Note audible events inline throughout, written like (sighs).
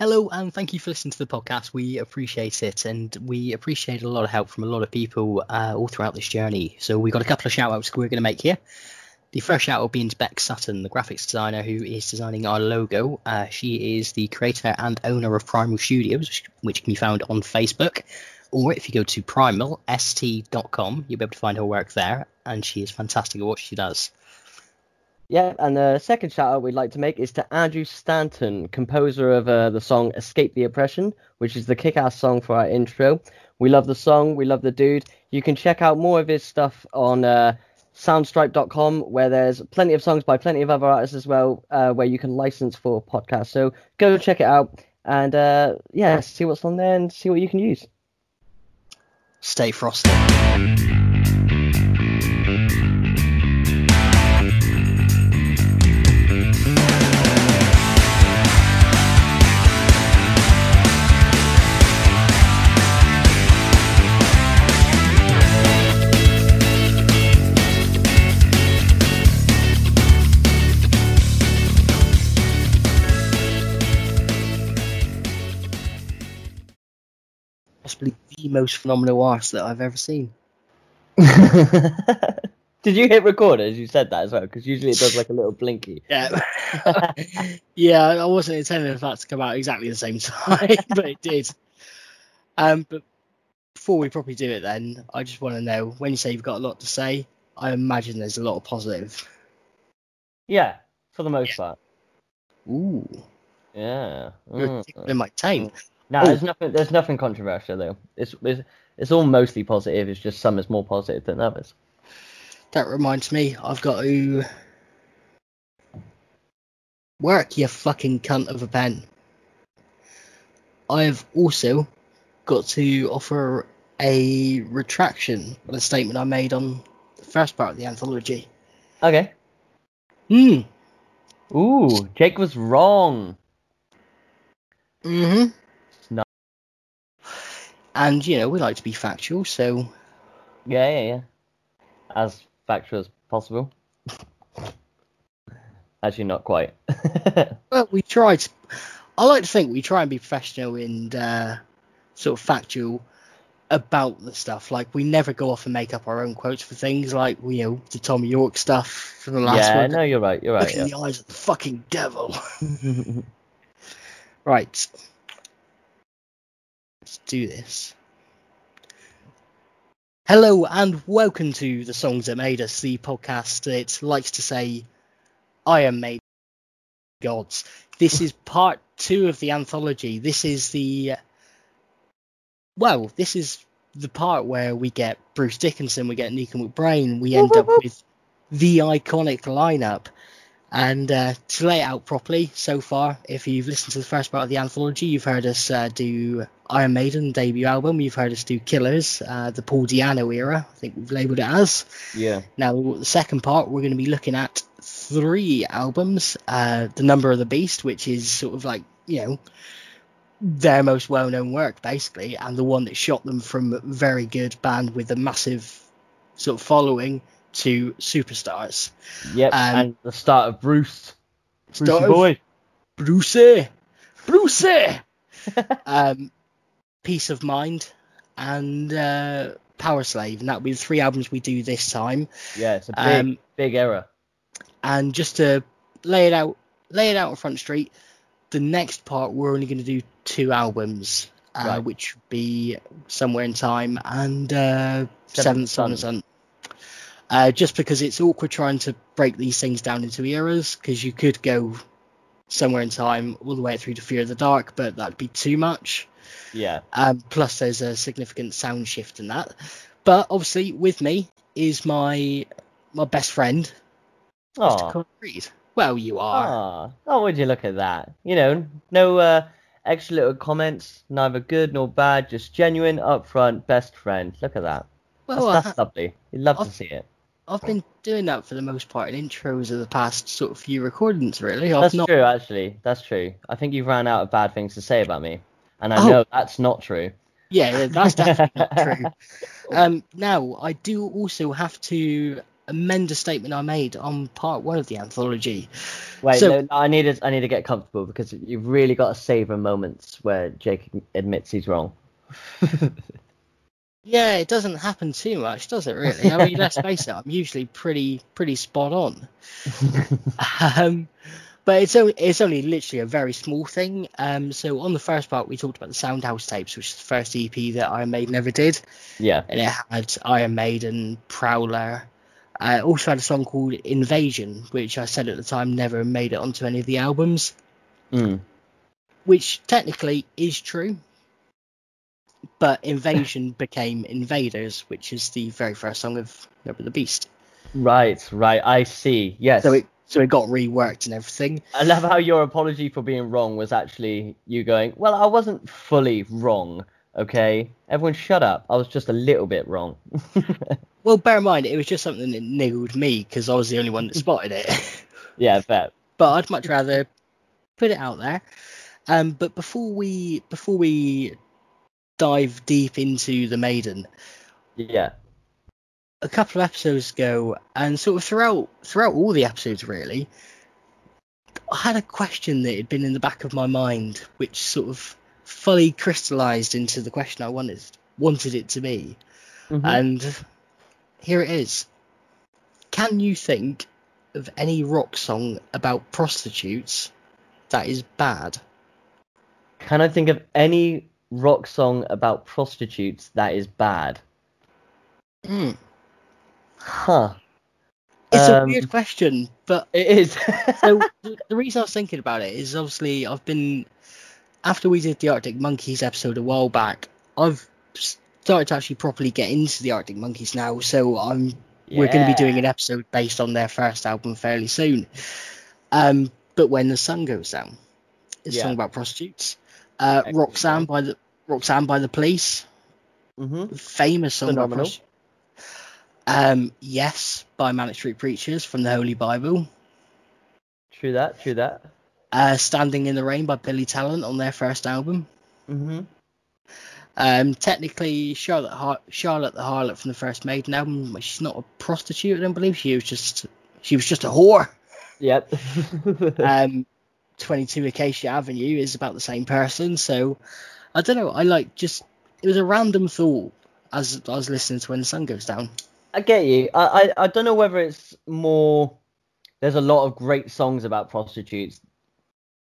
Hello, and thank you for listening to the podcast. We appreciate it, and we appreciate a lot of help from a lot of people uh, all throughout this journey. So we've got a couple of shout outs we're going to make here. The first shout out being to Beck Sutton, the graphics designer who is designing our logo. Uh, she is the creator and owner of Primal Studios, which can be found on Facebook. Or if you go to primalst.com, you'll be able to find her work there, and she is fantastic at what she does. Yeah, and the second shout out we'd like to make is to Andrew Stanton, composer of uh, the song Escape the Oppression, which is the kick ass song for our intro. We love the song, we love the dude. You can check out more of his stuff on uh, soundstripe.com, where there's plenty of songs by plenty of other artists as well, uh, where you can license for podcasts. So go check it out and uh, yeah, see what's on there and see what you can use. Stay frosty. The most phenomenal artist that I've ever seen. (laughs) Did you hit record as you said that as well? Because usually it does like a little blinky. (laughs) Yeah, (laughs) yeah. I wasn't intending for that to come out exactly the same time, but it did. Um, but before we properly do it, then I just want to know when you say you've got a lot to say, I imagine there's a lot of positive. Yeah, for the most Yeah. part. Ooh, Yeah. you're Mm. tickling my time. No, Oh. there's nothing. There's nothing controversial though. It's, it's it's all mostly positive. It's just some is more positive than others. That reminds me, I've got to work, you fucking cunt of a pen. I've also got to offer a retraction on a statement I made on the first part of the anthology. Okay. Hmm. Ooh, Jake was wrong. Mm-hmm. And you know, we like to be factual, so Yeah, yeah, yeah. As factual as possible. Actually, not quite. (laughs) well, we try to. I like to think we try and be professional and uh, sort of factual about the stuff. Like we never go off and make up our own quotes for things, like you know the Tommy York stuff from the last yeah, one. no, you're right. You're Look right. in the eyes of the fucking devil. (laughs) right. Let's do this. Hello and welcome to the Songs That Made Us, the podcast that likes to say, I am made gods. This is (laughs) part two of the anthology. This is the. Well, this is the part where we get Bruce Dickinson, we get Nicko McBrain, we end up with the iconic lineup. And uh, to lay it out properly, so far, if you've listened to the first part of the anthology, you've heard us uh, do Iron Maiden debut album. You've heard us do Killers, uh, the Paul Di'Anno era. I think we've labelled it as. Yeah. Now, the second part, we're going to be looking at three albums. Uh, the Number of the Beast, which is sort of like you know their most well-known work, basically, and the one that shot them from very good band with a massive sort of following to superstars. Yep. Um, and the start of Bruce. Brucey Start of- boy. Brucey, Brucey. (laughs) um, Piece of Mind and uh, Powerslave, and that'll be the three albums we do this time. Yeah, it's a big, Um, big error. And just to lay it out, lay it out on Front Street. The next part we're only going to do two albums, uh, Right. which would be Somewhere in Time and uh, Seventh Son. Son. Uh, just because it's awkward trying to break these things down into eras, because you could go Somewhere in Time all the way through to Fear of the Dark, but that'd be too much. Yeah. Um, plus, there's a significant sound shift in that. But obviously, with me is my my best friend, Mr. Oh. Conor Reed. Well, you are. Ah, oh, would you look at that? You know, no uh, extra little comments, neither good nor bad, just genuine, upfront, best friend. Look at that. well, that's, that's ha- lovely. You'd love to I've- see it. I've been doing that for the most part in intros of the past sort of few recordings. Really, I've That's not. true, actually. That's true. I think you've ran out of bad things to say about me, and I Oh. know that's not true. Yeah, that's definitely not (laughs) true. Um, now I do also have to amend a statement I made on part one of the anthology. Wait, So- no, I need to, I need to get comfortable because you've really got to savor moments where Jake admits he's wrong. (laughs) Yeah, it doesn't happen too much, does it? Really? I mean, let's face it. I'm usually pretty pretty spot on. (laughs) um, but it's only it's only literally a very small thing. Um, so on the first part, we talked about the Soundhouse tapes, which is the first EP that Iron Maiden ever did, yeah. and it had Iron Maiden, Prowler. I also had a song called Invasion, which I said at the time never made it onto any of the albums, Mm. which technically is true. But Invasion (laughs) became Invaders, which is the very first song of Number the Beast. Right, right. I see. Yes. So it so it got reworked and everything. I love how your apology for being wrong was actually you going, well, I wasn't fully wrong. Okay, everyone, shut up. I was just a little bit wrong. (laughs) Well, bear in mind it was just something that niggled me because I was the only one that spotted it. (laughs) yeah, fair. but I'd much rather put it out there. Um, but before we before we dive deep into the Maiden, Yeah. a couple of episodes ago, and sort of throughout throughout all the episodes, really, I had a question that had been in the back of my mind, which sort of fully crystallized into the question I wanted wanted it to be, Mhm. and here it is. Can you think of any rock song about prostitutes that is bad? Can I think of any rock song about prostitutes that is bad? Hmm. Huh. It's a Um, weird question, but It is. so (laughs) the, reason I was thinking about it is obviously I've been after we did the Arctic Monkeys episode a while back. I've started to actually properly get into the Arctic Monkeys now, so I'm we're going to be doing an episode based on their first album fairly soon. Um, but when the sun goes down, it's a song about prostitutes. Uh, Roxanne by the Roxanne by the Police, Mhm. famous song Phenomenal. Um, yes, by Manic Street Preachers from the Holy Bible. True that. True that. Uh, Standing in the Rain by Billy Talent on their first album. Mhm. Um, technically, Charlotte Har- Charlotte the Harlot from the first Maiden album, she's not a prostitute. I don't believe she was just she was just a whore. Yep. Um, (laughs) 22 Acacia Avenue is about the same person, so I don't know. I like just it was a random thought as I was listening to When the Sun Goes Down. I get you. I, I I don't know whether it's more. There's a lot of great songs about prostitutes,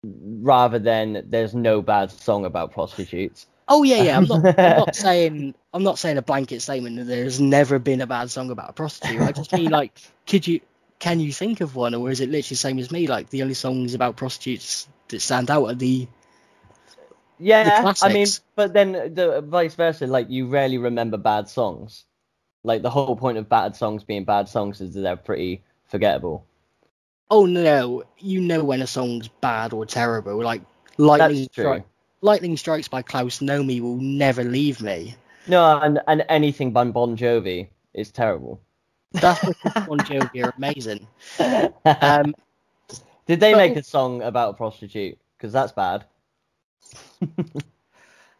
rather than there's no bad song about prostitutes. Oh yeah, yeah. I'm not. I'm not (laughs) saying. I'm not saying a blanket statement that there's never been a bad song about a prostitute. I just mean like, could you? Can you think of one, or is it literally the same as me? Like the only songs about prostitutes that stand out are the Yeah, I mean, but then the vice versa. Like you rarely remember bad songs. Like the whole point of bad songs being bad songs is that they're pretty forgettable. oh no, you know when a song's bad or terrible. Like lightning That's true. Stri- lightning strikes by Klaus Nomi will never leave me. No, and and anything by Bon Jovi is terrible. That's because Bon Jovi are amazing. (laughs) Um, Did they make a song about a prostitute? Because that's bad. (laughs)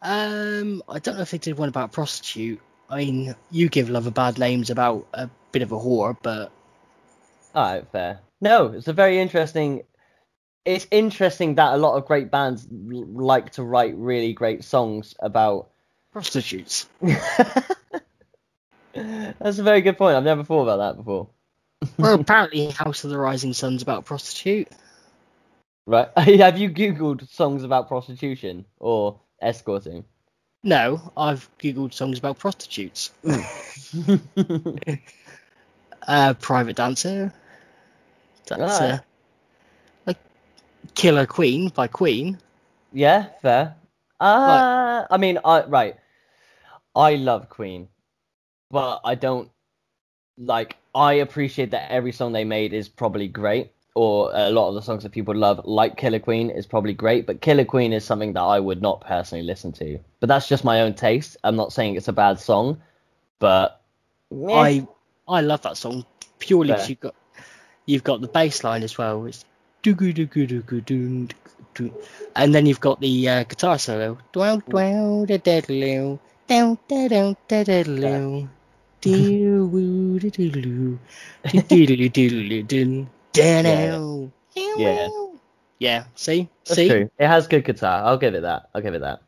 um, I don't know if they did one about a prostitute. I mean, you give love a bad names about a bit of a whore, but All right, fair. No, it's a very interesting. It's interesting that a lot of great bands l- like to write really great songs about. prostitutes. (laughs) That's a very good point. I've never thought about that before. (laughs) well, apparently, House of the Rising Sun's about prostitute. Right? (laughs) Have you googled songs about prostitution or escorting? No, I've googled songs about prostitutes. (laughs) Uh, Private Dancer. That's uh, like Killer Queen by Queen. yeah, fair. Uh, I mean, I right. I love Queen, but I don't like. I appreciate that every song they made is probably great, or a lot of the songs that people love, like Killer Queen, is probably great. But Killer Queen is something that I would not personally listen to. But that's just my own taste. I'm not saying it's a bad song, but. I I love that song purely because you've got you've got the bass line as well. It's doo doo doo doo doo doo doo, and then you've got the uh, guitar solo. Dwell dwell da da da down da da da da da (laughs) Yeah. Yeah, see? That's see? true. It has good guitar. I'll give it that. I'll give it that.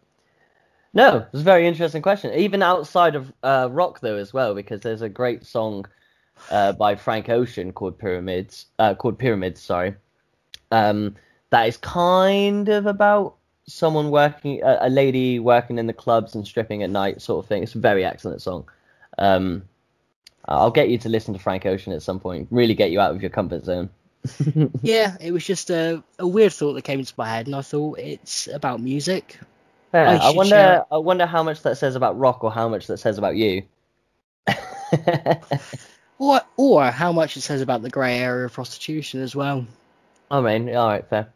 No, it's a very interesting question. Even outside of uh, rock, though, as well, because there's a great song uh, by Frank Ocean called Pyramids. Uh, called Pyramids, sorry. Um, that is kind of about someone working, a, a lady working in the clubs and stripping at night, sort of thing. It's a very excellent song. Um, I'll get you to listen to Frank Ocean at some point. Really get you out of your comfort zone. (laughs) Yeah, it was just a, a weird thought that came into my head, and I thought it's about music. Yeah, I I, wonder. share- I wonder how much that says about rock, or how much that says about you. (laughs) Or, or how much it says about the grey area of prostitution as well. I mean, all right, fair,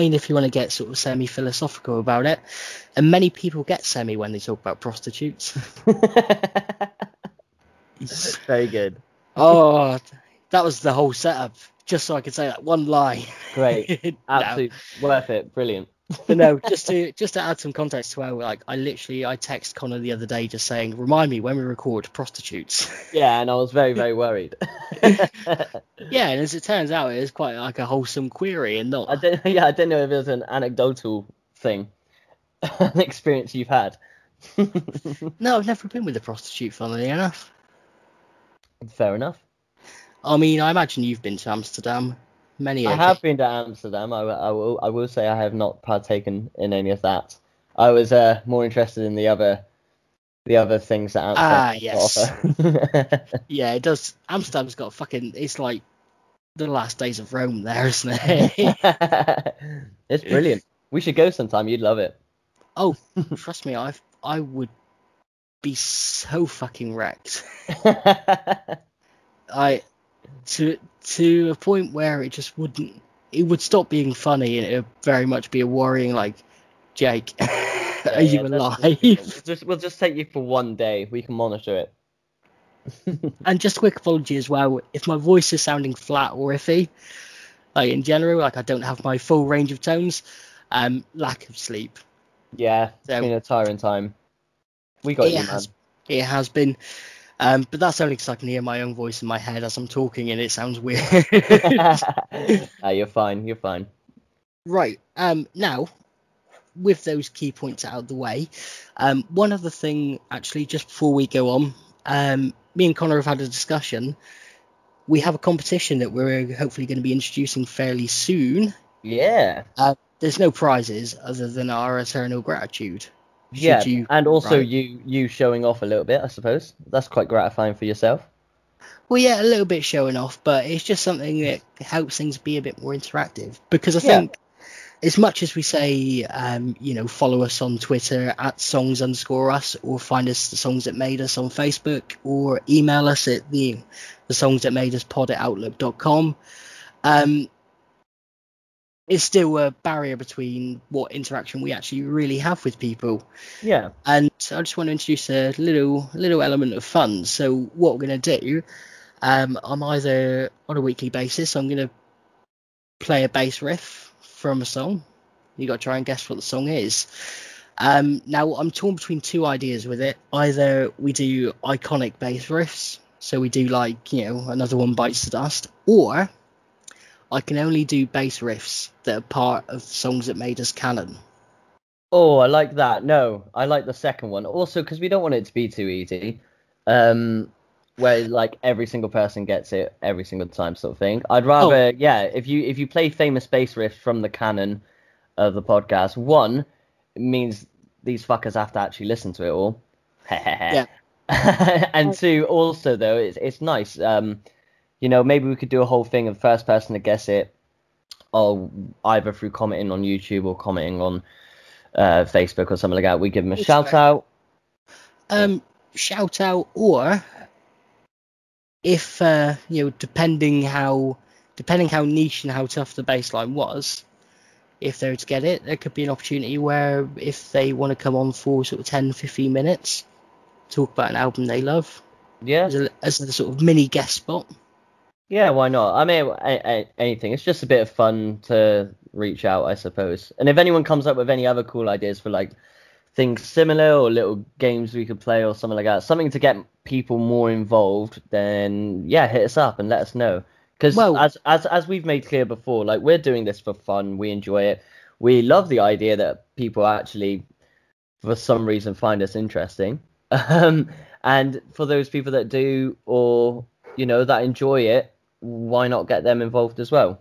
If you want to get sort of semi philosophical about it, and many people get semi when they talk about prostitutes. (laughs) Very good. oh, that was the whole setup, just so I could say that one lie. Great. (laughs) No. Absolutely worth it. Brilliant. But no, just to just to add some context to where like I literally I text Connor the other day just saying, remind me when we record prostitutes. (laughs) Yeah, and I was very, very worried. (laughs) yeah, and as it turns out, it is quite like a wholesome query and not. I didn't. Yeah, I didn't know if it was an anecdotal thing, (laughs) an experience you've had. No, I've never been with a prostitute, funnily enough. Fair enough. I mean, I imagine you've been to Amsterdam. Many I have been to Amsterdam. I, will- I will. I will say I have not partaken in any of that. I was uh, more interested in the other, the other things that Amsterdam Ah, yes. (laughs) Yeah, it does. Amsterdam's got fucking. It's like the last days of Rome, there, isn't it? (laughs) it's brilliant. We should go sometime. You'd love it. oh, (laughs) trust me, I I would be so fucking wrecked. I to to a point where it just wouldn't. It would stop being funny, and it would very much be a worrying like, Jake, (laughs) are you Yeah, alive? We'll just, we'll just take you for one day. We can monitor it. (laughs) And just a quick apology as well, if my voice is sounding flat or iffy, like in general, like I don't have my full range of tones, um, lack of sleep. Yeah, it's So- been a tiring time. We got It you, man. has, it has been, um, but that's only because I can hear my own voice in my head as I'm talking, and it sounds weird. (laughs) Ah, you're fine. You're fine. right. Um, now, with those key points out of the way, um, one other thing actually, just before we go on, um, me and Connor have had a discussion. We have a competition that we're hopefully going to be introducing fairly soon. Yeah. there's no prizes other than our eternal gratitude. Should yeah, you- and also right. you you showing off a little bit, I suppose. That's quite gratifying for yourself. Well, yeah, a little bit showing off, but it's just something that helps things be a bit more interactive. Because I Yeah. think, as much as we say, um, you know, follow us on Twitter at songs underscore us, or find us the songs that made us on Facebook, or email us at the the songs that made us pod at outlook.com. Um, it's still a barrier between what interaction we actually really have with people. Yeah. and I just want to introduce a little little element of fun. So what we're going to do, um, I'm either on a weekly basis, I'm going to play a bass riff from a song. You got to try and guess what the song is. Um, now I'm torn between two ideas with it. Either we do iconic bass riffs, so we do like you know another one bites the dust, or I can only do bass riffs that are part of songs that made us canon. Oh, I like that. No, I like the second one. Also, because we don't want it to be too easy, um, where like every single person gets it every single time, sort of thing. I'd rather, yeah, if you if you play famous bass riffs from the canon of the podcast, one it means these fuckers have to actually listen to it all. (laughs) Yeah. (laughs) and two, also though, it's it's nice. Um, you know, maybe we could do a whole thing of first person to guess it, or either through commenting on YouTube or commenting on uh, Facebook or something like that. We give them a shout fair. out. um, shout out or if uh, you know depending how depending how niche and how tough the baseline was if they were to get it there could be an opportunity where if they want to come on for sort of 10 15 minutes talk about an album they love Yeah, as a, as a sort of mini guest spot yeah, why not? I mean, a- a- anything. It's just a bit of fun to reach out, I suppose. And if anyone comes up with any other cool ideas for like things similar or little games we could play or something like that, something to get people more involved, then yeah, hit us up and let us know. Because Well- as as as we've made clear before, like we're doing this for fun, we enjoy it. We love the idea that people actually, for some reason, find us interesting. (laughs) Um, and for those people that do, or you know, that enjoy it, why not get them involved as well?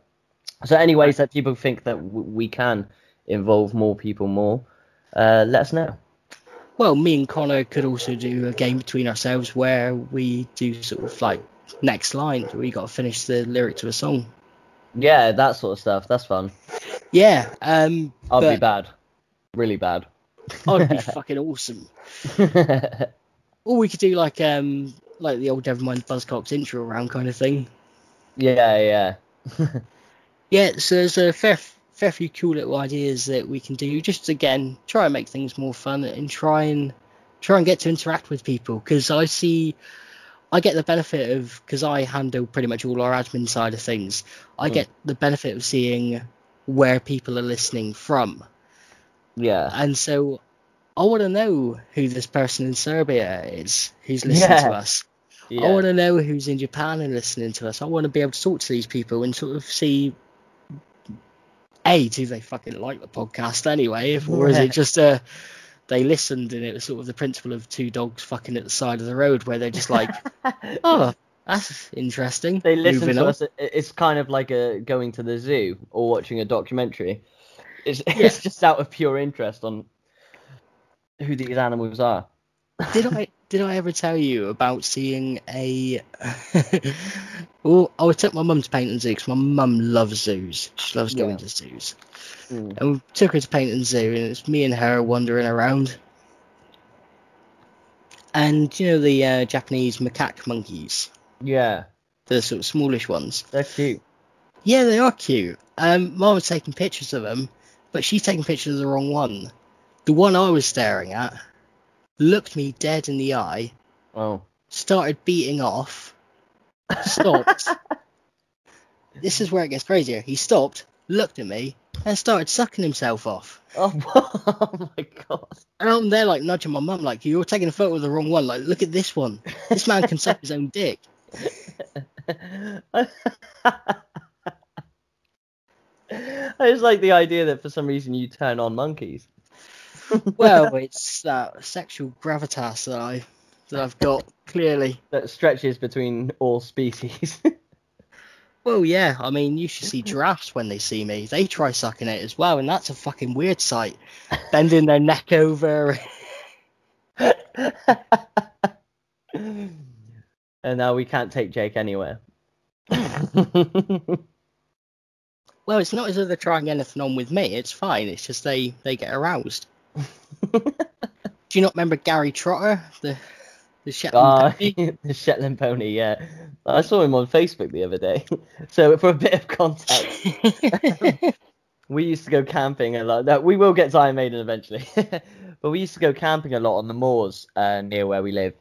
So, any ways that people think that w- we can involve more people more, uh, let us know. Well, me and Connor could also do a game between ourselves where we do sort of like next line. We got to finish the lyric to a song. Yeah, that sort of stuff. That's fun. Yeah, um, I'll be bad, really bad. I'd be (laughs) fucking awesome. Or we could do like um like the old Nevermind Buzzcocks intro round kind of thing. Yeah, yeah. Yeah, so there's a fair fair few cool little ideas that we can do. Just again, try and make things more fun and try and try and get to interact with people because I see. I get the benefit of because I handle pretty much all our admin side of things. I Mm. get the benefit of seeing where people are listening from, Yeah. and so I want to know who this person in Serbia is who's listening to us. Yeah. I want to know who's in Japan and listening to us. I want to be able to talk to these people and sort of see, a, do they fucking like the podcast anyway, if, or is it just uh, they listened and it was sort of the principle of two dogs fucking at the side of the road where they're just like, (laughs) oh, that's interesting. they listen Moving to on. us. It's kind of like a going to the zoo or watching a documentary. It's, (laughs) Yeah. it's just out of pure interest on who these animals are. Did I did I ever tell you about seeing a? (laughs) well, I took my mum to Paignton Zoo because my mum loves zoos. She loves going Yeah. to zoos. Mm. And we took her to Paignton Zoo, and it's me and her wandering around. And you know the uh, Japanese macaque monkeys, Yeah, the sort of smallish ones. they're cute. Yeah, they are cute. Um, Mum was taking pictures of them, but she's taking pictures of the wrong one. The one I was staring at looked me dead in the eye, Oh, started beating off, stopped. (laughs) this is where it gets crazier. He stopped, looked at me, and started sucking himself off. oh, (laughs) oh my god. And I'm there like nudging my mum, like, you're taking a photo of the wrong one. Like, look at this one. This man can suck his own dick. (laughs) I just like the idea that for some reason you turn on monkeys. Well, it's that sexual gravitas that I that I've got clearly. That stretches between all species. (laughs) Well, yeah. I mean, you should see giraffes when they see me. They try sucking it as well, and that's a fucking weird sight. Bending their neck over. (laughs) and now we can't take Jake anywhere. (laughs) Well, it's not as though they're trying anything on with me. It's fine. It's just they they get aroused. Do you not remember Gary Trotter, the the Shetland Ah, (laughs) pony? the Shetland pony, yeah. I saw him on Facebook the other day. (laughs) So for a bit of context, (laughs) we used to go camping a lot. No, we will get to Iron Maiden eventually, but we used to go camping a lot on the moors uh, near where we live.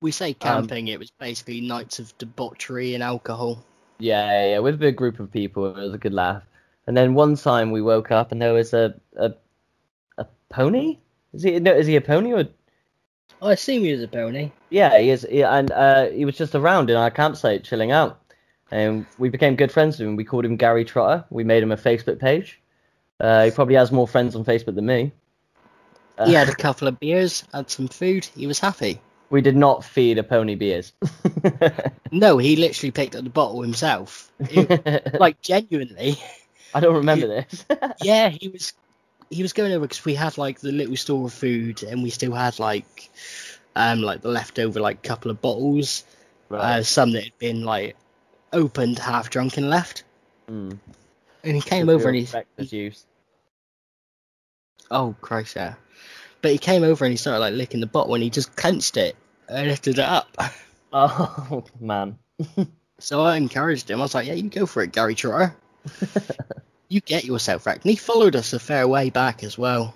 we say camping. it was basically nights of debauchery and alcohol. Yeah, yeah, yeah, with a big group of people. It was a good laugh. And then one time we woke up and there was a, a pony. Is he no? Is he a pony or? I assume he was a pony. Yeah, he is. Yeah, and uh, he was just around in our campsite chilling out. And we became good friends with him. We called him Gary Trotter. We made him a Facebook page. Uh, he probably has more friends on Facebook than me. Uh, He had a (laughs) couple of beers, had some food. He was happy. we did not feed a pony beers. (laughs) No, he literally picked up the bottle himself. It- (laughs) like genuinely. I don't remember this. yeah, he was he was going over because we had like the little store of food, and we still had like um like the leftover like couple of bottles, uh, some that had been like opened, half drunk, and left. Mm. And he came over and he breakfast use. oh Christ yeah, but he came over and he started like licking the bottle and he just clenched it and lifted it up. (laughs) Oh man. (laughs) So I encouraged him. I was like, yeah, you go for it, Gary Trotter. (laughs) you get yourself wrecked. And he followed us a fair way back as well.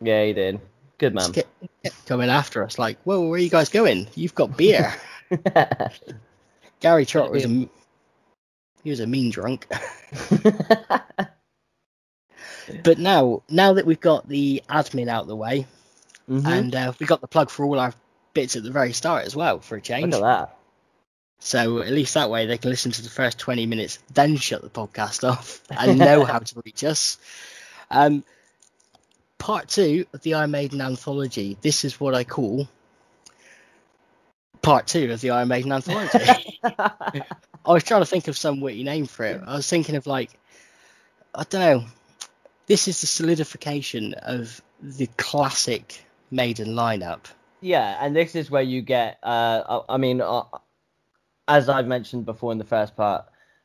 Yeah, he did. Good man. Kept, kept coming after us, like, whoa, where are you guys going? You've got beer. (laughs) Gary Trot was a, he was a mean drunk. (laughs) but now, now that we've got the admin out the way, Mhm. and uh, we got the plug for all our bits at the very start as well for a change. Look at that. So at least that way they can listen to the first 20 minutes, then shut the podcast off and know how to (laughs) reach us. Um, part two of the Iron Maiden anthology. This is what I call part two of the Iron Maiden anthology. (laughs) I was trying to think of some witty name for it. I was thinking of like, I don't know. This is the solidification of the classic Maiden lineup. Yeah, and this is where you get. Uh, I I mean, uh, as I've mentioned before in the first part,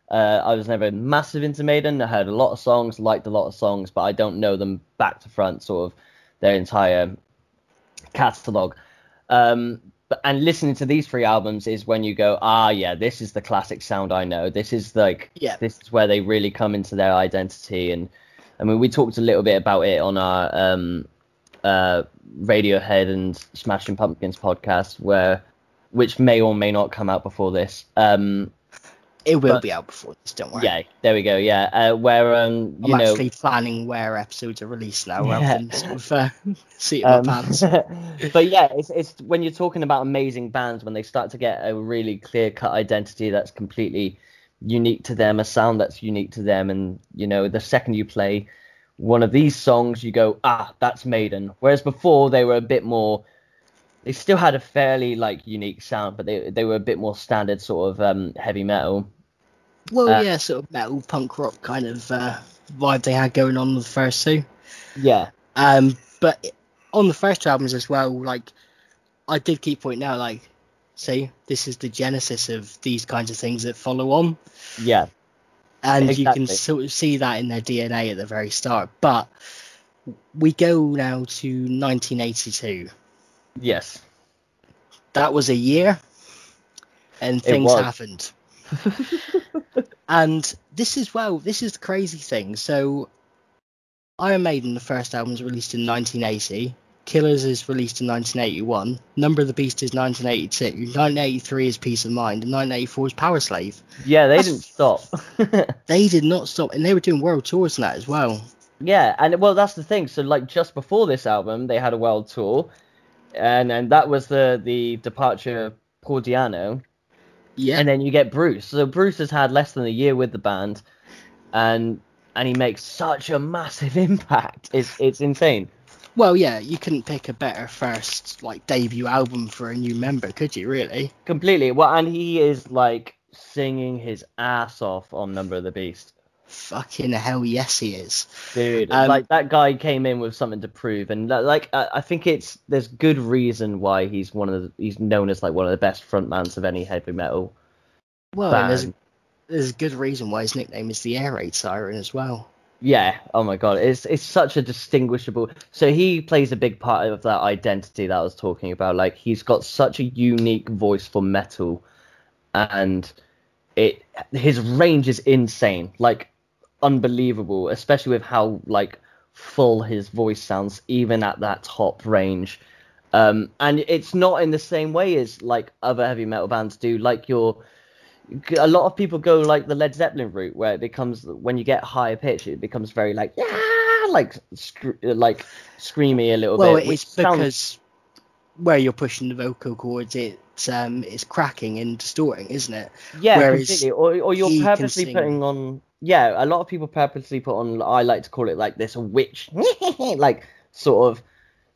uh, I was never massive into Maiden. I heard a lot of songs, liked a lot of songs, but I don't know them back to front, sort of their entire catalog. Um, but and listening to these three albums is when you go, ah, yeah, this is the classic sound I know. This is like, Yeah. this is where they really come into their identity. And I mean, we talked a little bit about it on our um, uh, Radiohead and Smashing Pumpkins podcast, where which may or may not come out before this. Um, It will But- be out before this, don't worry. yeah, there we go. Yeah, uh, where um, you I'm know, actually planning where episodes are released now rather Yeah. than sort of uh, (laughs) seat in my Um, pants. (laughs) but yeah, it's it's when you're talking about amazing bands when they start to get a really clear cut identity that's completely unique to them, a sound that's unique to them, and you know the second you play one of these songs, you go ah that's Maiden. Whereas before they were a bit more. They still had a fairly like unique sound, but they they were a bit more standard sort of um, heavy metal. Well, uh, yeah, sort of metal punk rock kind of uh, vibe they had going on with the first two. Yeah, Um, but on the first two albums as well, like I did keep pointing out, like, see, this is the genesis of these kinds of things that follow on, yeah, and you can sort of see that in their DNA at the very start. But we go now to 1982. Yes. That was a year, and things happened. and this is well, this is the crazy thing. So, Iron Maiden, the first album, was released in 1980. Killers is released in 1981. Number of the Beast is 1982. 1983 is Piece of Mind, and 1984 is Powerslave. Yeah, they That's- didn't stop. (laughs) They did not stop, and they were doing world tours and that as well. Yeah, and well, that's the thing. So, like, just before this album, they had a world tour, and and that was the the departure of Paul Di'Anno, Yeah, and then you get Bruce. So Bruce has had less than a year with the band, and and he makes such a massive (laughs) impact. It's it's insane. well, yeah, you couldn't pick a better first like debut album for a new member, could you? Really? Completely. Well, and he is like singing his ass off on Number of the Beast. Fucking hell, yes, he is. Dude, Um, like that guy came in with something to prove, and like I, I think it's there's good reason why he's one of the he's known as like one of the best frontmans of any heavy metal Well, and there's there's good reason why his nickname is the Air Raid Siren as well. Yeah. Oh my god, it's it's such a distinguishable. So he plays a big part of that identity that I was talking about. Like he's got such a unique voice for metal, and it his range is insane, like unbelievable, especially with how like full his voice sounds, even at that top range. Um, and it's not in the same way as like other heavy metal bands do. Like your a lot of people go like the Led Zeppelin route, where it becomes when you get higher pitch, it becomes very like yeah, like scr- like screamy a little Well, bit. which it's sounds- because where you're pushing the vocal cords, it's um it's cracking and distorting, isn't it? yeah, whereas completely. Or or you're purposely putting on yeah. A lot of people purposely put on. I like to call it like this witch (laughs) like sort of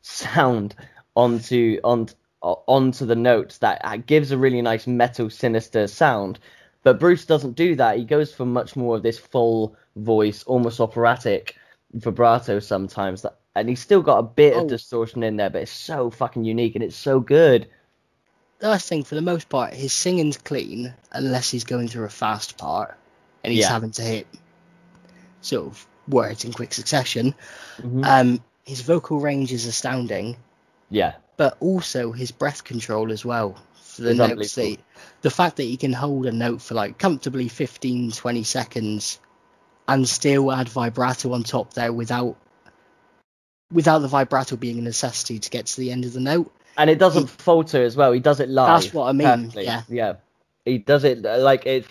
sound onto on onto the notes that uh, gives a really nice metal sinister sound. But Bruce doesn't do that. He goes for much more of this full voice, almost operatic vibrato sometimes. That, and he's still got a bit Oh. of distortion in there, but it's so fucking unique and it's so good. I think for the most part, his singing's clean unless he's going through a fast part and he's Yeah. having to hit sort of words in quick succession. Mhm. Um, his vocal range is astounding, yeah, but also his breath control as well. For the notes, that the fact that he can hold a note for like comfortably 15, 20 seconds and still add vibrato on top there without without the vibrato being a necessity to get to the end of the note. and it doesn't falter as well. He does it live. That's what I mean, perfectly. yeah. yeah. He does it like it's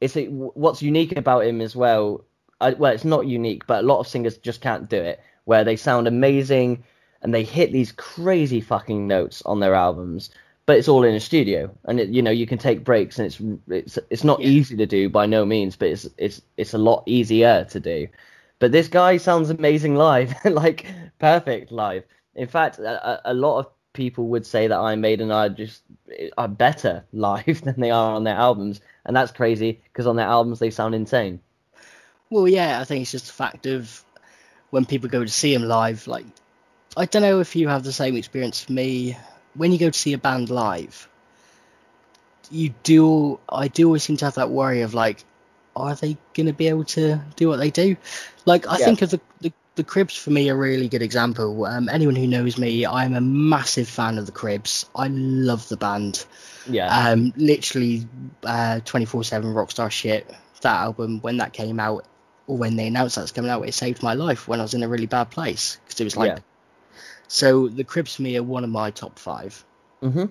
it's a, what's unique about him as well. I, well, it's not unique, but a lot of singers just can't do it. Where they sound amazing and they hit these crazy fucking notes on their albums, but it's all in a studio, and it, you know you can take breaks, and it's it's it's not Yeah. easy to do by no means, but it's it's it's a lot easier to do. But this guy sounds amazing live, (laughs) like perfect live. In fact, a, a- a lot of people would say that Iron Maiden are just are better (laughs) live than they are on their albums, and that's crazy because on their albums they sound insane. Well, yeah, I think it's just a fact of when people go to see them live. Like, I don't know if you have the same experience for me. When you go to see a band live, you do. I do always seem to have that worry of like, are they going to be able to do what they do? Like, I Yeah. think of the, the the Cribs for me a really good example. Um, anyone who knows me, I'm a massive fan of the Cribs. I love the band. Yeah, Um, literally, uh, 24/7 rockstar shit. That album when that came out, or when they announced that's coming out, it saved my life when I was in a really bad place because it was like. Yeah. So the Cribs for me are one of my top five, hmm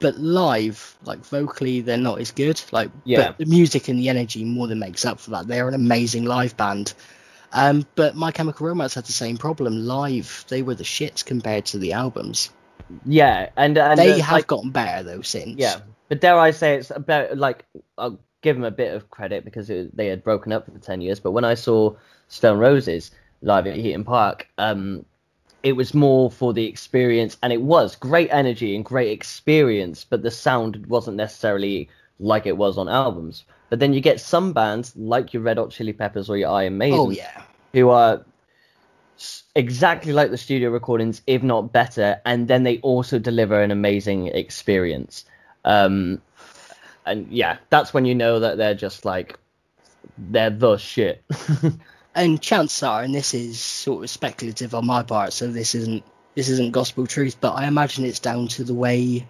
but live, like vocally, they're not as good. Like, Yeah. but the music and the energy more than makes up for that. They're an amazing live band. Um, but My Chemical Romance had the same problem. Live, they were the shits compared to the albums. yeah, and and they uh, have like, gotten better though since. yeah, but dare I say it's about like I'll give them a bit of credit because it, they had broken up for ten years. But when I saw Stone Roses live at Heaton Park, um, it was more for the experience, and it was great energy and great experience, but the sound wasn't necessarily like it was on albums. But then you get some bands like your Red Hot Chili Peppers or your Iron Maiden, Oh yeah. who are exactly like the studio recordings, if not better, and then they also deliver an amazing experience. Um, and yeah, that's when you know that they're just like they're the shit. (laughs) and chances are, and this is sort of speculative on my part, so this isn't this isn't gospel truth, but I imagine it's down to the way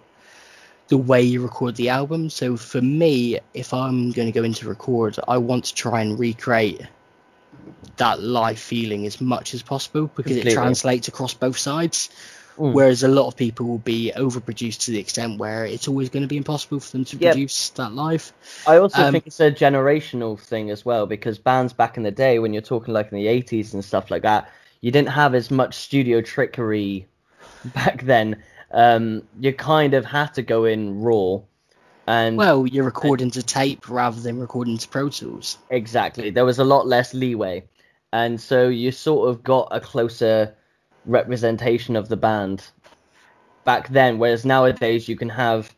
the way you record the album. So for me, if I'm going to go into record, I want to try and recreate that live feeling as much as possible because Completely. it translates across both sides. Mm. Whereas a lot of people will be overproduced to the extent where it's always going to be impossible for them to Yep. produce that live. I also Um, think it's a generational thing as well because bands back in the day, when you're talking like in the 80s and stuff like that, you didn't have as much studio trickery back then. Um, you kind of had to go in raw. And Well, you're recording to tape rather than recording to Pro Tools. Exactly. There was a lot less leeway. And so you sort of got a closer representation of the band back then. Whereas nowadays you can have,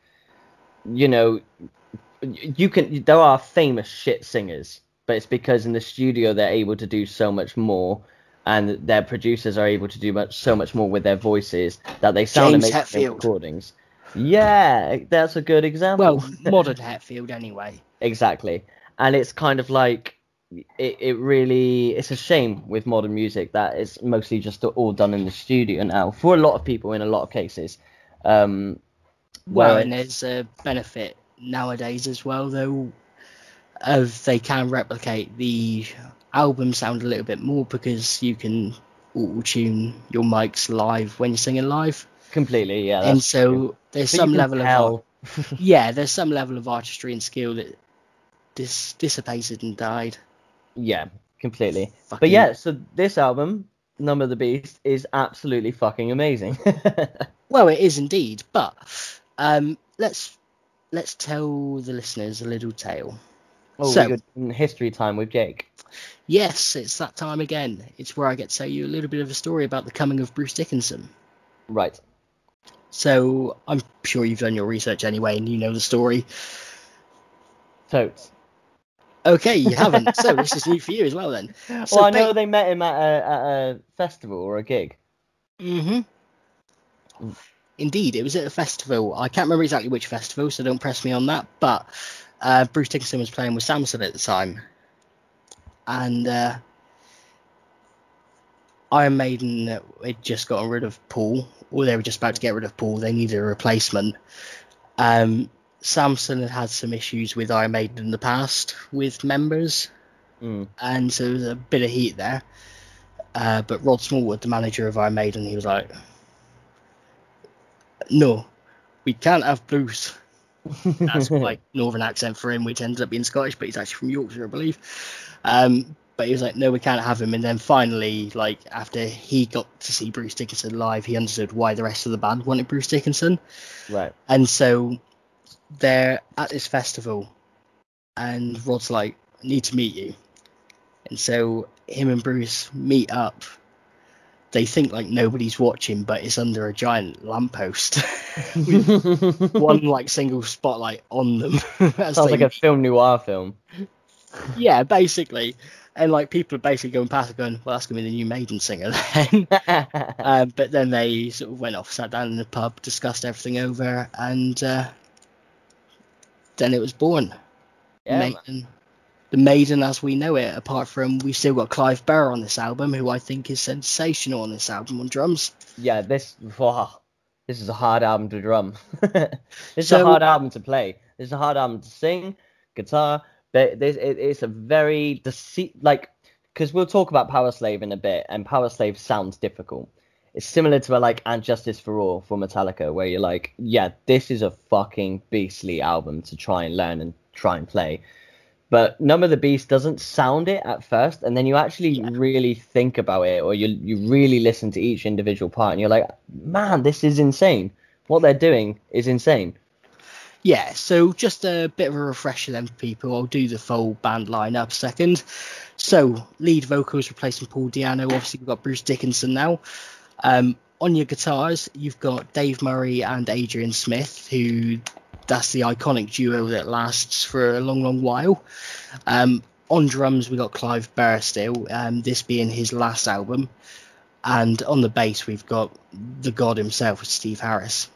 you know, you can, there are famous shit singers, but it's because in the studio they're able to do so much more. And their producers are able to do much, so much more with their voices that they sound James amazing in recordings. Yeah, that's a good example. Well, (laughs) modern Hetfield anyway. exactly and it's kind of like it, it really it's a shame with modern music that it's mostly just all done in the studio now for a lot of people in a lot of cases um Well, and there's a benefit nowadays as well, though, of they can replicate the album sound a little bit more because you can auto tune your mics live when you're singing live, completely yeah and so true. there's you some level of (laughs) yeah, there's some level of artistry and skill that dis- dissipated and died. yeah completely but yeah so this album number of the beast is absolutely fucking amazing (laughs) Well, it is indeed, but um, let's let's tell the listeners a little tale. oh So- in history time with jake Yes, it's that time again. It's where I get to tell you a little bit of a story about the coming of Bruce Dickinson. right So I'm sure you've done your research anyway, and you know the story. totes Okay, you haven't. so (laughs) this is new for you as well, then. So well i know ba- they met him at a, at a festival or a gig hmm Indeed, it was at a festival. I can't remember exactly which festival, so don't press me on that. But uh, Bruce Dickinson was playing with Samson at the time, and uh, Iron Maiden uh, had just gotten rid of Paul, or they were just about to get rid of Paul. They needed a replacement. Um, Samson had had some issues with Iron Maiden in the past with members, Mm. and so there was a bit of heat there. Uh, but Rod Smallwood, the manager of Iron Maiden, he was like, "No, we can't have Bruce." (laughs) That's quite northern accent for him, which ended up being Scottish, but he's actually from Yorkshire, I believe. Um, but he was like, no, we can't have him. And then finally, like after he got to see Bruce Dickinson live, he understood why the rest of the band wanted Bruce Dickinson. Right. And so they're at this festival, and Rod's like, I need to meet you. And so him and Bruce meet up. They think like nobody's watching, but it's under a giant lamppost (laughs) with (laughs) one like single spotlight on them. (laughs) Sounds they- like a film noir film. Yeah, basically. And like people are basically going past it going, well, that's gonna be the new Maiden singer then. (laughs) um, but then they sort of went off, sat down in the pub, discussed everything over, and uh, then it was born. yeah. Maiden, the Maiden as we know it. Apart from we've still got Clive Burr on this album, who I think is sensational on this album on drums. yeah, this wow, this is a hard album to drum. (laughs) this is So- a hard album to play. This is a hard album to sing, guitar. It, it's a very deceit like because we'll talk about Powerslave in a bit, and Powerslave sounds difficult. It's similar to a like And Justice for All for Metallica, where you're like, yeah, this is a fucking beastly album to try and learn and try and play. But Number of the Beast doesn't sound it at first, and then you actually Yeah. really think about it, or you you really listen to each individual part, and you're like, man, this is insane. What they're doing is insane. Yeah, so just a bit of a refresher then for people. I'll do the full band lineup second. So, lead vocals replacing Paul Di'Anno. Obviously, we've got Bruce Dickinson now. Um, on your guitars, you've got Dave Murray and Adrian Smith, who that's the iconic duo that lasts for a long, long while. Um, on drums, we got Clive Burr still, um, this being his last album. And on the bass, we've got the god himself, Steve Harris.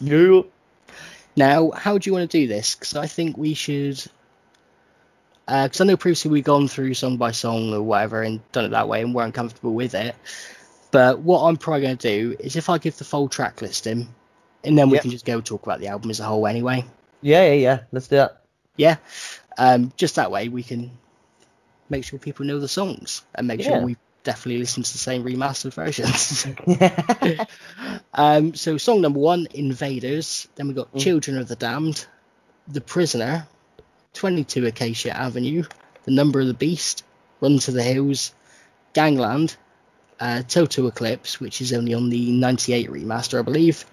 You Now, how do you want to do this? Because I think we should. Because I know previously we've gone through song by song or whatever and done it that way and weren't comfortable with it. But what I'm probably going to do is if I give the full track listing, and then we Yep. can just go talk about the album as a whole anyway. Yeah, yeah, yeah. Let's do that. Yeah. Um, just that way we can make sure people know the songs and make Yeah. sure we definitely listen to the same remastered versions. (laughs) (laughs) Um, so song number one, Invaders. Then we got Mm. Children of the Damned, The Prisoner, 22 Acacia Avenue, The Number of the Beast, Run to the Hills, Gangland, uh, Total Eclipse, which is only on the 98 remaster, I believe,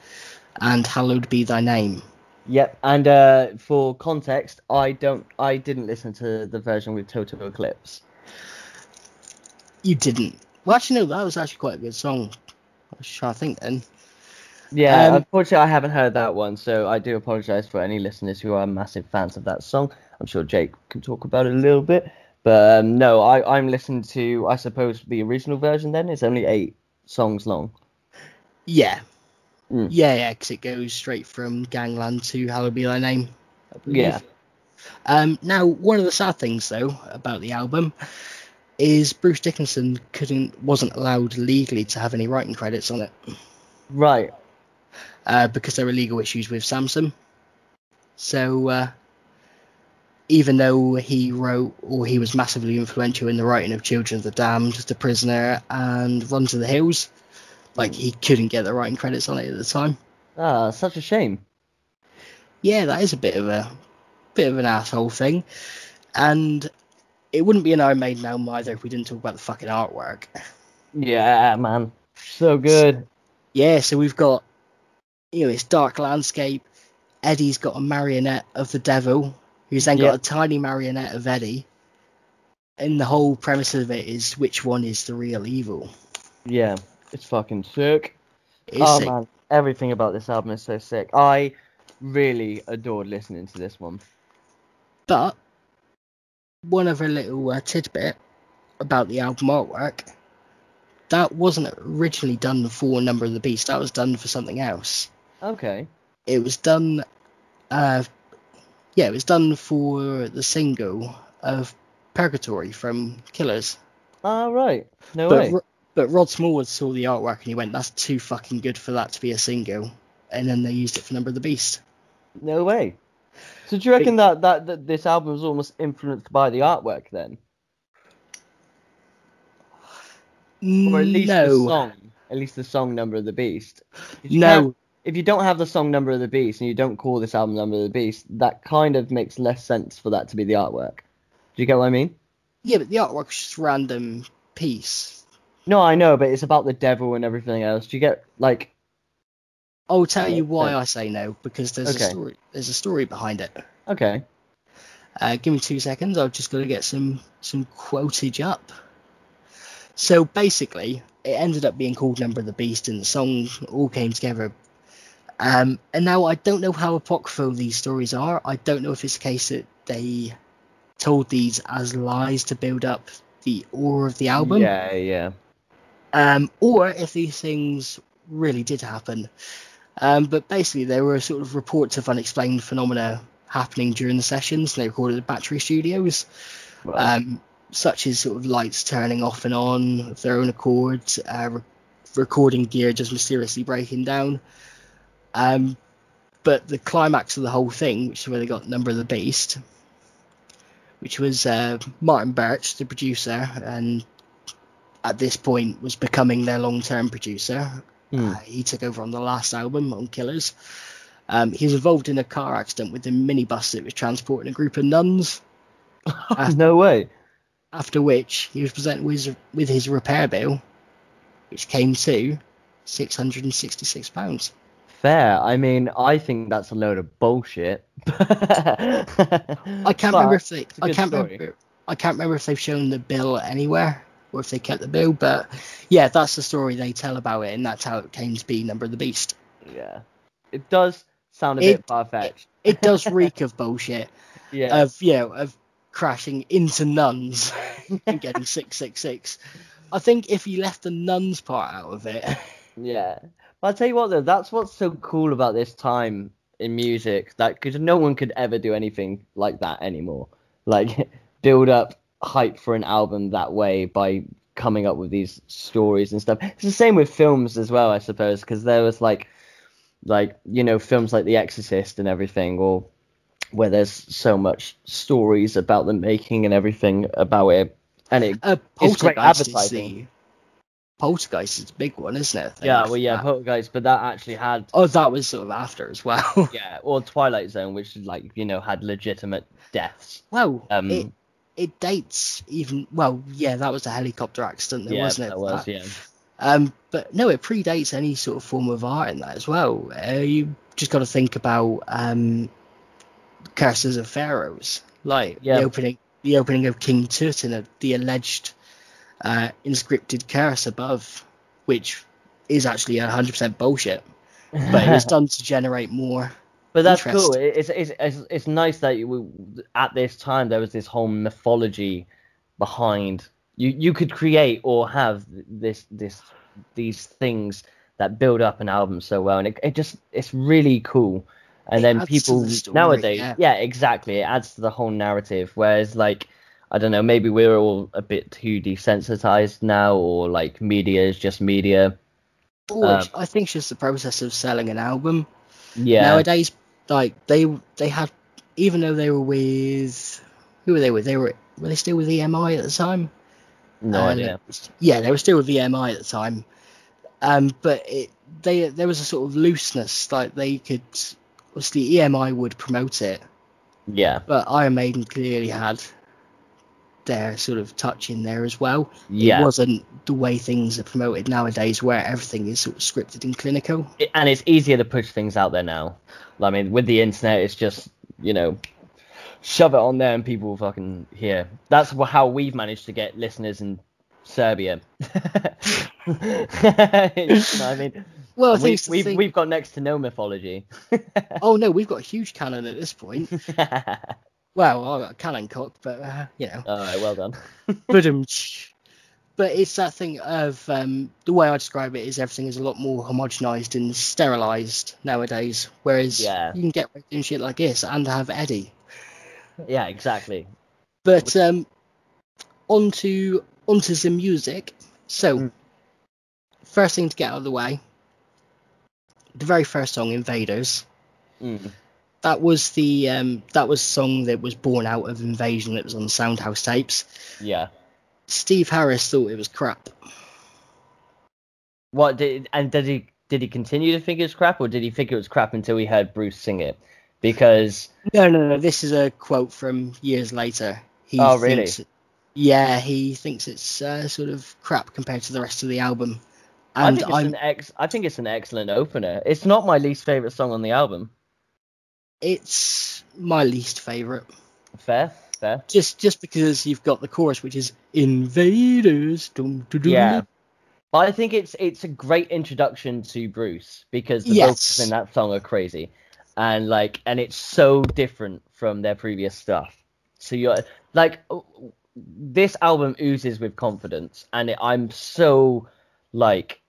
and Hallowed Be Thy Name. Yep. And uh, for context, I don't, I didn't listen to the version with Total Eclipse. You didn't. Well, actually, no, that was actually quite a good song. I was trying to think then. Yeah, Um, unfortunately, I haven't heard that one, so I do apologize for any listeners who are massive fans of that song. I'm sure Jake can talk about it a little bit, but um, no, I, I'm listening to, I suppose, the original version. Then it's only eight songs long. Yeah. Mm. Yeah, yeah, because it goes straight from Gangland to Hallowed Be Thy Name. Yeah. Um, now, one of the sad things though about the album is Bruce Dickinson couldn't wasn't allowed legally to have any writing credits on it Right. uh, because there were legal issues with Samson. So uh, even though he wrote or he was massively influential in the writing of Children of the Damned, The Prisoner, and Run to the Hills, like he couldn't get the writing credits on it at the time. Ah, such a shame. yeah, that is a bit of a bit of an asshole thing, and it wouldn't be an Iron Maiden album either if we didn't talk about the fucking artwork. Yeah, man. So good. Yeah, so we've got you know it's dark landscape. Eddie's got a marionette of the devil, who's then Yeah. got a tiny marionette of Eddie, and the whole premise of it is which one is the real evil. Yeah, it's fucking sick. It's oh sick. man, everything about this album is so sick. I really adored listening to this one. But one other little uh, tidbit about the album artwork that wasn't originally done for Number of the Beast. That was done for something else. Okay. It was done, uh, yeah, it was done for the single of Purgatory from Killers. Ah, right. No but way. Ro- but Rod Smallwood saw the artwork and he went, "That's too fucking good for that to be a single," and then they used it for Number of the Beast. No way. So do you reckon that, that, that this album was almost influenced by the artwork then? Or at least the no, song. At least the song Number of the beast. no. If you don't have the song Number of the Beast and you don't call this album Number of the Beast, that kind of makes less sense for that to be the artwork. Do you get what I mean? Yeah, but the artwork's just random piece. No, I know, but it's about the devil and everything else. Do you get like? I'll tell you why I say no because there's Okay. a story. There's a story behind it. Okay. Uh, give me two seconds. I've just got to get some some quotage up. So basically, it ended up being called Number of the Beast, and the song all came together. Um, and now I don't know how apocryphal these stories are. I don't know if it's a case that they told these as lies to build up the aura of the album, Yeah, yeah. um, or if these things really did happen. Um, but basically, there were sort of reports of unexplained phenomena happening during the sessions. They recorded at Battery Studios, um, such as sort of lights turning off and on of their own accord, uh, re- recording gear just mysteriously breaking down. Um, but the climax of the whole thing, which is where they got Number of the Beast, which was uh, Martin Birch, the producer, and at this point was becoming their long-term producer. Hmm. Uh, he took over on the last album on Killers. Um, he was involved in a car accident with a minibus that was transporting a group of nuns. uh, (laughs) no way. After which he was presented with, with his repair bill, which came to six hundred and sixty-six pounds. Fair. I mean, I think that's a load of bullshit. (laughs) I can't remember if they. I can't story. remember. I can't remember if they've shown the bill anywhere or if they kept the bill. But yeah, that's the story they tell about it, and that's how it came to be Number of the Beast. Yeah. It does sound a It- bit far fetched. It does (laughs) reek of bullshit. Yeah. of you know of crashing into nuns (laughs) and getting six six six. I think if you left the nuns part out of it, (laughs) Yeah. But I'll tell you what though, that's what's so cool about this time in music that because no one could ever do anything like that anymore. Like build up hype for an album that way by coming up with these stories and stuff. It's the same with films as well, I suppose, because there was like like you know films like The Exorcist and everything, or where there's so much stories about the making and everything about it, and it uh, It's great Poltergeist is advertising. the Poltergeist is a big one, isn't it? Yeah, well yeah, Uh, Poltergeist, but that actually had oh, that was sort of after as well. (laughs) Yeah, or Twilight Zone, which like you know had legitimate deaths. well, Um, it it dates even well. Yeah, that was a helicopter accident, there, yeah, wasn't it? that was That- yeah. Um, but no, it predates any sort of form of art in that as well. Uh, you just got to think about um, curses of pharaohs, like Yeah. the opening, the opening of King Tut and the alleged uh, inscripted curse above, which is actually hundred percent bullshit. But it was (laughs) done to generate more. But that's cool. It's, it's it's it's nice that you, at this time there was this whole mythology behind you. You could create or have this this these things that build up an album so well, and it, it just it's really cool. And It then people the story, nowadays, yeah. yeah, exactly. It adds to the whole narrative. Whereas like I don't know, maybe we're all a bit too desensitized now, or like media is just media. Um, I think it's just the process of selling an album. Yeah, Nowadays, like they they had, even though they were with who were they with? They were were they still with EMI at the time? no Uh, idea. Yeah, they were still with EMI at the time. Um, but it they there was a sort of looseness, like they could obviously EMI would promote it, Yeah, but Iron Maiden clearly had their sort of touch in there as well. yeah. It wasn't the way things are promoted nowadays, where everything is sort of scripted and clinical. it- and it's easier to push things out there now. I mean, with the internet, it's just you know, shove it on there and people will fucking hear. That's how we've managed to get listeners in Serbia. (laughs) You know I mean, Well, we've we've got next to no mythology. (laughs) Oh no, we've got a huge canon at this point. (laughs) Well, I've got a cannon but uh, you know, All right, well done. (laughs) but um, but it's that thing of um, the way I describe it is everything is a lot more homogenized and sterilized nowadays. Whereas Yeah. you can get away doing shit like this and have Eddie. yeah, exactly. But um, onto onto the music. So Mm. first thing to get out of the way, the very first song, Invaders. Mm. That was the um, that was song that was born out of Invasion that was on Soundhouse tapes. Yeah. Steve Harris thought it was crap. What did and did he did he continue to think it was crap, or did he think it was crap until he heard Bruce sing it? Because No, no, no. This is a quote from years later. He Oh, really? thinks- Yeah, he thinks it's uh, sort of crap compared to the rest of the album. I think it's I'm an ex. I think it's an excellent opener. It's not my least favorite song on the album. It's my least favorite. Fair, fair. Just just because you've got the chorus which is invaders. Dum, dum, dum, Yeah. But I think it's it's a great introduction to Bruce because the Yes. vocals in that song are crazy, and like and it's so different from their previous stuff. So you're like this album oozes with confidence, and it, I'm so like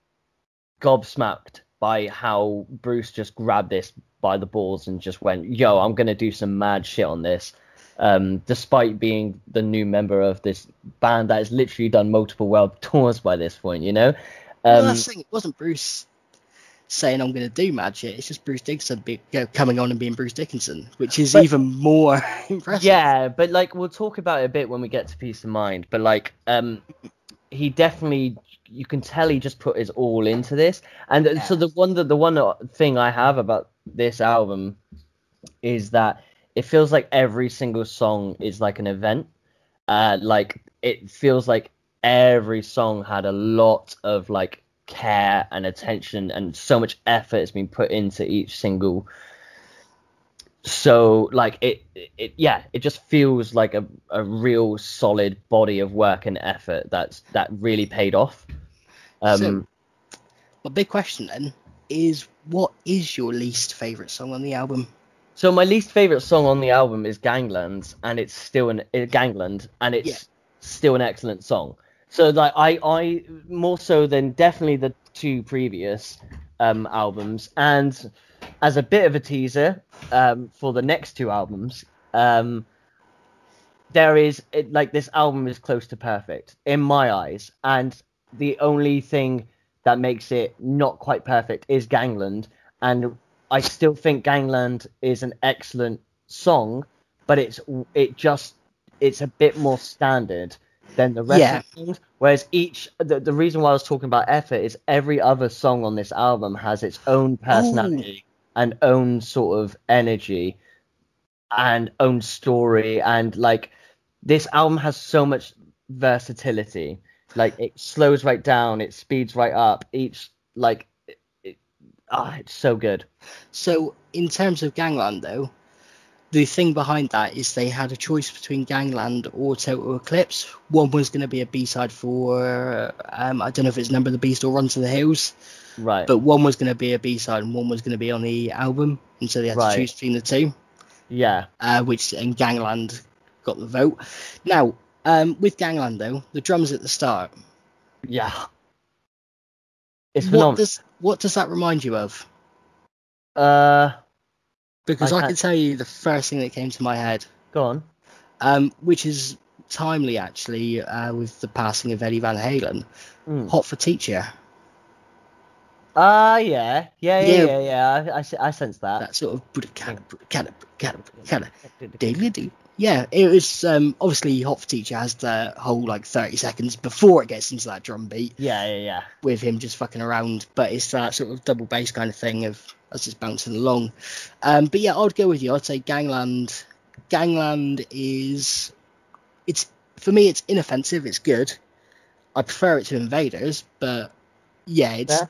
gobsmacked by how Bruce just grabbed this by the balls and just went, "Yo, I'm gonna do some mad shit on this." Um, despite being the new member of this band that has literally done multiple world (laughs) tours by this point, you know. well, Um, that's thing. It wasn't Bruce saying I'm going to do mad shit. It's just Bruce Dickinson be, you know, coming on and being Bruce Dickinson, which is But- even more (laughs) impressive. yeah, but like we'll talk about it a bit when we get to Piece of Mind. But like, um, he definitely, you can tell he just put his all into this. And uh, so the one that the one thing I have about this album is that it feels like every single song is like an event. Uh, like it feels like every song had a lot of like care and attention and so much effort has been put into each single so like it, it yeah it just feels like a, a real solid body of work and effort that's that really paid off um So- My big question then is, what is your least favorite song on the album? so my least favorite song on the album is gangland and it's still an uh, gangland and it's Yeah. still an excellent song so like i i more so than definitely the two previous um albums and as a bit of a teaser um for the next two albums um there is it, like this album is close to perfect in my eyes and the only thing that makes it not quite perfect is gangland and i still think gangland is an excellent song but it's it just it's a bit more standard than the rest Yeah. of the songs whereas each the, the reason why i was talking about effort is every other song on this album has its own personality and own sort of energy and own story and like this album has so much versatility. Like it slows right down it speeds right up each like it, it, ah, it's so good. So, in terms of Gangland, though, the thing behind that is they had a choice between Gangland or Total Eclipse. One was going to be a B side for, um, I don't know if it's Number of the Beast or Run to the Hills, right but one was going to be a B side and one was going to be on the album. And so they had Right. to choose between the two, yeah uh, which, and Gangland got the vote. Now, um, with Gangland, though, the drums at the start, yeah it's what phenomenal does, what does that remind you of? uh Because I I, can't- tell you the first thing that came to my head. go on um, which is timely actually uh, with the passing of Eddie Van Halen. Mm. Hot for Teacher, ah yeah yeah yeah Yeah. yeah yeah, I, I, I sense that that sort of kind of kind of kind of kind of Yeah, it was um, obviously Hot for Teacher has the whole like 30 seconds before it gets into that drum beat yeah yeah yeah with him just fucking around, but it's that sort of double bass kind of thing of us just bouncing along. Um, but yeah, I'd go with you. I'd say Gangland. Gangland is it's for me it's inoffensive. It's good. I prefer it to Invaders, but yeah, it's Fair.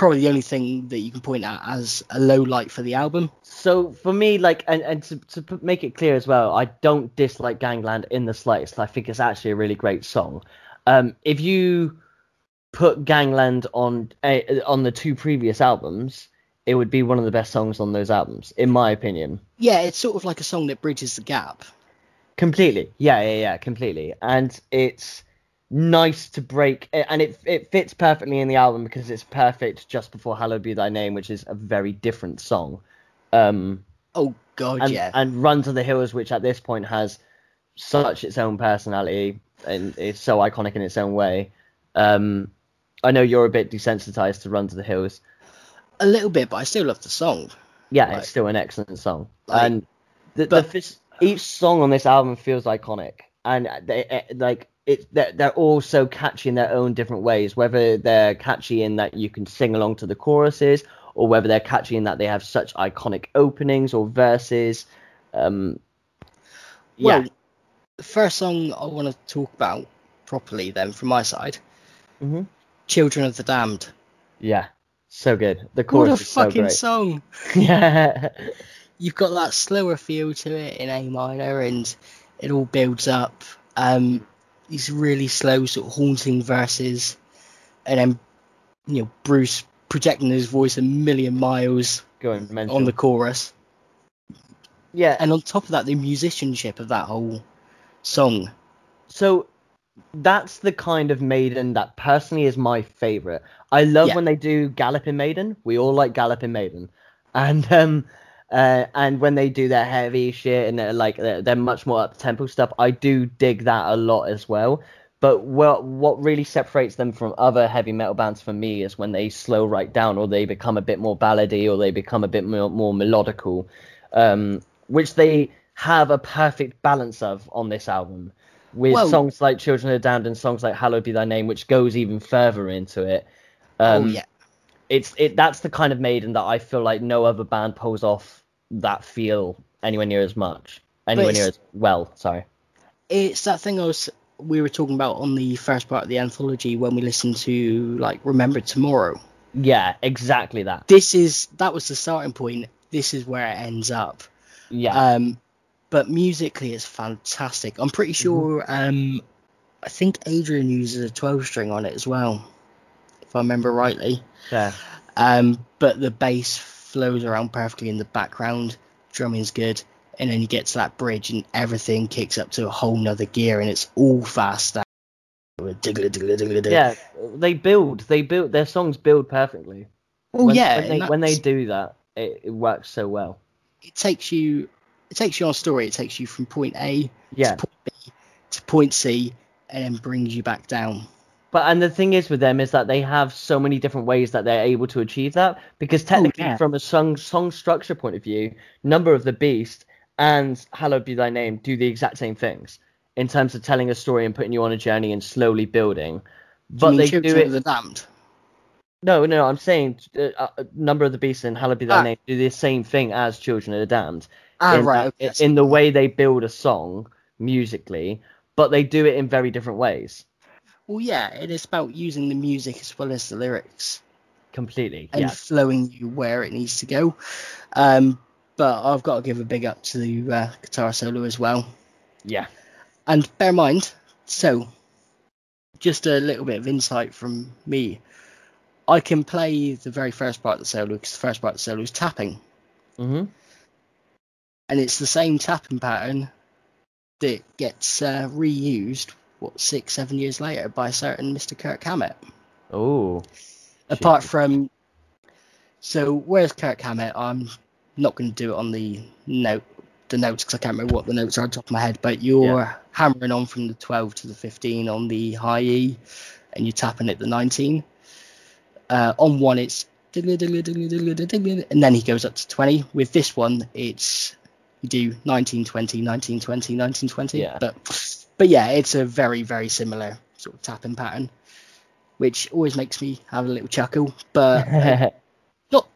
Probably the only thing that you can point at as a low light for the album. So for me, like, and, and to, to make it clear as well, I don't dislike Gangland in the slightest. I think it's actually a really great song. Um, if you put Gangland on uh, on the two previous albums, it would be one of the best songs on those albums, in my opinion. Yeah, it's sort of like a song that bridges the gap. Completely, yeah, yeah, yeah, completely. And it's nice to break, and it it fits perfectly in the album because it's perfect just before "Hallowed Be Thy Name," which is a very different song. Um, Oh god, and, yeah. and Run to the Hills, which at this point has such its own personality and is so iconic in its own way. Um, I know you're a bit desensitized to Run to the Hills. a little bit, but I still love the song. Yeah, Right. it's still an excellent song, Like- and the, but- the each song on this album feels iconic, and they eh, like it. They're, they're all so catchy in their own different ways. Whether they're catchy in that you can sing along to the choruses, or whether they're catchy in that they have such iconic openings or verses. Um, yeah, Well, the first song I want to talk about properly, then from my side, hmm "Children of the Damned." Yeah, so good. The chorus What a so fucking great. song! yeah, (laughs) You've got that slower feel to it in A minor, and it all builds up. Um, these really slow, sort of haunting verses, and then you know Bruce projecting his voice a million miles going mental. on the chorus, yeah, and on top of that, the musicianship of that whole song. So that's the kind of maiden that personally is my favorite. I love Yeah. when they do Galloping Maiden. We all like Galloping Maiden, and um, uh, and when they do their heavy shit and they're like they're, they're much more up tempo stuff, I do dig that a lot as well. But what what really separates them from other heavy metal bands for me is when they slow right down, or they become a bit more ballady, or they become a bit more, more melodical, um, which they have a perfect balance of on this album with songs like Children of the Damned and songs like Hallowed Be Thy Name, which goes even further into it. Um, oh yeah, it's it that's the kind of maiden that I feel like no other band pulls off that feel anywhere near as much, anywhere near as well. Sorry. it's that thing I was we were talking about on the first part of the anthology when we listened to like Remember Tomorrow. Yeah, exactly that. This is that was the starting point. This is where it ends up. Yeah, Um, but musically, it's fantastic. I'm pretty sure. Um, I think Adrian uses a 12 string on it as well, if I remember rightly. yeah, Um, but the bass flows around perfectly in the background. Drumming's good, and then you get to that bridge, and everything kicks up to a whole nother gear, and it's all fast. yeah. They build, they build their songs build perfectly. Well, when, yeah. when they, when they do that, it, it works so well. it takes you, it takes you on story. It takes you from point A Yeah, to point B to point C, and then brings you back down. But and the thing is with them is that they have so many different ways that they're able to achieve that. Because technically, yeah. from a song song structure point of view, Number of the Beast and Hallowed Be Thy Name do the exact same things in terms of telling a story and putting you on a journey and slowly building. Do But mean they do it. the Damned. No, no, I'm saying uh, uh, Number of the Beast and Hallowed Be Thy Ah. Name do the same thing as Children of the Damned. Ah, in, right. Okay, in the way they build a song musically, but they do it in very different ways. Well, yeah, it is about using the music as well as the lyrics Completely. and Yeah. flowing you where it needs to go. Um, but I've got to give a big up to the uh, guitar solo as well. Yeah. And bear in mind, so just a little bit of insight from me. I can play the very first part of the solo because the first part of the solo is tapping, hmm and it's the same tapping pattern that gets uh, reused what six, seven years later by a certain Mr. Kirk Hammett. Oh. apart from so where's Kirk Hammett? I'm not going to do it on the note the notes because I can't remember what the notes are on top of my head. But you're hammering on from the 12 to the 15 on the high E, and you're tapping at the 19. Uh, on one it's and then he goes up to 20. With this one, it's you do 19, 20, 19, 20, 19, 20. Yeah. But but yeah, it's a very very similar sort of tapping pattern, which always makes me have a little chuckle. But (laughs) uh, not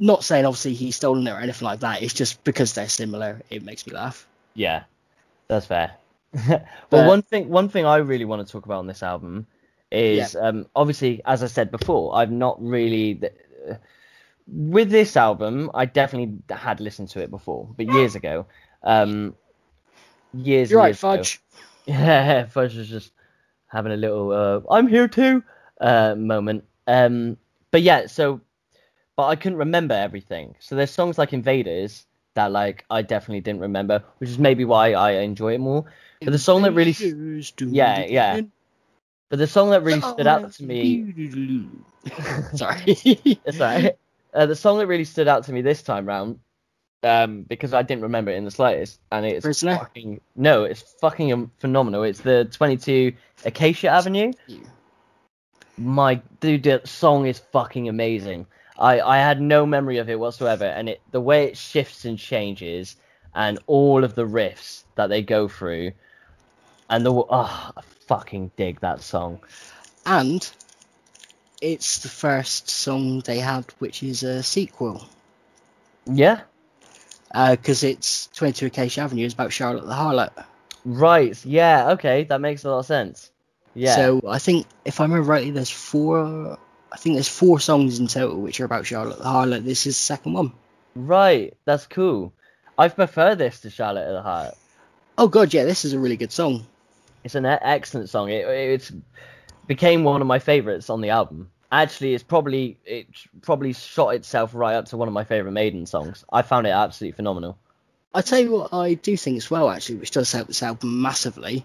not saying obviously he's stolen it or anything like that. It's just because they're similar, it makes me laugh. Yeah, that's fair. (laughs) well, But- one thing one thing I really want to talk about on this album is um, obviously, as I said before, I've not really. Uh, with this album, I definitely had listened to it before, but years ago. Um, years. You're right, years ago. (laughs) Yeah, Fudge was just having a little uh, "I'm here too" uh, moment. Um, but yeah, so but I couldn't remember everything. So there's songs like Invaders that like I definitely didn't remember, which is maybe why I enjoy it more. But the song that really, Yeah, yeah. but the song that really stood out to me, (laughs) Sorry. (laughs) sorry. Uh, the song that really stood out to me this time round, um, because I didn't remember it in the slightest, and it's Prisoner? fucking no, it's fucking phenomenal. It's the 22 Acacia Avenue. my dude that song is fucking amazing i i had no memory of it whatsoever and it the way it shifts and changes and all of the riffs that they go through and the oh i fucking dig that song and it's the first song they had, which is a sequel, yeah Uh, because it's 22 Acacia Avenue is about Charlotte the Harlot. Right. Yeah. Okay. That makes a lot of sense. Yeah. So I think if I remember rightly, there's four. I think there's four songs in total which are about Charlotte the Harlot. This is the second one. right. That's cool. I prefer this to Charlotte the Harlot. Oh god, yeah, this is a really good song. It's an excellent song. It it's became one of my favorites on the album. Actually, it's probably it probably shot itself right up to one of my favorite Maiden songs. I found it absolutely phenomenal. I tell you what, I do think as well, actually, which does help this album massively,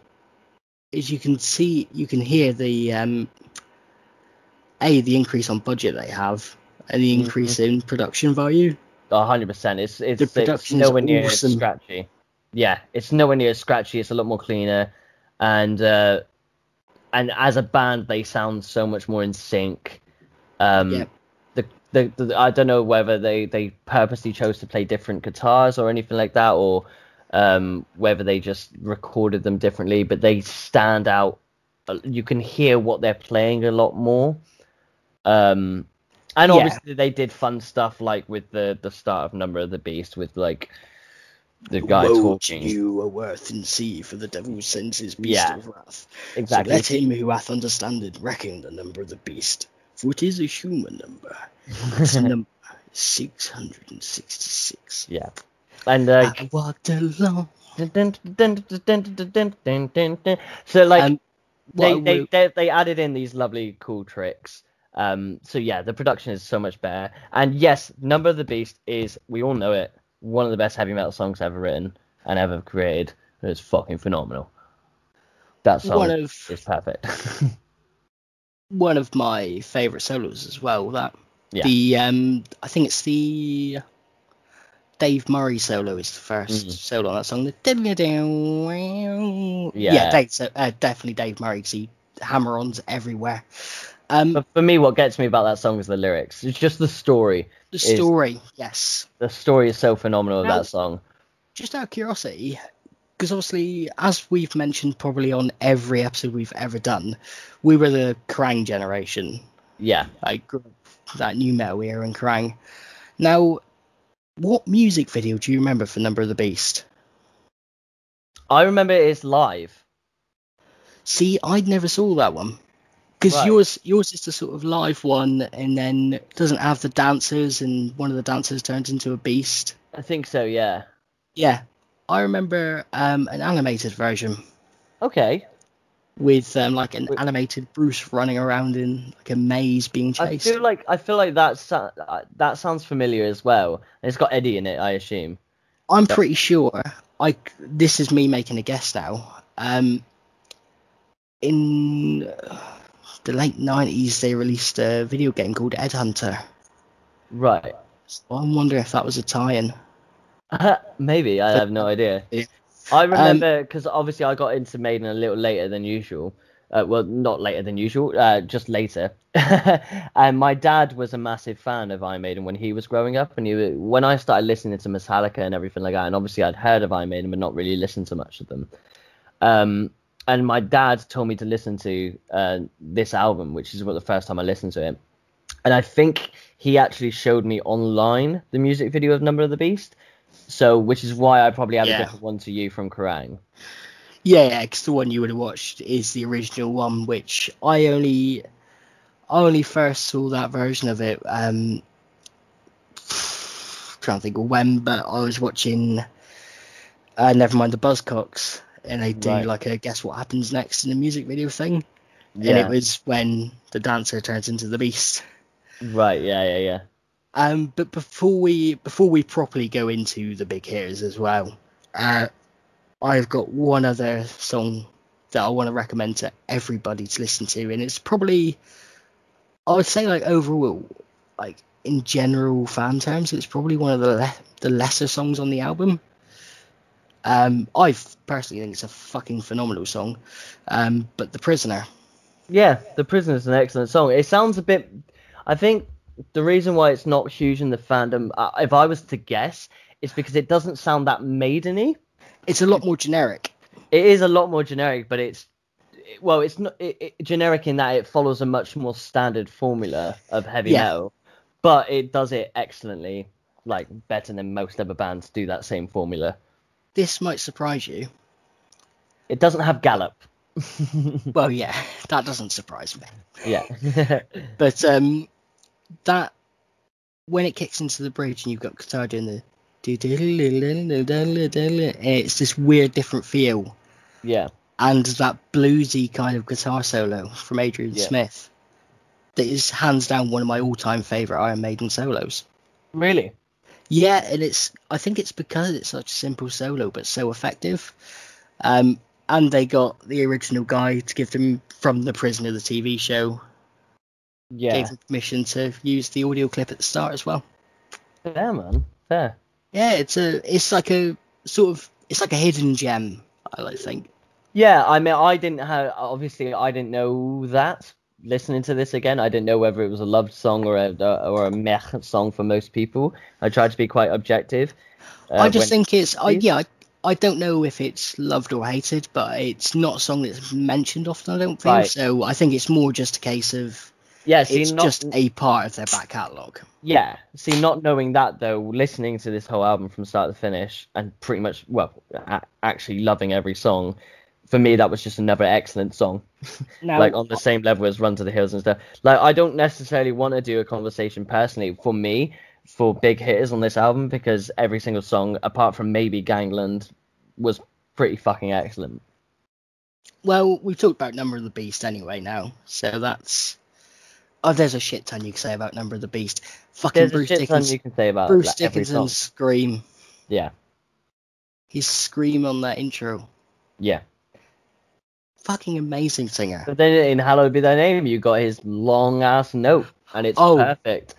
is you can see, you can hear the um, a the increase on budget they have, and the increase in production value. A hundred percent. It's it's, The it's nowhere near as awesome. scratchy. Yeah, it's nowhere near scratchy. It's a lot more cleaner, and uh, and as a band, they sound so much more in sync. Um, Yeah. the, the the I don't know whether they they purposely chose to play different guitars or anything like that, or um, whether they just recorded them differently, but they stand out. You can hear what they're playing a lot more. Um, and Yeah. obviously they did fun stuff like with the the start of Number of the Beast with like the guy Woe talking. you, a worth in sea, for the devil sends his beast Yeah. of wrath. Exactly. So let him who hath understanding reckon the number of the beast, for it is a human number. Its (laughs) number six hundred and sixty-six. Yeah. And uh, I walked along. so like Um, they, they, they they added in these lovely cool tricks. Um, so yeah, the production is so much better. And yes, Number of the Beast is we all know it, one of the best heavy metal songs ever written and ever created. It's fucking phenomenal. That song one of is perfect. (laughs) one of my favourite solos as well. That Yeah. the um, I think it's the Dave Murray solo is the 1st Mhm. solo on that song. The yeah, Yeah. Dave, so, uh, definitely Dave Murray. 'cause he hammer-ons everywhere. Um, but for me, what gets me about that song is the lyrics. It's just the story. the is- story, yes. The story is so phenomenal of that song. Just out of curiosity, because obviously, as we've mentioned probably on every episode we've ever done, we were the Kerrang generation. Yeah. I grew up that new metal era in Kerrang. Now, what music video do you remember for Number of the Beast? I remember it's live. See, I never saw that one. Because Right. yours, yours is the sort of live one, and then doesn't have the dancers, and one of the dancers turns into a beast. I think so, yeah. Yeah, I remember um, an animated version Okay. with um, like an animated Bruce running around in like a maze being chased I feel like I feel like that uh, that sounds familiar as well. It's got Eddie in it, I assume. I'm pretty sure. I this is me making a guess now. Um, in uh, the late '90s, they released a video game called Ed Hunter. Right. So I'm wondering if that was a tie-in. (laughs) Maybe I have no idea. Yeah. I remember because obviously I got into Maiden a little later than usual. Uh, well, not later than usual, uh, just later. (laughs) and my dad was a massive fan of Iron Maiden when he was growing up, and he when I started listening to Metallica and everything like that, and obviously I'd heard of Iron Maiden but not really listened to much of them. Um, and my dad told me to listen to uh, this album, which is what the first time I listened to it. And I think he actually showed me online the music video of Number of the Beast. So, which is why I probably have Yeah. a different one to you from Kerrang. Yeah, yeah, 'cause the one you would have watched is the original one, which I only, I only first saw that version of it. Um, trying to think of when, but I was watching. Uh, never mind the Buzzcocks, and they do Right. like a guess what happens next in the music video thing, Yeah. and it was when the dancer turns into the beast. Right. Yeah. Yeah. Yeah. Um, but before we before we properly go into the big hitters as well, uh, I've got one other song that I want to recommend to everybody to listen to, and it's probably I would say like overall, like in general fan terms, it's probably one of the le- the lesser songs on the album. Um, I personally think it's a fucking phenomenal song, um, but the prisoner. Yeah. The Prisoner is an excellent song. It sounds a bit. I think the reason why it's not huge in the fandom, uh, if I was to guess, is because it doesn't sound that maideny. It's a lot more generic. It is a lot more generic, but it's well, it's not it, it, generic in that it follows a much more standard formula of heavy Yeah. metal, but it does it excellently, like better than most other bands do that same formula. This might surprise you. It doesn't have Gallop. (laughs) Well, yeah, that doesn't surprise me. yeah. (laughs) But um, that when it kicks into the bridge and you've got guitar doing the it's this weird different feel yeah. and that bluesy kind of guitar solo from Adrian Yeah. Smith that is hands down one of my all-time favorite Iron Maiden solos. Really? Yeah, and it's I think it's because it's such a simple solo but so effective. Um, and they got the original guy to give them from the Prisoner the TV show Yeah. gave them permission to use the audio clip at the start as well. Fair, man. Fair. Yeah, it's a it's like a sort of it's like a hidden gem. I like think. Yeah, I mean, I didn't have. Obviously, I didn't know that. Listening to this again, I didn't know whether it was a loved song or a or a meh song for most people. I tried to be quite objective. uh, I just think it's I yeah I, I don't know if it's loved or hated, but it's not a song that's mentioned often. I don't think Right. so. I think it's more just a case of yeah, see, it's not, just a part of their back catalogue. yeah, see, not knowing that though, listening to this whole album from start to finish, and pretty much, well, a- actually loving every song. For me, that was just another excellent song. Now, (laughs) like on the same level as Run to the Hills and stuff. Like I don't necessarily want to do a conversation personally for me for big hitters on this album because every single song, apart from maybe Gangland, was pretty fucking excellent. well, we've talked about Number of the Beast anyway now, so that's oh, there's a shit ton you can say about Number of the Beast. Fucking There's a Bruce shit ton you can say about Bruce like. Dickinson's scream, Yeah, his scream on that intro, yeah. Fucking amazing singer. But then in Hallowed Be Thy Name, you got his long ass note, and it's Oh. perfect.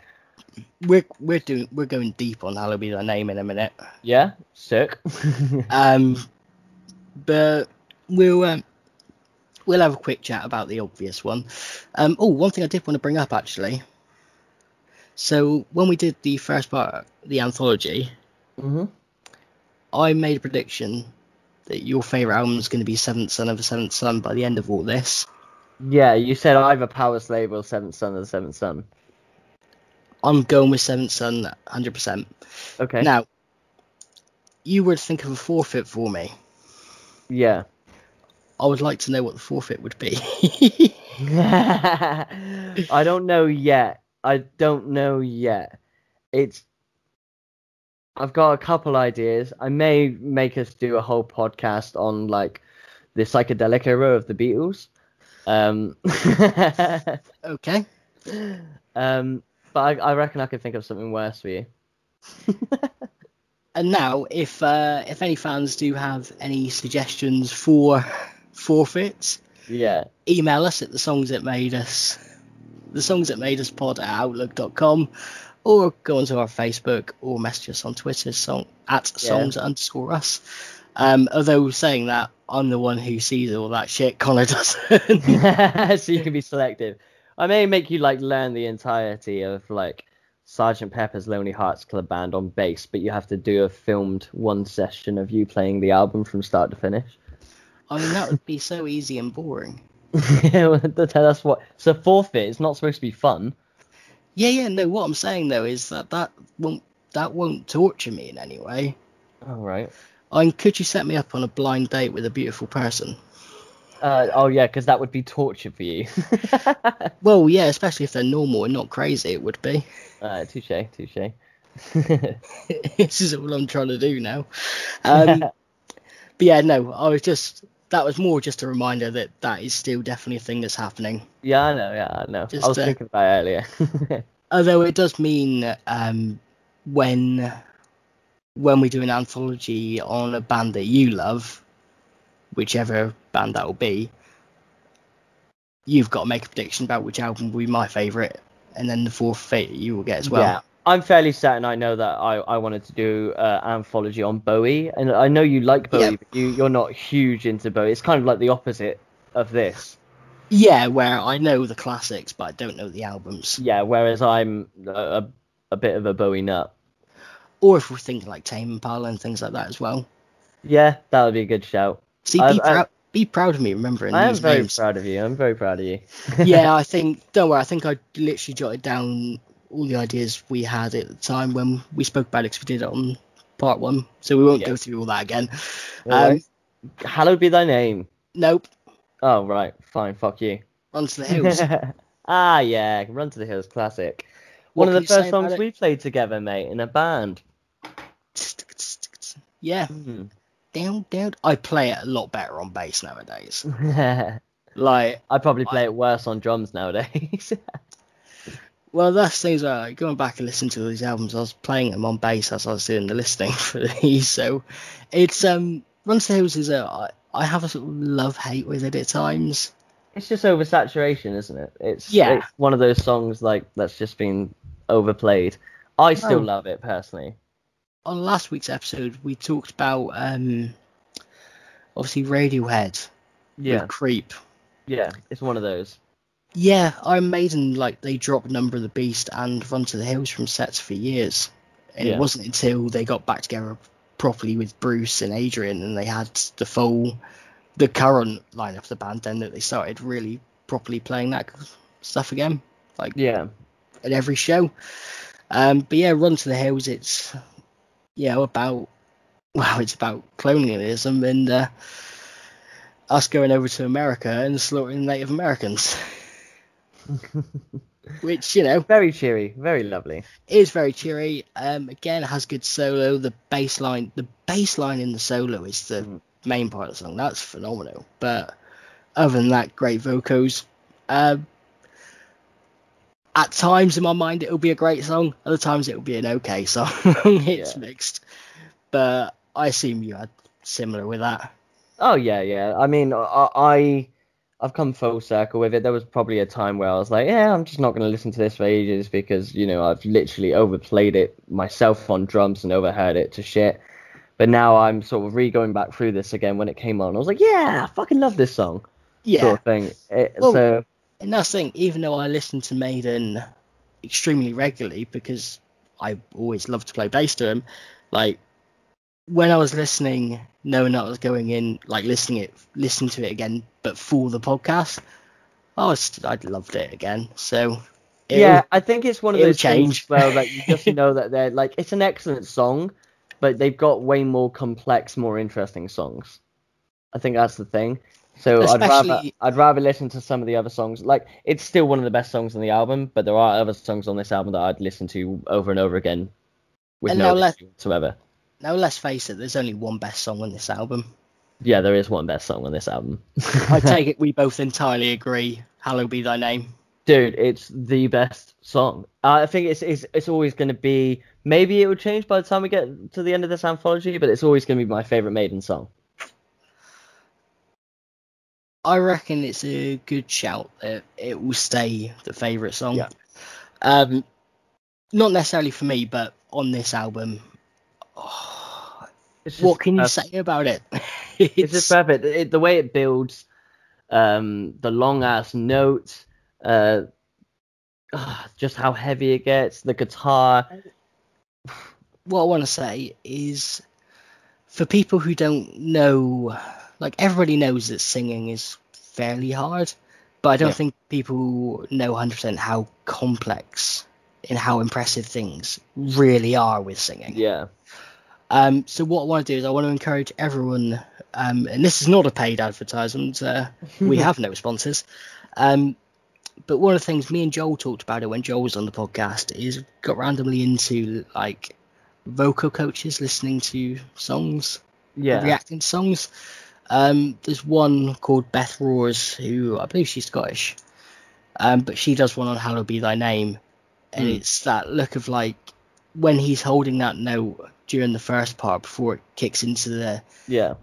We're we're doing we're going deep on Hallowed Be Thy Name in a minute. Yeah, sick. (laughs) Um, but we'll um, we'll have a quick chat about the obvious one. Um, oh, one thing I did want to bring up actually. So when we did the first part, the anthology, hmm I made a prediction that your favorite album is going to be Seventh Son of a Seventh Son by the end of all this. Yeah, you said either Powerslave or Seventh Son of the Seventh Son. I'm going with Seventh Son, hundred percent. Okay. Now, you were to think of a forfeit for me. Yeah. I would like to know what the forfeit would be. (laughs) I don't know yet. I don't know yet. It's. I've got a couple ideas. I may make us do a whole podcast on like the psychedelic era of the Beatles. Um, (laughs) okay. um, but I, I reckon I could think of something worse for you. (laughs) And now, if uh, if any fans do have any suggestions for forfeits, Yeah. email us at the songs that made us, the songs that made us pod at outlook.com, or go onto our Facebook or message us on Twitter song at Yeah. songs underscore us. Um, although saying that, I'm the one who sees all that shit. Connor (laughs) doesn't. (laughs) so you can be selective. I may make you like learn the entirety of like Sergeant Pepper's Lonely Hearts Club Band on bass, but you have to do a filmed one session of you playing the album from start to finish. I mean, that would be so easy and boring. (laughs) yeah, That's what. So forfeit. It's not supposed to be fun. Yeah, yeah. No, what I'm saying though is that that won't that won't torture me in any way. All right. I mean, could you set me up on a blind date with a beautiful person? Uh, oh yeah, because that would be torture for you. (laughs) Well, yeah, especially if they're normal and not crazy, it would be. uh, touche, touche. (laughs) this is all I'm trying to do now. (laughs) Um, but yeah, no, I was just that was more just a reminder that that is still definitely a thing that's happening. yeah, I know. Yeah, I know. Just, I was thinking about it earlier. (laughs) Although it does mean um, when when we do an anthology on a band that you love, whichever band that will be, you've got to make a prediction about which album will be my favourite, and then the fourth fate you will get as well. Yeah, I'm fairly certain I know that I, I wanted to do uh, anthology on Bowie, and I know you like Bowie, Yeah. but you, you're not huge into Bowie. It's kind of like the opposite of this. Yeah, where I know the classics, but I don't know the albums. Yeah, whereas I'm a, a, a bit of a Bowie nut. Or if we're thinking like Tame Impala and things like that as well. Yeah, that would be a good shout. See, be, prou- be proud of me remembering I am very names. proud of you. I'm very proud of you. yeah, (laughs) I think. Don't worry. I think I literally jotted down all the ideas we had at the time when we spoke about it. 'cause we did it on part one, so we won't Yeah. go through all that again. No Um. Hallowed be thy name. Nope. Oh right, fine, fuck you. Run to the hills. (laughs) ah yeah, Run to the Hills classic. One of the can you say first songs we played together, mate, in a band. yeah. Hmm. Down, down. I play it a lot better on bass nowadays. (laughs) Like I'd probably play it worse on drums nowadays. (laughs) well, that's things like, going back and listening to these albums, I was playing them on bass as I was doing the listening (laughs) for these. So it's um, Run to the Hills is a I, have a sort of love hate with it at times. it's just oversaturation, isn't it? It's Yeah. it's one of those songs like that's just been overplayed. I still Oh. love it personally. On last week's episode, we talked about um, obviously Radiohead Yeah, Creep. yeah, it's one of those. Yeah, Iron Maiden like they dropped Number of the Beast and Run to the Hills from sets for years, and Yeah. it wasn't until they got back together properly with Bruce and Adrian and they had the full, the current lineup of the band then that they started really properly playing that stuff again, like Yeah, at every show. Um, but yeah, Run to the Hills, it's you know about well, it's about colonialism and uh, us going over to America and slaughtering Native Americans. (laughs) (laughs) Which you know very cheery, very lovely. is very cheery. Um, again, has good solo. The bass line, the bass line in the solo is the Mhm. main part of the song. That's phenomenal. But other than that, great vocals. Um, at times in my mind, it'll be a great song. Other times, it'll be an okay song. (laughs) it's Yeah. mixed. But I assume you had similar with that. Oh yeah, yeah. I mean, I, I I've come full circle with it. There was probably a time where I was like, yeah, I'm just not going to listen to this for ages because you know I've literally overplayed it myself on drums and overheard it to shit. But now I'm sort of re going back through this again when it came on. I was like, yeah, I fucking love this song, Yeah. sort of thing. It, Well- so And that's the thing, even though I listen to Maiden extremely regularly because I always love to play bass to them, like when I was listening, knowing that I was going in, like listening it, listening to it again, but for the podcast, I was I loved it again. So yeah, I think it's one of those change. things where like you just (laughs) know that they're like it's an excellent song, but they've got way more complex, more interesting songs. I think that's the thing. So I'd rather I'd rather listen to some of the other songs. Like it's still one of the best songs on the album, but there are other songs on this album that I'd listen to over and over again with And no whatsoever. now let's face it, there's only one best song on this album. Yeah, there is one best song on this album. I (laughs) take it we both entirely agree. Hallowed be thy name. Dude, it's the best song. Uh, I think it's it's it's always going to be. Maybe it will change by the time we get to the end of this anthology, but it's always going to be my favorite Maiden song. I reckon it's a good shout that it will stay the favourite song. Yeah. Um, not necessarily for me, but on this album, (sighs) oh, what can you say about it? (laughs) It's just perfect. It, the way it builds, um, the long ass notes, uh, ah, just how heavy it gets, the guitar. what I want to say is for people who don't know, like everybody knows that singing is fairly hard, but I don't Yeah. think people know 100% how complex and how impressive things really are with singing. Yeah, Um, so what I want to do is I want to encourage everyone, um, and this is not a paid advertisement. Uh, we (laughs) have no sponsors. Um, but one of the things me and Joel talked about it when Joel was on the podcast is got randomly into like vocal coaches listening to songs, yeah, reacting to songs. Um, there's one called Beth Roars who I believe she's Scottish, um, but she does one on "Hallowed Be Thy Name," and Hmm. it's that look of like when he's holding that note during the first part before it kicks into the yeah.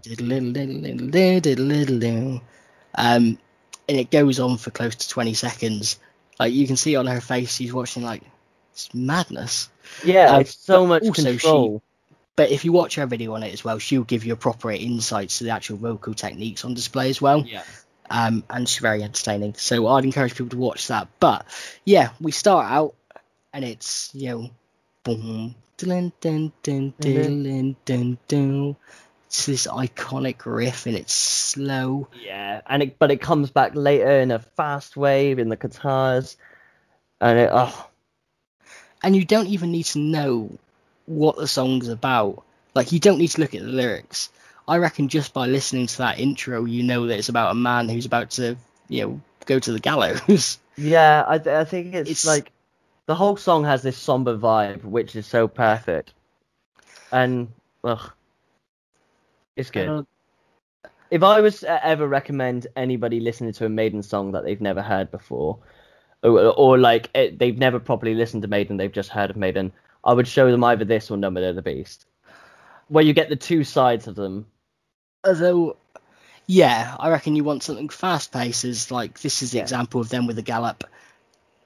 um, and it goes on for close to 20 seconds. Like you can see on her face, she's watching like it's madness. Yeah, it's so much also she- control. But if you watch her video on it as well, she'll give you a proper insights to the actual vocal techniques on display as well. Yeah. Um, and she's very entertaining. So I'd encourage people to watch that. But yeah, we start out and it's you know, boom, dun dun dun dun mm-hmm. dun dun dun. It's this iconic riff and it's slow. Yeah, and it, but it comes back later in a fast wave in the guitars, and it oh and you don't even need to know what the song's about. Like you don't need to look at the lyrics. I reckon just by listening to that intro, you know that it's about a man who's about to, you know, go to the gallows. (laughs) Yeah, I, th- I think it's, It's- like the whole song has this somber vibe, which is so perfect, and ugh, it's good. Uh, if I was to ever recommend anybody listening to a Maiden song that they've never heard before, or, or like it, they've never properly listened to Maiden, they've just heard of Maiden, I would show them either this or Number of the Beast, where you get the two sides of them. although, yeah, I reckon you want something fast paced. Is like this is the Yeah. example of them with the gallop,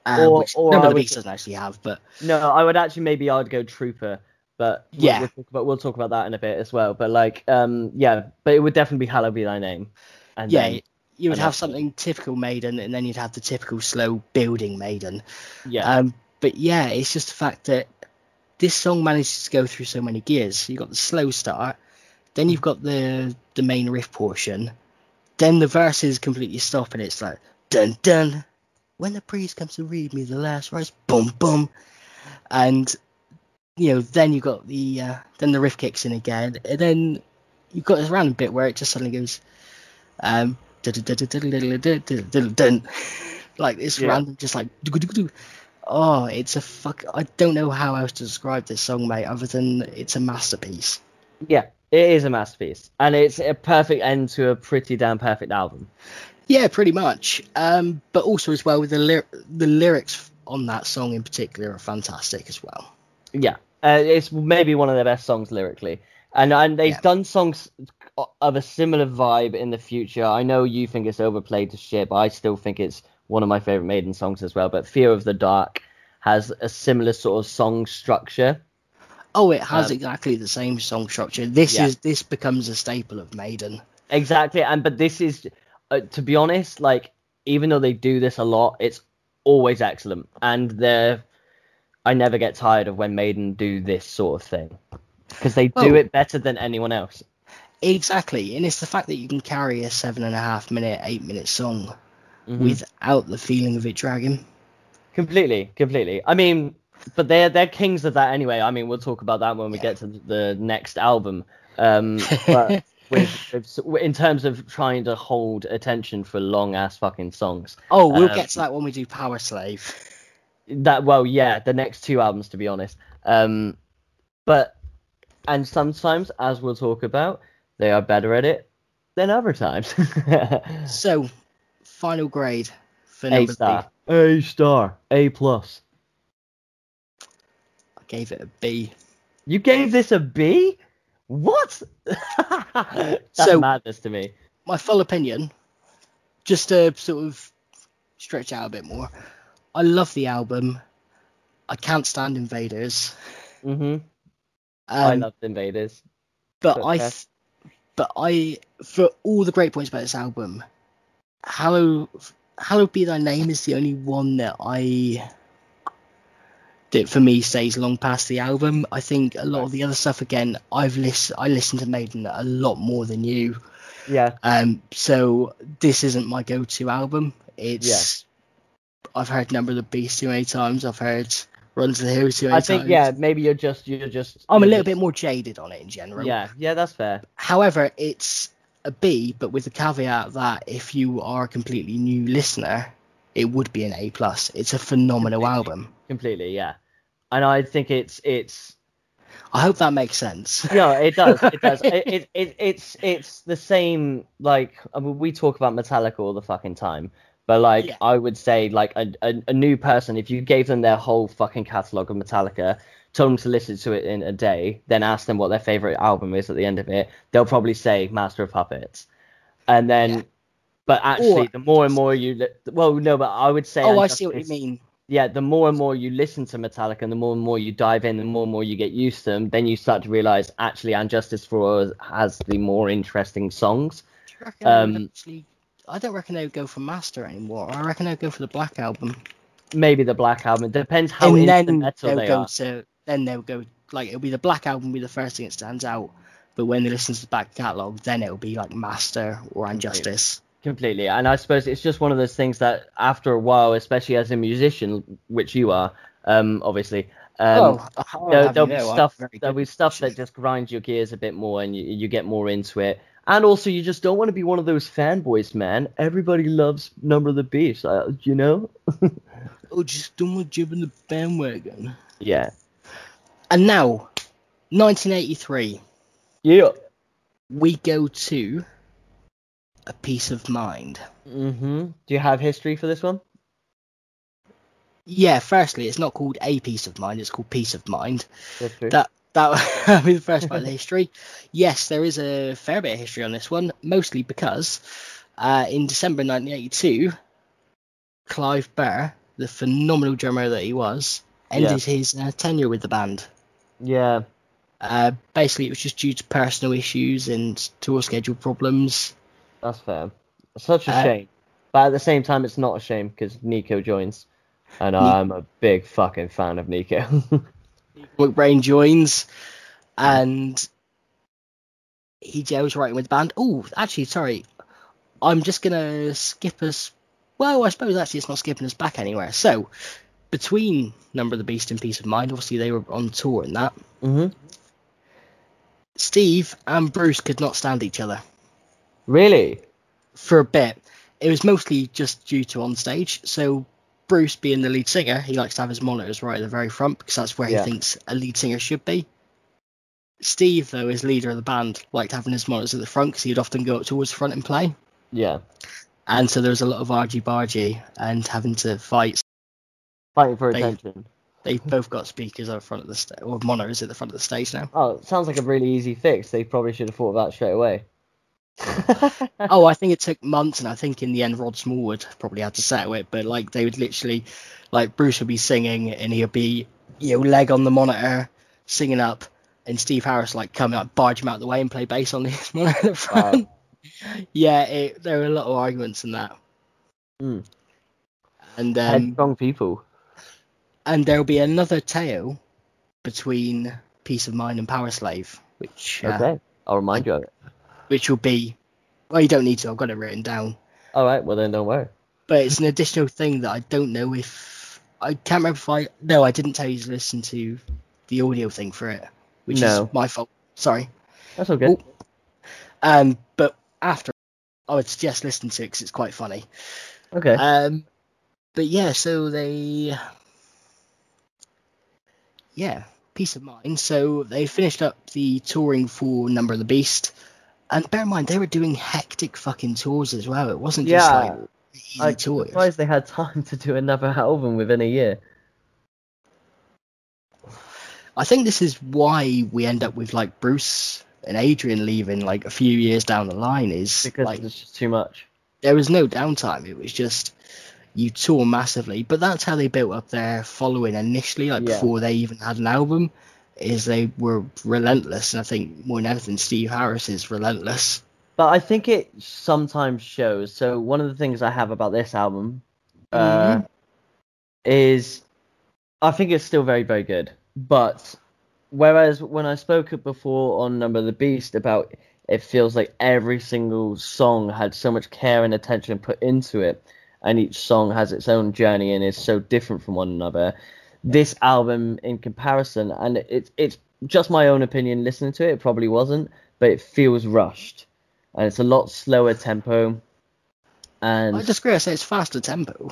uh, Or- which or Number I of the would- Beast doesn't actually have, but No, I would actually maybe I'd go Trooper, but we'll- Yeah. we'll talk about, we'll talk about that in a bit as well. But like, um, yeah, but it would definitely be Hallowed Be Thy Name. And yeah, then- you would have something typical Maiden, and then you'd have the typical slow building Maiden. yeah, Um, but yeah, it's just the fact that this song manages to go through so many gears. You've got the slow start, then you've got the the main riff portion, then the verses completely stop, and it's like dun dun. When the priest comes to read me the last verse, boom boom, and you know then you've got the uh, then the riff kicks in again, and then you've got this random bit where it just suddenly goes, um, like it's Yeah. random, just like oh, it's a fuck. I don't know how else to describe this song, mate, other than it's a masterpiece. yeah, it is a masterpiece, and it's a perfect end to a pretty damn perfect album. Yeah, pretty much. Um, but also as well with the lyr- the lyrics on that song in particular are fantastic as well. Yeah, uh, it's maybe one of their best songs lyrically, and and they've Yeah. done songs of a similar vibe in the future. I know you think it's overplayed to shit, but I still think it's one of my favorite Maiden songs as well. But Fear of the Dark has a similar sort of song structure. Oh, it has Um, exactly the same song structure. This Yeah. is this becomes a staple of Maiden. Exactly, and but this is, uh, to be honest, like even though they do this a lot, it's always excellent, and they're. I never get tired of when Maiden do this sort of thing because they do it better than anyone else. Exactly, and it's the fact that you can carry a seven and a half minute, eight minute song Mhm. without the feeling of it dragging. Completely, completely. I mean, but they're they're kings of that anyway. I mean, we'll talk about that when we get to the next album. Um, but (laughs) with, with in terms of trying to hold attention for long ass fucking songs. Oh, we'll Um, get to that when we do Powerslave. That well, yeah, the next two albums, to be honest. Um, but and sometimes, as we'll talk about, they are better at it than other times. (laughs) So, final grade for A number star, three. A star, A plus. I gave it a B. You gave this a B? What? (laughs) That's So- madness to me. My full opinion, just to sort of stretch out a bit more. I love the album. I can't stand Invaders. hmm Um, I love Invaders. but but I, th- but I, for all the great points about this album, Hallow, Hallowed Be Thy Name is the only one that I, that for me stays long past the album. I think a lot of the other stuff, again, I've listened, I listened to Maiden a lot more than you. Yeah, Um, so this isn't my go-to album. It's, yeah. I've heard Number of the Beast too many times. I've heard Run to the Hills too many times. I think times. yeah, maybe you're just you're just. I'm a you're little just- bit more jaded on it in general. Yeah, yeah, that's fair. However, it's a B, but with the caveat that if you are a completely new listener, it would be an A plus. It's a phenomenal Completely. album. Completely, yeah. And I think it's it's I hope that makes sense. (laughs) no, it does, it does. (laughs) it, it, it it's it's the same. Like I mean, we talk about Metallica all the fucking time, but like Yeah. I would say, like a, a a new person, if you gave them their whole fucking catalog of Metallica, told them to listen to it in a day, then ask them what their favorite album is at the end of it, they'll probably say Master of Puppets, and then. Yeah. But actually, Or- the more and more you, li- well, no, but I would say. Oh, I see what you mean. Yeah, the more and more you listen to Metallica, and the more and more you dive in, and the more and more you get used to them, then you start to realize actually, And Justice for All has the more interesting songs. Do you reckon they would Um, actually, I don't reckon they would go for Master anymore. I reckon they'd go for the Black Album. Maybe the Black Album. It depends how and into then metal they'll they go are. to, then they'll go, like, it'll be the Black Album be the first thing that stands out. But when they listen to the back catalogue, then it'll be like Master or Injustice. Completely. And I suppose it's just one of those things that after a while, especially as a musician, which you are, um, obviously, Um, oh, there, there'll be stuff. There'll be stuff that just grinds your gears a bit more, and you you get more into it. And also, you just don't want to be one of those fanboys, man. Everybody loves Number of the Beast, uh, you know. (laughs) Oh, just don't want to jump in the bandwagon. Yeah. And now, 1983, Yeah. we go to a piece of mind. Mm-hmm. Do you have history for this one? Yeah, firstly, it's not called a piece of mind; it's called piece of mind. That that would be the first part of the history. Yes, there is a fair bit of history on this one, mostly because uh, in December 1982, Clive Burr, the phenomenal drummer that he was, ended his uh, tenure with the band. yeah. Uh, basically, it was just due to personal issues and tour schedule problems. That's fair. Such a Uh, shame. But at the same time, it's not a shame because Nicko joins. And I'm a big fucking fan of Nicko. (laughs) McBrain joins, and he was writing with the band. Oh, actually, sorry, I'm just gonna skip us. Well, I suppose actually it's not skipping us back anywhere. So, between Number of the Beast and Piece of Mind, obviously they were on tour and that. hmm Steve and Bruce could not stand each other Really? for a bit. It was mostly just due to on stage. So. Bruce, being the lead singer, he likes to have his monitors right at the very front because that's where Yeah. he thinks a lead singer should be. Steve, though, as leader of the band, liked having his monitors at the front because he'd often go up towards the front and play. Yeah. And so there was a lot of argy bargy and having to fight. Fighting for They- attention. They've both got speakers at the front of the sta- or monitors at the front of the stage now. Oh, it sounds like a really easy fix. They probably should have thought of that straight away. Oh, I think it took months, and I think in the end Rod Smallwood probably had to settle it. But like they would literally, like Bruce would be singing, and he'd be you know leg on the monitor, singing up, and Steve Harris like coming up, barge him out the way, and play bass on his (laughs) monitor at front. Yeah, it, there were a lot of arguments in that. Mm. And um, Headstrong people. and there'll be another tale between Piece of Mind and Powerslave, which uh, Okay. I'll remind you of it. Which will be. Well, you don't need to. I've got it written down. All right. Well, then don't worry. but it's an additional thing that I don't know if I can't remember if I no I didn't tell you to listen to the audio thing for it, which No. is my fault. Sorry. That's all good. Um, but after I would suggest listening to it because it's quite funny. Okay. Um, but yeah, so they yeah piece of mind. So they finished up the touring for Number of the Beast. And bear in mind, they were doing hectic fucking tours as well. It wasn't just Yeah. like easy I'm tours. surprised they had time to do another album within a year. I think this is why we end up with like Bruce and Adrian leaving like a few years down the line is Because like it's just too much. there was no downtime. It was just you tour massively. But that's how they built up their following initially, like Yeah. before they even had an album, is they were relentless. And I think more than anything, Steve Harris is relentless. But I think it sometimes shows. So one of the things I have about this album uh, Mhm. is I think it's still very, very good. But whereas when I spoke before on Number of the Beast about it feels like every single song had so much care and attention put into it, and each song has its own journey and is so different from one another. This album, in comparison, and it's it's just my own opinion. Listening to it, it probably wasn't, but it feels rushed, and it's a lot slower tempo. And I disagree. I say it's faster tempo.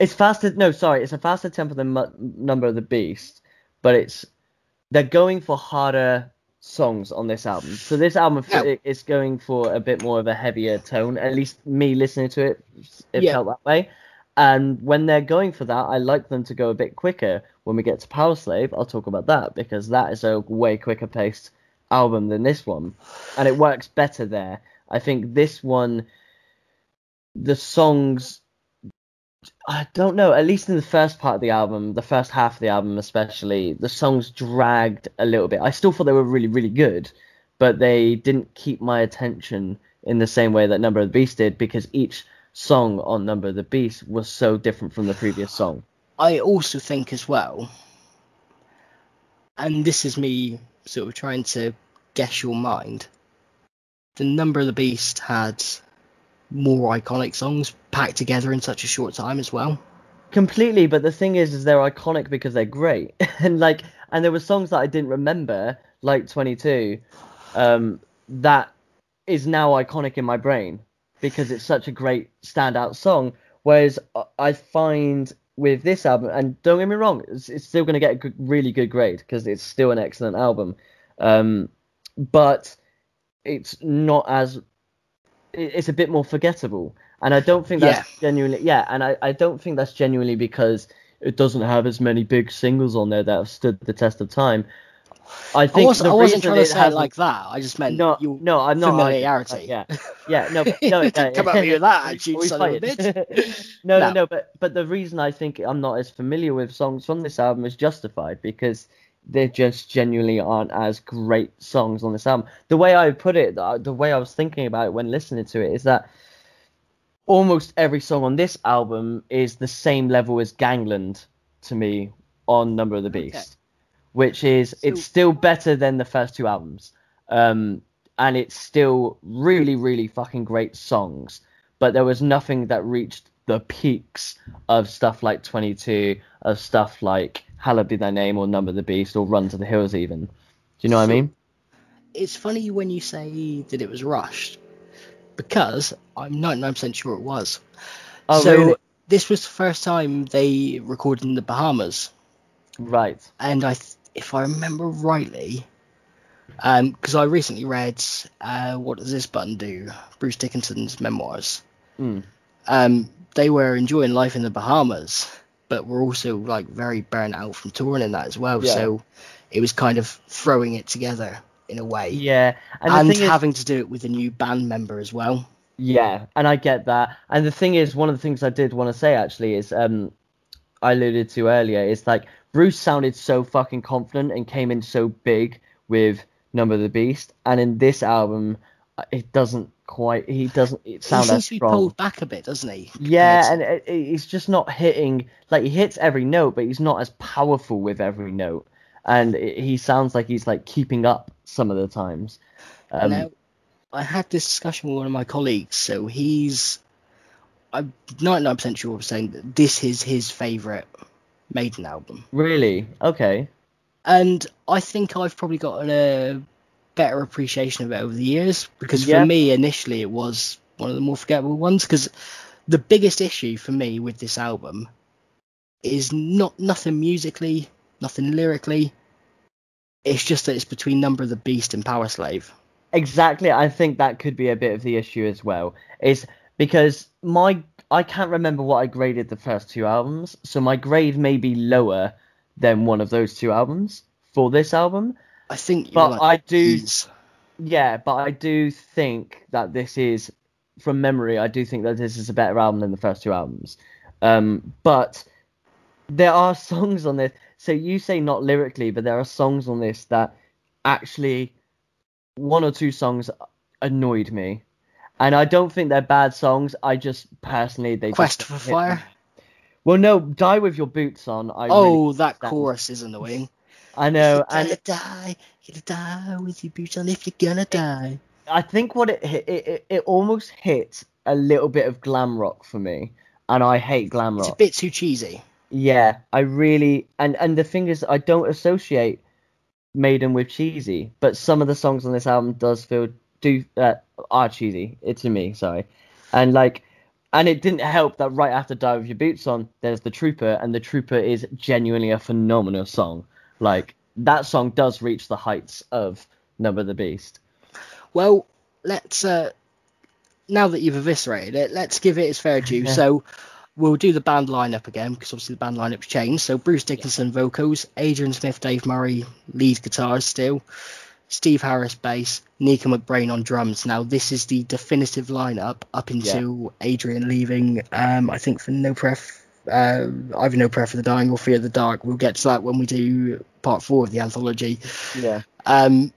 it's faster. No, sorry, it's a faster tempo than Mu- Number of the Beast, but it's they're going for harder songs on this album. So this album Yeah. it- it's going for a bit more of a heavier tone. At least me listening to it, it Yeah. felt that way. And when they're going for that, I like them to go a bit quicker. When we get to Powerslave, I'll talk about that because that is a way quicker paced album than this one, and it works better there. I think this one, the songs I don't know. At least in the first part of the album, the first half of the album especially, the songs dragged a little bit. I still thought they were really, really good, but they didn't keep my attention in the same way that Number of the Beast did because each song on Number of the Beast was so different from the previous song. I also think as well, and this is me sort of trying to guess your mind. The Number of the Beast had more iconic songs packed together in such a short time as well. Completely, but the thing is, is they're iconic because they're great, (laughs) and like, and there were songs that I didn't remember, like 22, um, that is now iconic in my brain because it's such a great standout song. Whereas I find with this album, and don't get me wrong, it's, it's still going to get a good, really good grade because it's still an excellent album, um, but it's not as it's a bit more forgettable and I don't think that's Yeah. genuinely yeah, and I, I don't think that's genuinely because it doesn't have as many big singles on there that have stood the test of time. I I think I wasn't trying to say it like that. I just meant no, you, no, I'm not familiarity. Yeah, yeah, no, but- (laughs) no, no Come at me with that (laughs) We son of (laughs) no, no, No. but but the reason I think I'm not as familiar with songs from this album is justified because they just genuinely aren't as great songs on this album. The way I put it, the, the way I was thinking about it when listening to it is that almost every song on this album is the same level as Gangland to me on Number of the Okay. Which is it's still better than the first two albums. Um, and it's still really, really fucking great songs. But there was nothing that reached the peaks of stuff like 22, of stuff like Hallowed Be Thy Name or Number of the Beast or Run to the Hills, even. Do you know what I mean? It's funny when you say that it was rushed because I'm 99% sure it was. Oh, so really? this was the first time they recorded in the Bahamas, Right. and I, th- if I remember rightly, because I recently read uh, what does this button do? Bruce Dickinson's memoirs. Mm. Um, they were enjoying life in the Bahamas, but were also like very burnt out from touring and that as well. Yeah. So it was kind of throwing it together in a way, Yeah. And, and, the thing is, having to do it with a new band member as well. Yeah, and I get that. And the thing is, one of the things I did want to say actually is, um, I alluded to earlier, is like Bruce sounded so fucking confident and came in so big with Number of the Beast, and in this album, uh, it doesn't quite. He doesn't. It He sounds seems as to be pulled back a bit, doesn't he? Yeah, and it, it- he's just not hitting. Like he hits every note, but he's not as powerful with every note, and it, he sounds like he's like keeping up some of the times. Um, now, I had this discussion with one of my colleagues, so he's. I'm 99% sure of saying that this is his favourite Maiden album. Really? Okay. And I think I've probably gotten a better appreciation of it over the years because Yeah. for me, initially, it was one of the more forgettable ones. Because the biggest issue for me with this album is not nothing musically, nothing lyrically. It's just that it's between Number of the Beast and Powerslave. Exactly. I think that could be a bit of the issue as well. Is because my I can't remember what I graded the first two albums, so my grade may be lower than one of those two albums for this album. I think, But like, I do ease. Yeah, but I do think that this is, from memory, I do think that this is a better album than the first two albums. Um, but there are (laughs) songs on this. So you say not lyrically, but there are songs on this that actually, one or two songs annoyed me, and I don't think they're bad songs. I just personally they Quest for hit me. Fire. Well, no, die with your boots on. I oh, really, that chorus is annoying. (laughs) I know, You're and gonna die, you're gonna die with your boots on if you're gonna die. I think what it hit, it, it, it almost hits a little bit of glam rock for me, and I hate glam rock. It's a bit too cheesy. Yeah, I really and and the thing is, I don't associate Maiden with cheesy, but some of the songs on this album does feel do uh, are cheesy. It's to me, sorry, and like. And it didn't help that right after Die with Your Boots On, there's The Trooper, and The Trooper is genuinely a phenomenal song. Like, that song does reach the heights of Number the Beast. Well, let's uh, now that you've eviscerated it, let's give it its fair due. (laughs) so we'll do the band lineup again because obviously the band lineup's changed. So Bruce Dickinson vocals, Adrian Smith, Dave Murray lead guitars still, Steve Harris bass, Nicko McBrain on drums. Now this is the definitive lineup up until Adrian leaving. Um, I think for No Pref. Uh, either No Prayer for the Dying or Fear of the Dark. We'll get to that when we do part four of the anthology. Yeah. Um,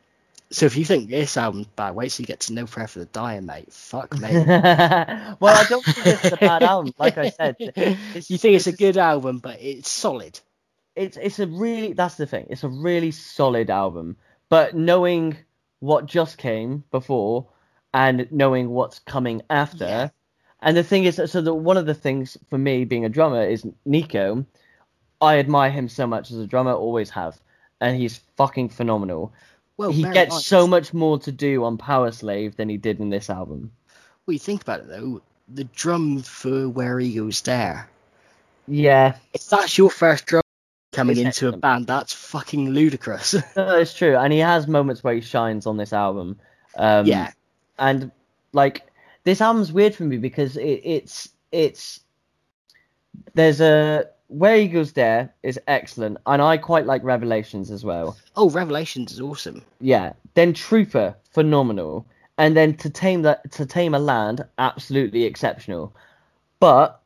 so if you think this album's bad, wait till you get to No Prayer for the Dying, mate. Fuck me. (laughs) well, I don't think this is a bad album. Like I said, (laughs) it's, you think it's a good album, but it's solid. It's it's a really that's the thing. It's a really solid album. But knowing what just came before and knowing what's coming after, Yeah. And the thing is, so the, one of the things for me being a drummer is Nicko. I admire him so much as a drummer, always have, and he's fucking phenomenal. Well, he gets so much more to do on Powerslave than he did in this album. Well, you think about it though, the drum for Where Eagles Dare. Yeah, If that's your first drum coming It's into a band, that's fucking ludicrous. (laughs) no, it's true, and he has moments where he shines on this album. Um, yeah, and like this album's weird for me because it, it's it's there's a where eagles dare is excellent, and I quite like Revelations as well. Oh, Revelations is awesome. Yeah, then Trooper phenomenal, and then to tame that to tame a land absolutely exceptional. But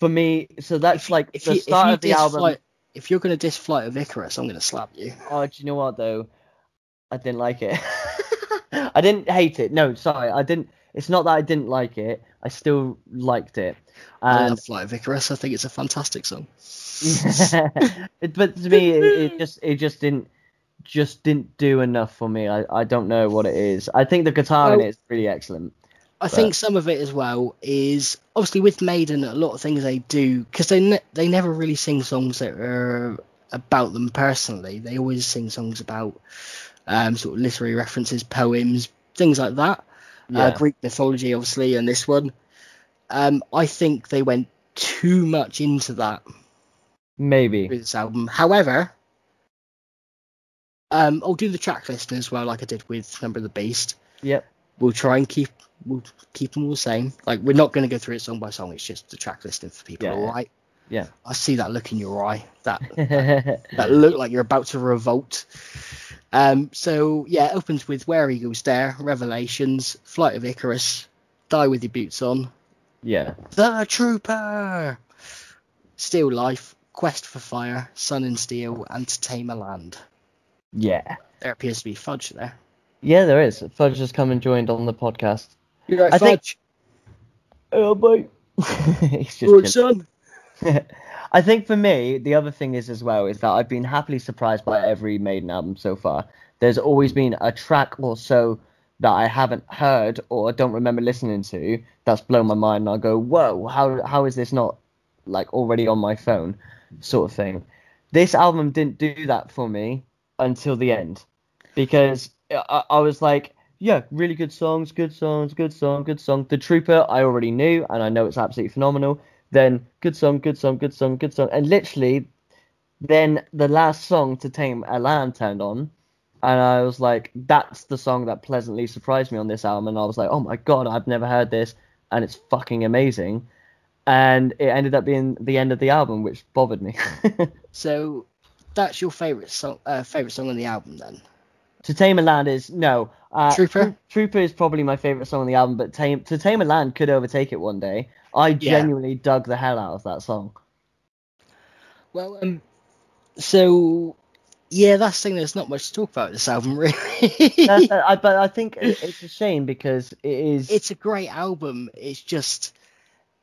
for me, so that's like If the you, start if of the album. If you're gonna diss Flight of Icarus, I'm gonna slap you. Oh, do you know what though? I didn't like it. (laughs) I didn't hate it. No, sorry, I didn't. It's not that I didn't like it. I still liked it. I And love Flight of Icarus. I think it's a fantastic song. (laughs) it, but to me, it, it just it just didn't just didn't do enough for me. I, I don't know what it is. I think the guitar in it is really excellent. I think some of it as well is obviously with Maiden, a lot of things they do because they ne- they never really sing songs that are about them personally. They always sing songs about um, sort of literary references, poems, things like that. Yeah. Uh, Greek mythology, obviously, and this one. Um, I think they went too much into that Maybe. with this album. However, um, I'll do the track listing as well, like I did with Number of the Beast. Yep. We'll try and keep we'll keep them all the same. Like we're not going to go through it song by song. It's just the track listing for people. Yeah, all yeah. right. Yeah. I see that look in your eye. That (laughs) that look like you're about to revolt. Um. So yeah, it opens with Where Eagles Dare, Revelations, Flight of Icarus, Die with Your Boots On, yeah. The Trooper, Still Life, Quest for Fire, Sun and Steel, and To Tame a Land. Yeah. There appears to be fudge there. Yeah, there is. Fudge has come and joined on the podcast. You're right, I think- Oh boy. (laughs) He's just son. (laughs) I think for me, the other thing is as well is that I've been happily surprised by every Maiden album so far. There's always been a track or so that I haven't heard or don't remember listening to that's blown my mind, and I go, "Whoa, how how is this not like already on my phone?" Sort of thing. This album didn't do that for me until the end, because I, I was like, "Yeah, really good songs, good songs, good song, good song." The Trooper I already knew, and I know it's absolutely phenomenal then good song, good song, good song, good song, and literally, then the last song to Tame a Land turned on, and I was like, that's the song that pleasantly surprised me on this album, and I was like, oh my god, I've never heard this, and it's fucking amazing, and it ended up being the end of the album, which bothered me. (laughs) So that's your favorite song, uh, favorite song on the album, then? To Tame a Land is no. Uh, Trooper? Trooper is probably my favorite song on the album, but Tame to Tame a Land could overtake it one day. I genuinely dug the hell out of that song. Well, um, so yeah, that's the thing. There's not much to talk about this album, (laughs) really. That's, I, but I think it's a shame because it is. it's a great album. It's just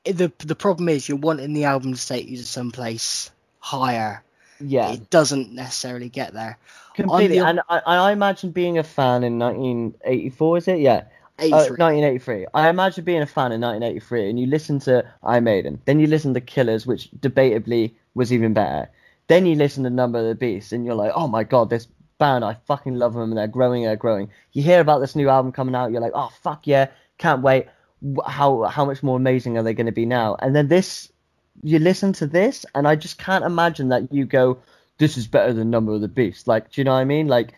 the the problem is you're wanting the album to take you to someplace higher. yeah, It doesn't necessarily get there. Completely. the- And I, I imagine being a fan in 1984. Is it? Yeah. Uh, 1983. I imagine being a fan in 1983, and you listen to I Maiden, then you listen to Killers, which debatably was even better. Then you listen to Number of the Beast, and you're like, oh my god, this band, I fucking love them, and they're growing, they're growing. You hear about this new album coming out, you're like, oh fuck yeah, can't wait. How how much more amazing are they going to be now? And then this, you listen to this, and I just can't imagine that you go, this is better than Number of the Beast. Like, do you know what I mean? Like,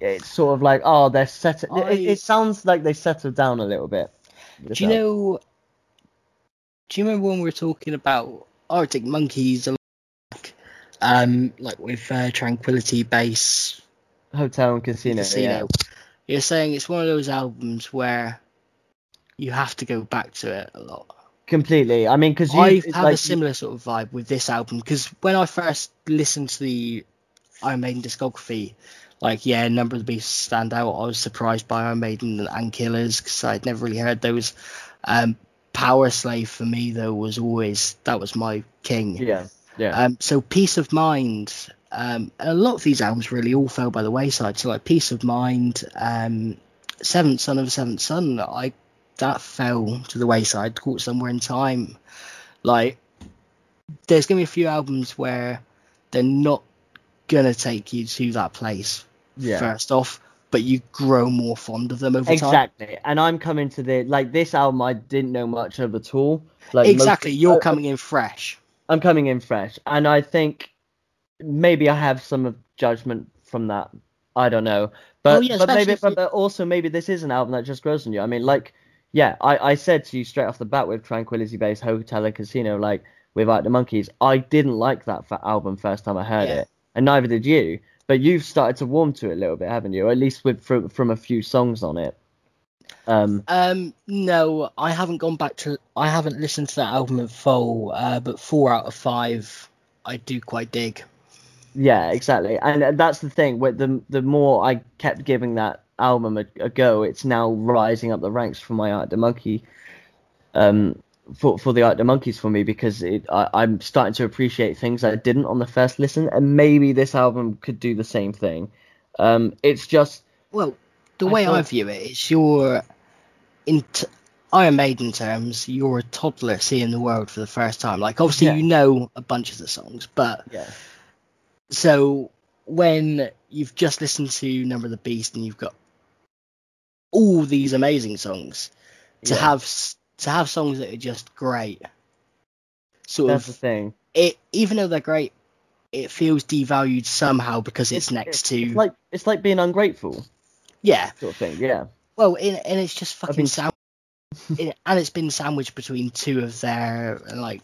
it's sort of like, oh, they're set. It, I- it sounds like they settled down a little bit. Do you know? Do you remember when we were talking about Arctic Monkeys? Like, um, like with uh, Tranquility Base Hotel and Casino? Casino. You're saying it's one of those albums where you have to go back to it a lot. Completely. I mean, because I have like, a similar sort of vibe with this album because when I first listened to the Iron Maiden discography, like yeah, a Number of the Beasts stand out. I was surprised by Iron Maiden and Killers because I'd never really heard those. Um, Powerslave for me though was always that was my king. Yeah, yeah, Um, so Piece of Mind, um, a lot of these albums really all fell by the wayside. So like Piece of Mind, um, Seventh Son of a Seventh Son, I that fell to the wayside, caught somewhere in time. Like, there's gonna be a few albums where they're not gonna take you to that place Yeah. first off, but you grow more fond of them over time. Exactly, and I'm coming to the like this album I didn't know much of at all. Like most- exactly, you're I- coming in fresh. I'm coming in fresh, and I think maybe I have some of judgment from that. I don't know, but Oh, yeah, but maybe but, but also maybe this is an album that just grows on you. I mean, like yeah, I I said to you straight off the bat with Tranquility Base, Hotel and Casino, like without the Monkeys, I didn't like that fa- album first time I heard Yeah. it, and neither did you. But you've started to warm to it a little bit, haven't you? Or at least with from from a few songs on it. Um, Um, no, I haven't gone back to. I haven't listened to that album in full, uh, but four out of five I do quite dig. Yeah, exactly, and uh, that's the thing. With the the more I kept giving that album a, a go, it's now rising up the ranks for my Arctic Monkey, um, for for the Arctic Monkeys for me because it I, I'm starting to appreciate things I didn't on the first listen, and maybe this album could do the same thing. Um, it's just Well, the I way I view it, it's your in t- Iron Maiden terms, you're a toddler seeing the world for the first time. Like obviously Yeah. you know a bunch of the songs, but yeah, so when you've just listened to Number of the Beast and you've got all these amazing songs, to yeah, have to have songs that are just great, sort that's the of thing. it. Even though they're great, it feels devalued somehow because it's, next to It's like it's like being ungrateful yeah. sort of thing. Yeah, Well, in, and it's just fucking been- sandwiched, (laughs) and it's been sandwiched between two of their like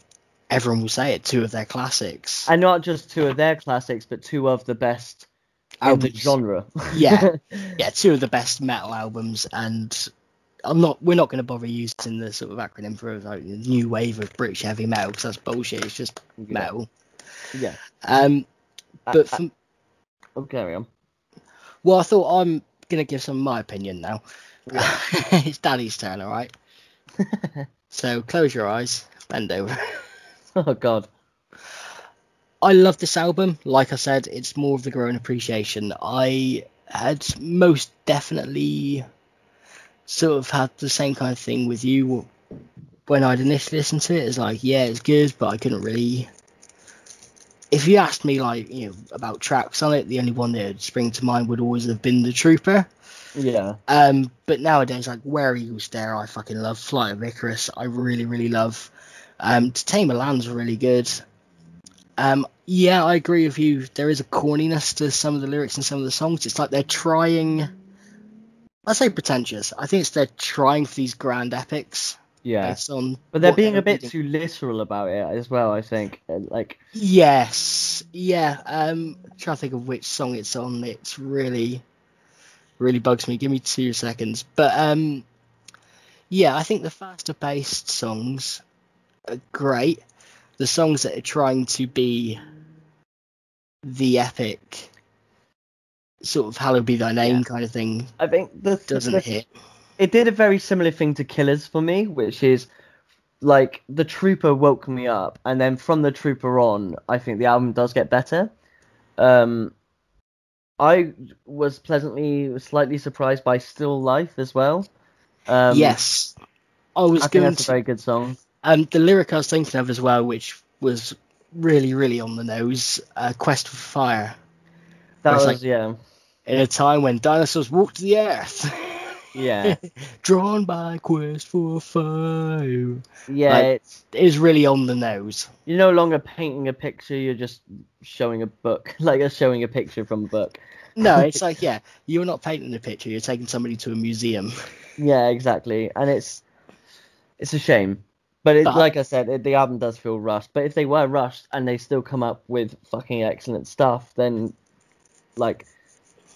everyone will say it, two of their classics. and not just two of their classics, but two of the best in the Albums. genre. Yeah. (laughs) yeah, two of the best metal albums, and I'm not. We're not going to bother using the sort of acronym for like the new wave of British heavy metal because that's bullshit. It's just Yeah. metal. yeah. Um, Uh, but uh, from, oh, carry on. well, I thought I'm going to give some of my opinion now. (laughs) it's Daddy's turn, all right. (laughs) So close your eyes, bend over. (laughs) Oh God. I love this album. Like I said, it's more of the growing appreciation. I had most definitely sort of had the same kind of thing with you when I'd initially listened to it. It's like, yeah, it's good, but I couldn't really. If you asked me, like, you know, about tracks on it, the only one that would spring to mind would always have been The Trooper. Yeah. Um, but nowadays, like Where Eagles Dare, I fucking love. Flight of Icarus, I really, really love. Um, To Tame a Land's really good. Um, yeah, I agree with you. There is a corniness to some of the lyrics and some of the songs. It's like they're trying. I say pretentious. I think it's they're trying for these grand epics Yeah. But they're being a bit too literal about it as well. I think. Uh, Like. Yes, yeah. Um, trying to think of which song it's on. It's really, really bugs me. Give me two seconds. But um, yeah, I think the faster paced songs are great. The songs that are trying to be the epic, sort of "Hallowed Be Thy Name" Yeah. kind of thing, I think the doesn't the, hit. it did a very similar thing to Killers for me, which is like the Trooper woke me up, and then from the Trooper on, I think the album does get better. Um, I was pleasantly, slightly surprised by Still Life as well. Um, yes, I was I think going that's a very good song. Um, the lyric I was thinking of as well, which was really, really on the nose, uh, "Quest for Fire." That It's was like- yeah, in a time when dinosaurs walked the earth. yeah, (laughs) Drawn by quest for fire. yeah. Like- it's It is really on the nose. you're no longer painting a picture; you're just showing a book, (laughs) like you're showing a picture from a book. No, (laughs) it's like, yeah, you're not painting a picture, you're taking somebody to a museum. Yeah, exactly, and it's it's a shame. But it, But- like I said, it, the album does feel rushed. But if they were rushed and they still come up with fucking excellent stuff, then like,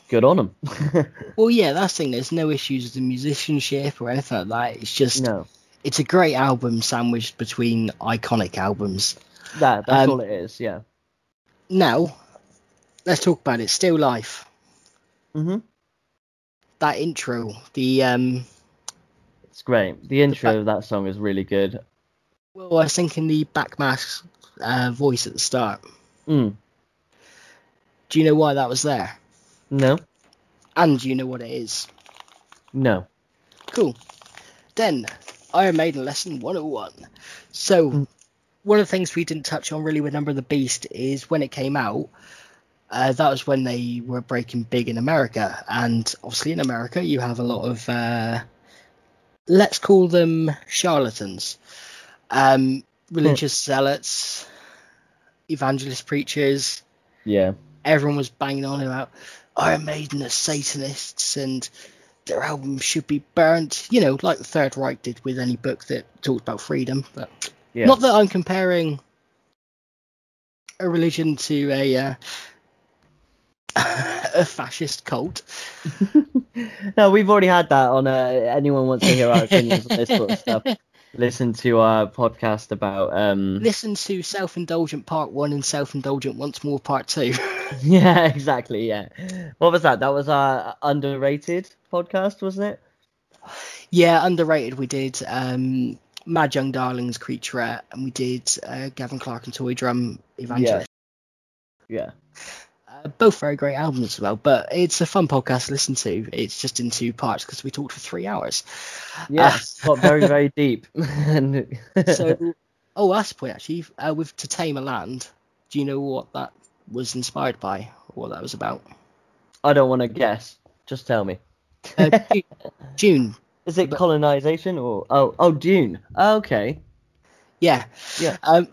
good on them. (laughs) Well, yeah, that's the thing, there's no issues with the musicianship or anything like that. It's just, no, it's a great album sandwiched between iconic albums. that that's Um, all it is. Yeah. Now, let's talk about it. Still Life. Mhm. That intro, the, um, It's great. The intro fact- of that song is really good. Well, I was thinking the backmask uh, voice at the start. Mm. Do you know why that was there? No, And do you know what it is? no. Cool. then Iron Maiden lesson 101. So, Mm. one of the things we didn't touch on really with Number of the Beast is when it came out, uh, that was when they were breaking big in America. And obviously, in America, you have a lot of, uh, let's call them charlatans, um, religious zealots, evangelist preachers. Yeah. Everyone was banging on about Iron Maiden are Satanists and their album should be burnt. You know, like the Third Reich did with any book that talked about freedom. But Yeah. not that I'm comparing a religion to a uh, (laughs) a fascist cult. (laughs) no, we've already had that on. Uh, anyone wants to hear our opinions on this sort of stuff? (laughs) Listen to our podcast about. Um, Listen to Self Indulgent Part One and Self Indulgent Once More Part Two. (laughs) (laughs) yeah, exactly. Yeah. What was that? That was our underrated podcast, wasn't it? yeah, underrated. We did um, Mad Young Darlings, creature and we did uh, Gavin Clark and Toydrum Evangelist. Yeah. Uh, both very great albums as well, but it's a fun podcast to listen to. It's just in two parts because we talked for three hours. Yes. got very very (laughs) deep. So, oh, that's the point actually. Uh, with To Tame a Land, do you know what that was inspired by? Or what that was about? I don't want to guess. Just tell me. Uh, June, (laughs) June. Is it But- colonization or oh oh Dune? Oh, okay. Yeah. Yeah. Um.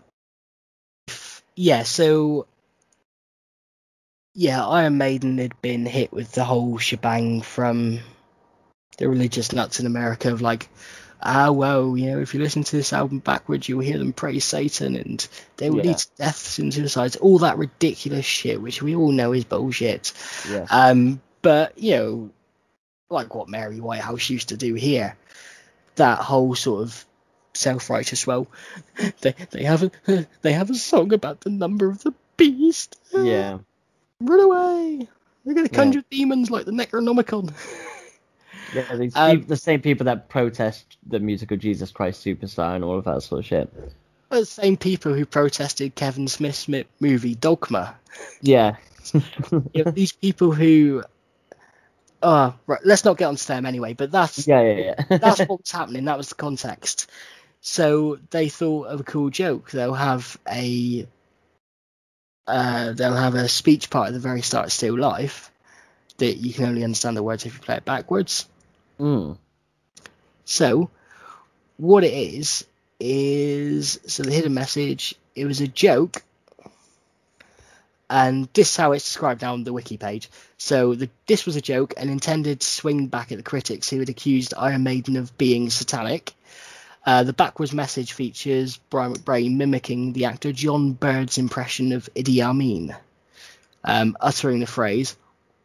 Yeah. So. Yeah, Iron Maiden had been hit with the whole shebang from the religious nuts in America of like, ah, well, you know, if you listen to this album backwards, you'll hear them praise Satan and they will Yeah. lead to deaths and suicides, all that ridiculous shit, which we all know is bullshit. Yeah. Um, but you know, like what Mary Whitehouse used to do here, that whole sort of self-righteous. Well, (laughs) they they have a (laughs) they have a song about the number of the beast. Yeah. Run away. They're gonna Yeah. conjure demons like the Necronomicon. (laughs) Yeah, these Um, peop- the same people that protest the music of Jesus Christ Superstar and all of that sort of shit. the same people who protested Kevin Smith's movie Dogma. Yeah. (laughs) You know, these people who. Oh, right. Let's not get onto them anyway. But that's yeah, yeah, yeah. (laughs) that's what's happening. That was the context. So they thought of a cool joke. They'll have a uh, they'll have a speech part at the very start of Still Life that you can only understand the words if you play it backwards. Mm. So what it is is so the hidden message. It was a joke, and this is how it's described now on the wiki page. So the, this was a joke and intended swing back at the critics who had accused Iron Maiden of being satanic. Uh, the backwards message features Brian McBrain mimicking the actor John Bird's impression of Idi Amin, um, uttering the phrase,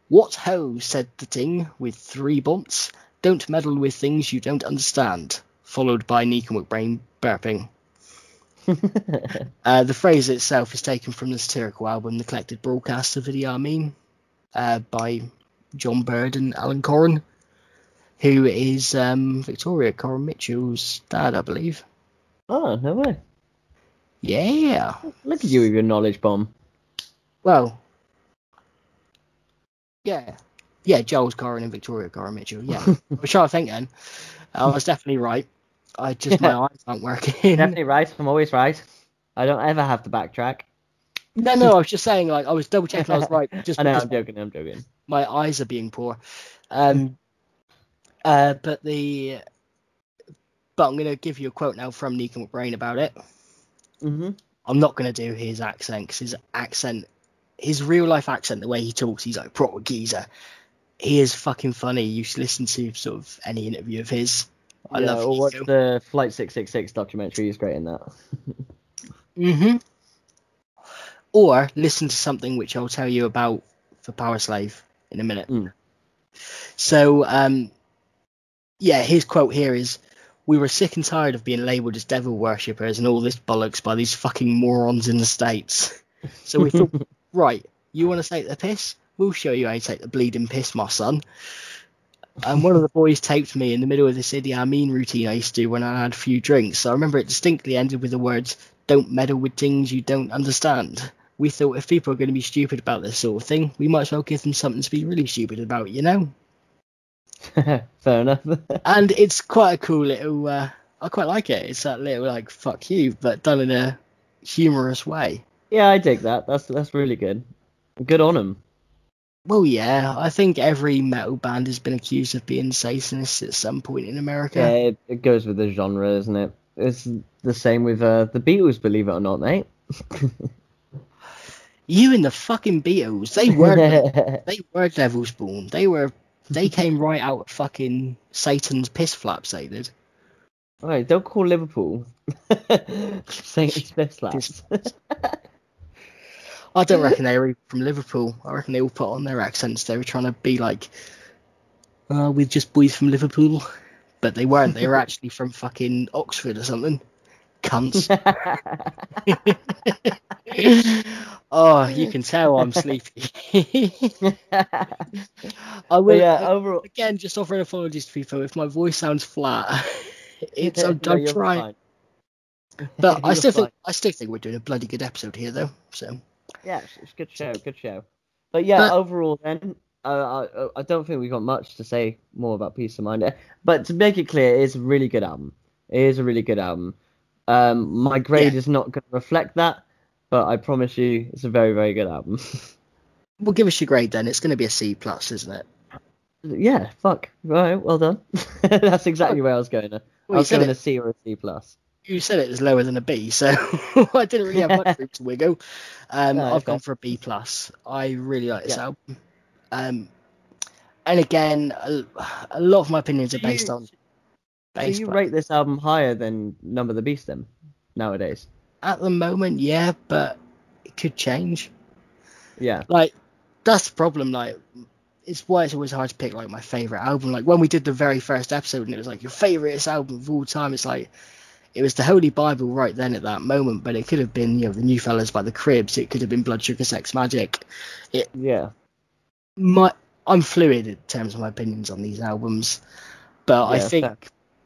What ho, said the ting, with three bumps. Don't meddle with things you don't understand, followed by Nicko McBrain burping. (laughs) Uh, the phrase itself is taken from the satirical album The Collected Broadcast of Idi Amin uh, by John Bird and Alan Coren, who is um, Victoria Coren Mitchell's dad, I believe. oh, no way. Yeah. Look at you with your knowledge bomb. Well, yeah. Yeah, Giles Coren and Victoria Coren Mitchell. Yeah. (laughs) I was trying to think then. I was definitely right. I just, my (laughs) eyes aren't working. Definitely right. I'm always right. I don't ever have to backtrack. No, no, I was just saying, like, I was double checking I was right, (laughs) just I know, I'm joking, I'm joking. my eyes are being poor. Um, uh, but the, but I'm gonna give you a quote now from Nicko McBrain about it. hmm I'm not gonna do his accent because his accent, his real life accent, the way he talks, he's like proper geezer. He is fucking funny. You should listen to sort of any interview of his. I yeah, love or watch the Flight 666 documentary, he's great in that. (laughs) hmm Or listen to something which I'll tell you about for Powerslave in a minute. Mm. So, um, yeah, his quote here is We were sick and tired of being labelled as devil worshippers and all this bollocks by these fucking morons in the States. (laughs) So we thought, (laughs) right, you want to take the piss? We'll show you how to take the bleeding piss, my son. And one of the boys taped me in the middle of this Idi Amin routine I used to do when I had a few drinks. So I remember it distinctly ended with the words, Don't meddle with things you don't understand. We thought if people are going to be stupid about this sort of thing, we might as well give them something to be really stupid about, you know? (laughs) Fair enough. and it's quite a cool little. Uh, I quite like it. It's that little like "fuck you," but done in a humorous way. yeah, I dig that. That's that's really good. Good on him. Well, yeah, I think every metal band has been accused of being Satanists at some point in America. Yeah, it, it goes with the genre, isn't it? It's the same with uh, the Beatles, believe it or not, mate. You and the fucking Beatles, they were (laughs) they were Devil's Spawn. They were they came right out of fucking Satan's piss flaps. They did. Right, don't call Liverpool (laughs) Satan's (laughs) piss slaps. I don't reckon they were from Liverpool. I reckon they all put on their accents. They were trying to be like, uh, we're just boys from Liverpool, but they weren't. They were (laughs) actually from fucking Oxford or something. Cunts. (laughs) oh, you can tell I'm sleepy. I will. yeah, overall, again, just offering apologies to people if my voice sounds flat. (laughs) It's I'm, No, I'm trying, fine. but (laughs) I still fine. think I still think we're doing a bloody good episode here, though. So Yeah, it's, it's good show, good show. But yeah, But- overall, then uh, I I don't think we've got much to say more about Piece of Mind. But to make it clear, it is a really good album. It is a really good album. Um, my grade Yeah. is not going to reflect that, but I promise you, it's a very very good album. (laughs) we'll give us your grade then. It's going to be a C plus, isn't it? yeah, fuck. Right, well done. (laughs) That's exactly where I was going. I Well, you was going it. a C or a C plus. You said it was lower than a B, so (laughs) I didn't really have much room to wiggle. Um, No, I've gone for a B plus. I really like this Yeah. album. Um, and again, a, a lot of my opinions are based you- based Do you rate this album higher than Number the Beast then nowadays? At the moment, yeah, but it could change. Yeah. like that's the problem like it's why it's always hard to pick like my favorite album like when we did the very first episode and it was like your favorite album of all time it's like it was the holy bible right then at that moment but it could have been you know the new fellas by the cribs it could have been blood sugar sex magik Yeah. my i'm fluid in terms of my opinions on these albums but i think fair.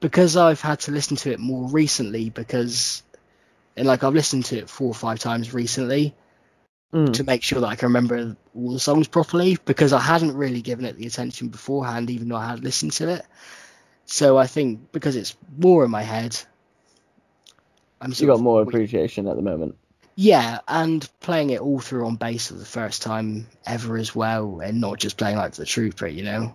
Because i've had to listen to it more recently because and like i've listened to it four or five times recently Mm. to make sure that I can remember all the songs properly because I hadn't really given it the attention beforehand, even though I had listened to it. So I think because it's more in my head, I'm You got more appreciation at the moment. Yeah, and playing it all through on bass for the first time ever as well, and not just playing like the Trooper, you know.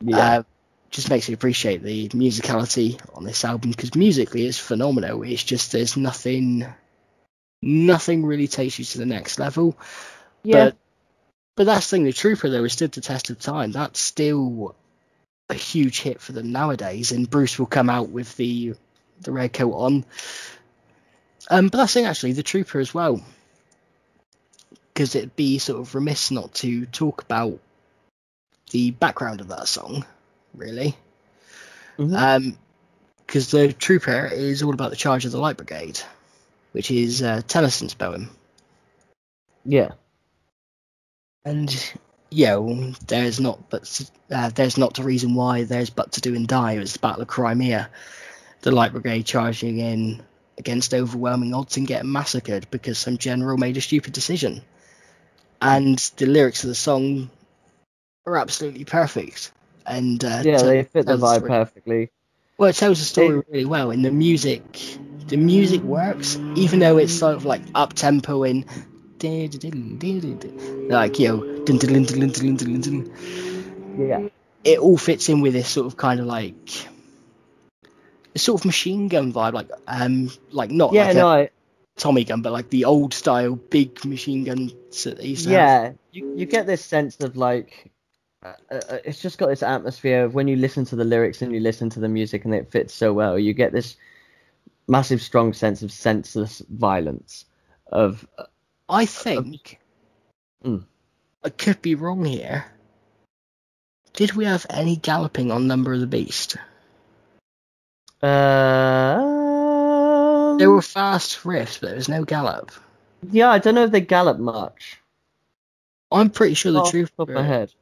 Yeah. Uh, just makes me appreciate the musicality on this album because musically it's phenomenal. It's just there's nothing, nothing really takes you to the next level. yeah. But but that's the thing, the Trooper though has stood the test of time. That's still a huge hit for them nowadays, and Bruce will come out with the the red coat on. Um, but that's the thing actually, the Trooper as well, because it'd be sort of remiss not to talk about the background of that song, really. Mhm. Um, because the Trooper is all about the charge of the Light Brigade, which is uh, Tennyson's poem. yeah. And yeah, well, there's not but uh, there's not a reason why there's but to do and die. It was the Battle of Crimea, the Light Brigade charging in against overwhelming odds and getting massacred because some general made a stupid decision. And the lyrics of the song are absolutely perfect and uh, yeah, they fit the vibe perfectly. Well, it tells the story really well, and the music, the music works, even though it's sort of like up tempo and like you know, yeah, it all fits in with this sort of kind of like sort of machine gun vibe, like um, like not yeah, like no, Tommy gun, but like the old style big machine guns. that they used Yeah, have. you you get this sense of like uh, uh, it's just got this atmosphere of when you listen to the lyrics and you listen to the music and it fits so well. You get this massive, strong sense of senseless violence. Of I think Mm. I could be wrong here. Did we have any galloping on Number of the Beast? uh, There were fast riffs, but there was no gallop. yeah, I don't know if they gallop much. I'm pretty sure the Off the top of my head.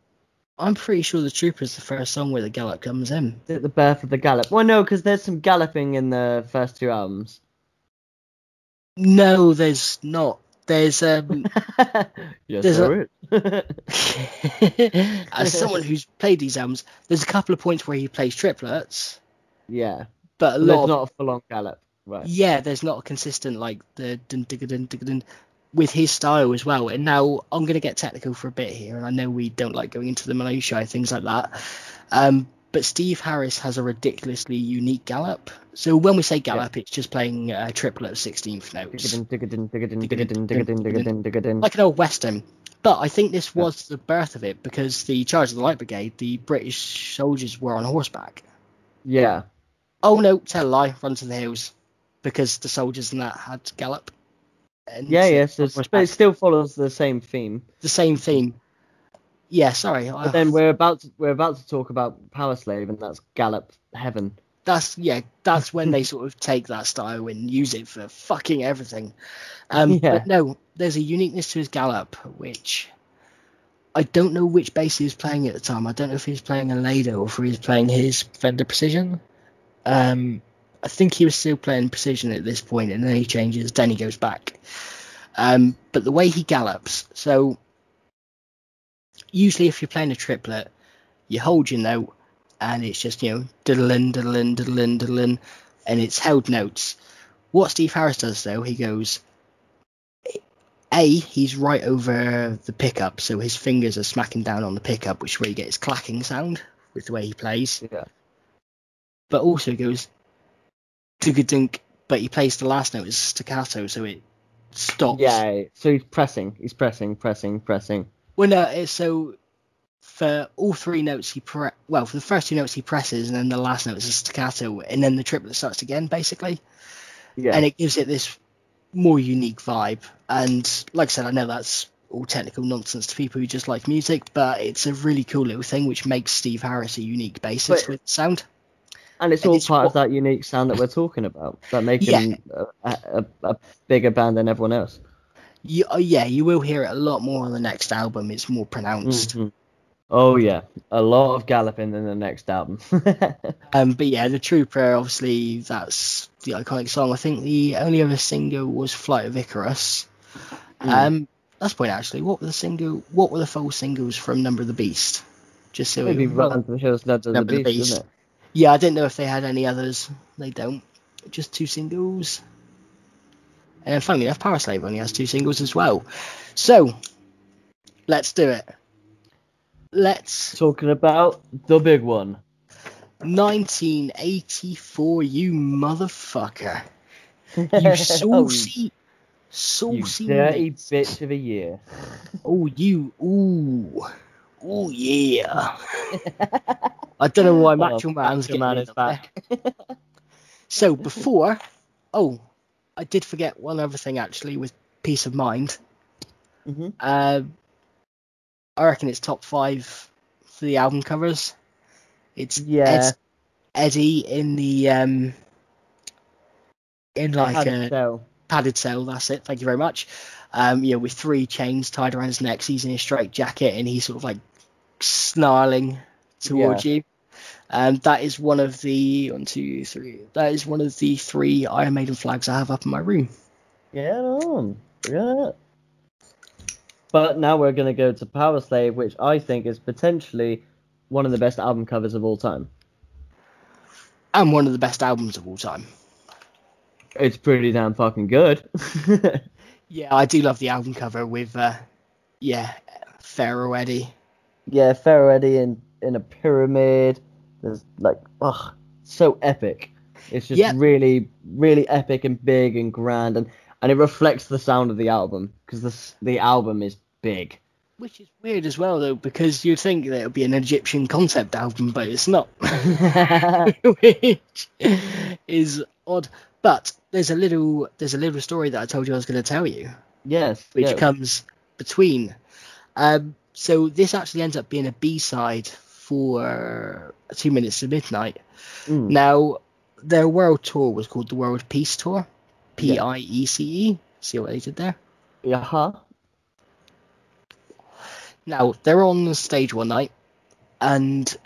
I'm pretty sure the trooper's the first song where the gallop comes in. Is the birth of the gallop? Well, no, because there's some galloping in the first two albums. No, there's not. there's um (laughs) yes, There's there is. (laughs) as someone who's played these albums, there's a couple of points where he plays triplets, yeah, but a lot there's of not a full-on gallop, right? yeah, there's not a consistent like the dun dun dun dun dun with his style as well. And now I'm going to get technical for a bit here, and I know we don't like going into the minutiae and things like that. Um, but Steve Harris has a ridiculously unique gallop. So when we say gallop, it's just playing a triplet of 16th notes, like an old western. But I think this was the birth of it because the Charge of the Light Brigade, the British soldiers were on horseback. Yeah, Oh no, tell a lie, run to the hills, because the soldiers in that had gallop. And yeah, yes, but it still follows the same theme. the same theme. Yeah, sorry. But then we're about to, we're about to talk about Powerslave, and that's Gallop Heaven. that's yeah, that's when they sort of take that style and use it for fucking everything. Um, Yeah. But no, there's a uniqueness to his gallop, which I don't know which bass he was playing at the time. I don't know if he was playing a Lado or if he was playing his Fender Precision. Um, I think he was still playing Precision at this point, and then he changes. Then he goes back. Um, but the way he gallops, so usually if you're playing a triplet, you hold your note and it's just you know diddling, diddling, diddling, diddling, and it's held notes. What Steve Harris does though, he goes. A, he's right over the pickup, so his fingers are smacking down on the pickup, which is where you get his clacking sound with the way he plays. Yeah. But also goes dunk, but he plays the last note as staccato, so it stops. Yeah, so he's pressing, he's pressing, pressing, pressing. Well, no, it's so for all three notes he pre well for the first two notes he presses, and then the last note is a staccato, and then the triplet starts again basically, Yeah, and it gives it this more unique vibe. And like I said, I know that's all technical nonsense to people who just like music, but it's a really cool little thing which makes Steve Harris a unique bassist But- with sound. And it's and all it's part of that unique sound that we're talking about, that make Yeah. a, a, a bigger band than everyone else. You, uh, yeah, you will hear it a lot more on the next album. It's more pronounced. Mhm. Oh yeah, a lot of galloping in the next album. (laughs) Um, but yeah, the Trooper, obviously, that's the iconic song. I think the only other single was Flight of Icarus. Hmm. Um, that's point actually. What were the single? What were the full singles from Number of the Beast? Just so Maybe well, Run to the Hills, Led to the Number the Beast, Beast. isn't it? Yeah, I didn't know if they had any others. They don't. Just two singles. And then, funnily enough, Powerslave only has two singles as well. So, let's do it. Let's Talking about the big one. 1984, you motherfucker. You Oh, (laughs) saucy, you saucy. dirty mate. bitch of a year. Oh, you. Ooh. Oh, yeah. (laughs) I don't know why Macho Oh, Man's Macho Man in is back. (laughs) So, before. Oh, I did forget one other thing actually with Piece of Mind. Mhm. Uh, I reckon it's top five for the album covers. It's Yeah. Ed- Eddie in the um in like Had a to tell. padded cell. That's it. Thank you very much. Um, you know, with three chains tied around his neck, he's in a straight jacket and he's sort of like snarling towards you. Um, that is one of the one, two, three. That is one of the three Iron Maiden flags I have up in my room. Get on. Yeah. But now we're gonna go to Powerslave, which I think is potentially one of the best album covers of all time. And one of the best albums of all time. It's pretty damn fucking good. (laughs) Yeah, I do love the album cover with, uh, yeah, Pharaoh Eddie. yeah, Pharaoh Eddie in in a pyramid. There's like, ugh, so epic. It's just Yeah. really, really epic and big and grand, and and it reflects the sound of the album because the the album is big. Which is weird as well, though, because you'd think that it would be an Egyptian concept album, but it's not. (laughs) (laughs) which is odd. But there's a little there's a little story that I told you I was going to tell you, yes, which yeah. comes between. Um, so this actually ends up being a B side for Two Minutes to Midnight. Mm. Now their world tour was called the World Peace Tour, P I E C E. See what they did there? Yeah, huh? Now they're on the stage one night, and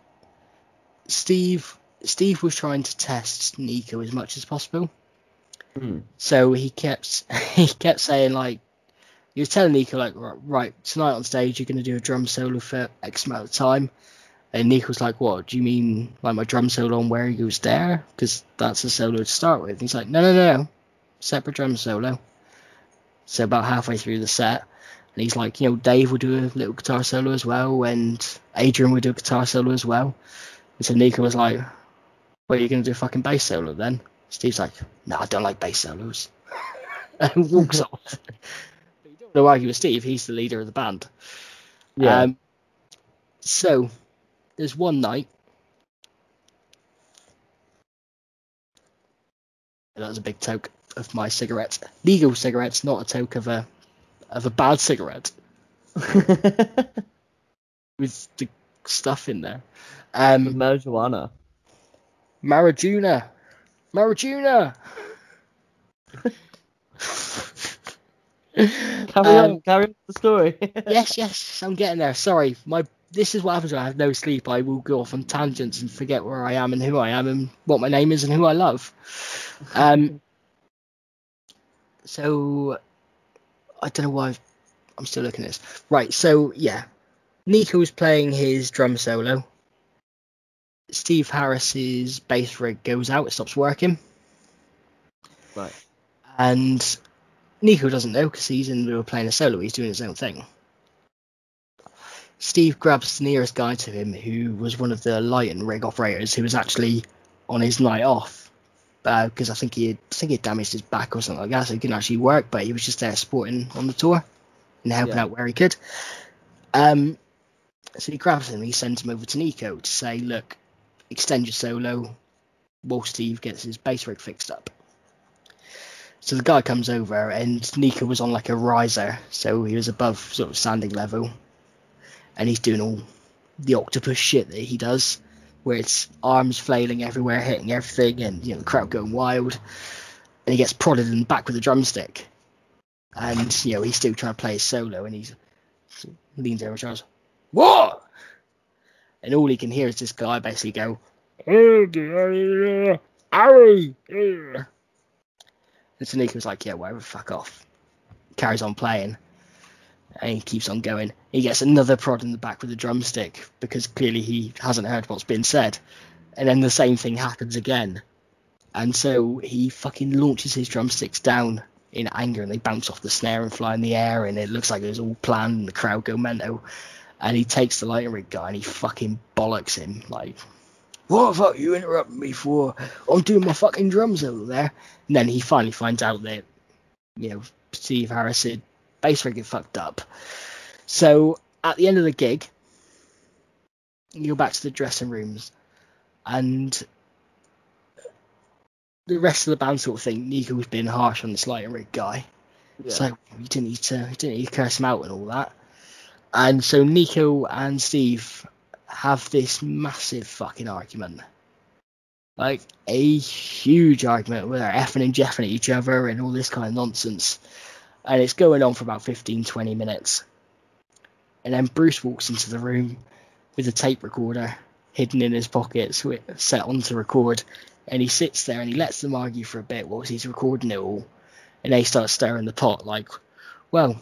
Steve Steve was trying to test Nicko as much as possible. Mm. So he kept (laughs) he kept saying like, he was telling Nicko like, right, tonight on stage you're gonna do a drum solo for X amount of time. And Nicko's like, what? Do you mean like my drum solo on where he goes there? Because that's a solo to start with. And he's like, no, no, no, separate drum solo. So about halfway through the set, and he's like, you know, Dave will do a little guitar solo as well, and Adrian will do a guitar solo as well. And so Nicko was like, "What well, you're going to do a fucking bass solo then? Steve's like, no, I don't like bass solos. (laughs) and walks off. (laughs) But you don't want to argue with Steve, he's the leader of the band. Yeah. Um, so, there's one night. That was a big toke of my cigarettes. Legal cigarettes, not a toke of a of a bad cigarette (laughs) with the stuff in there. Um, Marijuana. Marajuna. Marajuna. Carry (laughs) Um, on, carry on the story. (laughs) yes, yes, I'm getting there. Sorry, my this is what happens when I have no sleep. I will go off on tangents and forget where I am and who I am and what my name is and who I love. Um, (laughs) so I don't know why I've, I'm still looking at this. Right, so yeah, Nicko's playing his drum solo. Steve Harris's bass rig goes out, it stops working, right. and Nicko doesn't know because he's in the middle of playing a solo. He's doing his own thing. Steve grabs the nearest guy to him, who was one of the light and rig operators, who was actually on his night off because I think he had, I think he damaged his back or something like that, so he couldn't actually work. But he was just there supporting on the tour and helping Yeah. out where he could. Um, so he grabs him, he sends him over to Nicko to say, "Look, extend your solo while Steve gets his bass rig fixed up." So the guy comes over, and Nicko was on like a riser, so he was above sort of standing level, and he's doing all the octopus shit that he does, where it's arms flailing everywhere, hitting everything, and you know the crowd going wild, and he gets prodded in the back with a drumstick, and you know he's still trying to play his solo, and he's leans over and shouts, "What?" And all he can hear is this guy basically go, "Harry!" And so Nicko's like, yeah, whatever, fuck off. Carries on playing. And he keeps on going. He gets another prod in the back with a drumstick because clearly he hasn't heard what's been said. And then the same thing happens again. And so he fucking launches his drumsticks down in anger and they bounce off the snare and fly in the air and it looks like it was all planned and the crowd go mental. And he takes the lighting rig guy and he fucking bollocks him like what the fuck are you interrupting me for? I'm doing my fucking drums over there. And then he finally finds out that, you know, Steve Harris had bass had fucked up. So at the end of the gig, you go back to the dressing rooms and the rest of the band sort of think Nicko's been harsh on this lighting rig guy. Yeah. So you didn't need to you didn't need to curse him out and all that. And so Nicko and Steve have this massive fucking argument. Like a huge argument where they're effing and jeffing at each other and all this kind of nonsense. And it's going on for about 15, 20 minutes. And then Bruce walks into the room with a tape recorder hidden in his pocket, swi- set on to record. And he sits there and he lets them argue for a bit whilst he's recording it all. And they start stirring the pot like, well,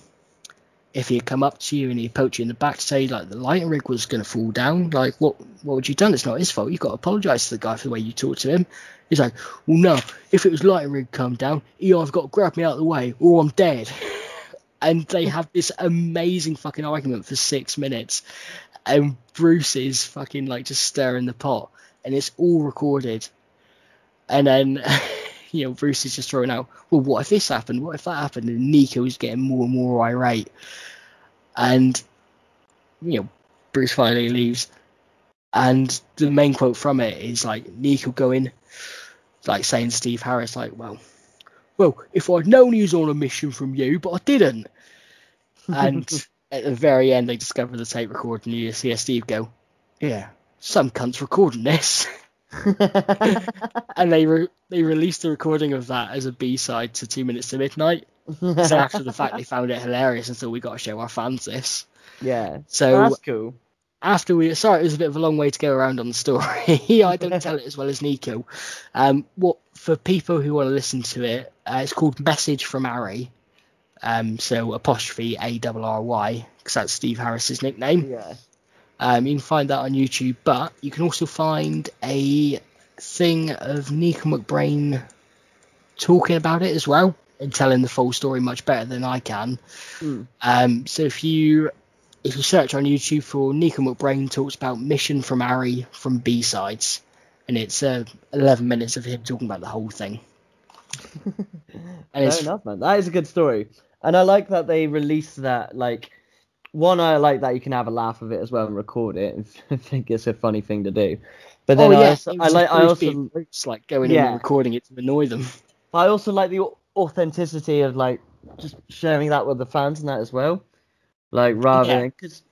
if he had come up to you and he'd poked you in the back to say like the lighting rig was going to fall down, like what what would you done? It's not his fault. You've got to apologise to the guy for the way you talked to him. He's like, well, no, if it was lighting rig come down, he either got to grab me out of the way or I'm dead. (laughs) And they have this amazing fucking argument for six minutes, and Bruce is fucking like just stirring the pot, and it's all recorded. And then, (laughs) you know, Bruce is just throwing out, well, what if this happened? What if that happened? And Nicko's getting more and more irate. And, you know, Bruce finally leaves. And the main quote from it is like Nicko going, like saying to Steve Harris, like, well, well, if I'd known he was on a mission from you, but I didn't. (laughs) And at the very end, they discover the tape recording, and you see Steve go, yeah, some cunt's recording this. (laughs) (laughs) and they re- they released the recording of that as a B side to Two Minutes to Midnight. So after the fact, they (laughs) found it hilarious and thought we got to show our fans this. yeah. So That's cool. after we sorry, it was a bit of a long way to go around on the story. (laughs) I don't tell it as well as Nicko. Um, what for people who want to listen to it, uh, it's called Message from 'Arry. Um, so apostrophe A double R Y because that's Steve Harris's nickname. Yeah. Um, you can find that on YouTube, but you can also find a thing of Nicko McBrain talking about it as well and telling the full story much better than I can. Mm. Um, so if you if you search on YouTube for Nicko McBrain talks about Mission from 'Arry from B sides, and it's uh, 11 minutes of him talking about the whole thing. (laughs) Fair enough, man. That is a good story, and I like that they released that. Like, one, I like that you can have a laugh of it as well and record it. And (laughs) I think it's a funny thing to do. But then oh I, yeah, also, I like, I also, roots, like going in and recording it to annoy them. I also like the authenticity of like just sharing that with the fans and that as well. Like rather Yeah. because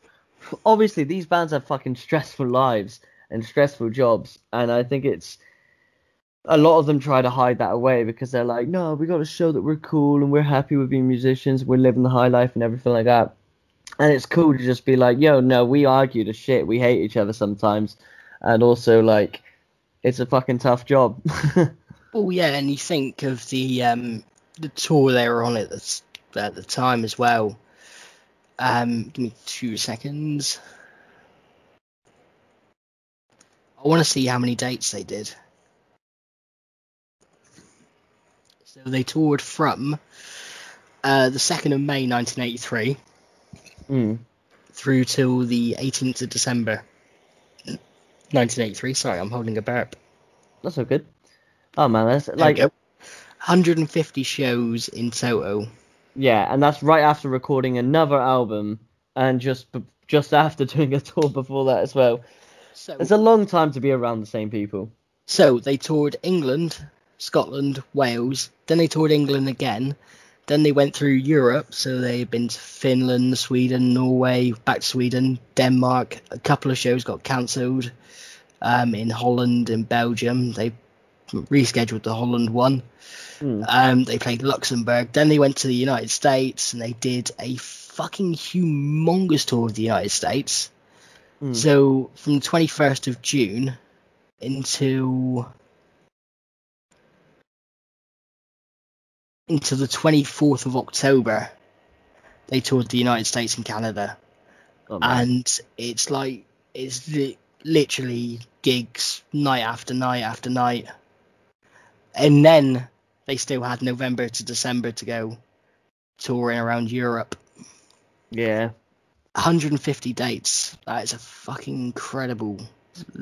obviously these bands have fucking stressful lives and stressful jobs, and I think it's a lot of them try to hide that away because they're like, no, we got to show that we're cool and we're happy with being musicians, we're living the high life and everything like that. And it's cool to just be like, yo, no, we argue the shit, we hate each other sometimes, and also like, it's a fucking tough job. (laughs) Oh yeah, and you think of the um, the tour they were on at the, at the time as well. Um, give me two seconds. I want to see how many dates they did. So they toured from uh, the 2nd of May 1983 mm. through till the 18th of December 1983. Sorry, I'm holding a burp. That's so good. Oh man, that's like 150 shows in total. yeah, and that's right after recording another album and just just after (laughs) doing a tour before that as well. So It's a long time to be around the same people. So they toured England, Scotland, Wales. Then they toured England again. Then they went through Europe. So they've been to Finland, Sweden, Norway, back to Sweden, Denmark. A couple of shows got cancelled. Um, in Holland and Belgium, they rescheduled the Holland one. Hmm. Um, they played Luxembourg. Then they went to the United States and they did a fucking humongous tour of the United States. Hmm. So from the 21st of June until until the 24th of October, they toured the United States and Canada, Oh, and it's like it's li- literally gigs night after night after night, and then they still had November to December to go touring around Europe. yeah, 150 dates. That is a fucking incredible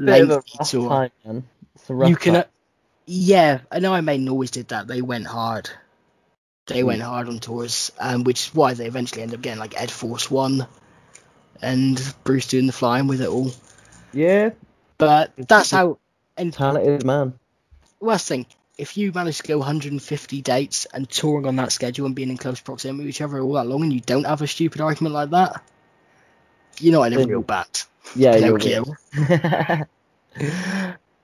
bit of a lengthy tour. time, man. It's a rough you can, time. uh, yeah, I know. I Maiden always did that. They went hard. They Hmm. went hard on tours, um, which is why they eventually ended up getting like Ed Force One, and Bruce doing the flying with it all. yeah, But that's how. And talented man. worst thing, if you manage to go 150 dates and touring on that schedule and being in close proximity with each other all that long, and you don't have a stupid argument like that, you're not in a Then real band. Yeah, you're Pinocchio. (laughs)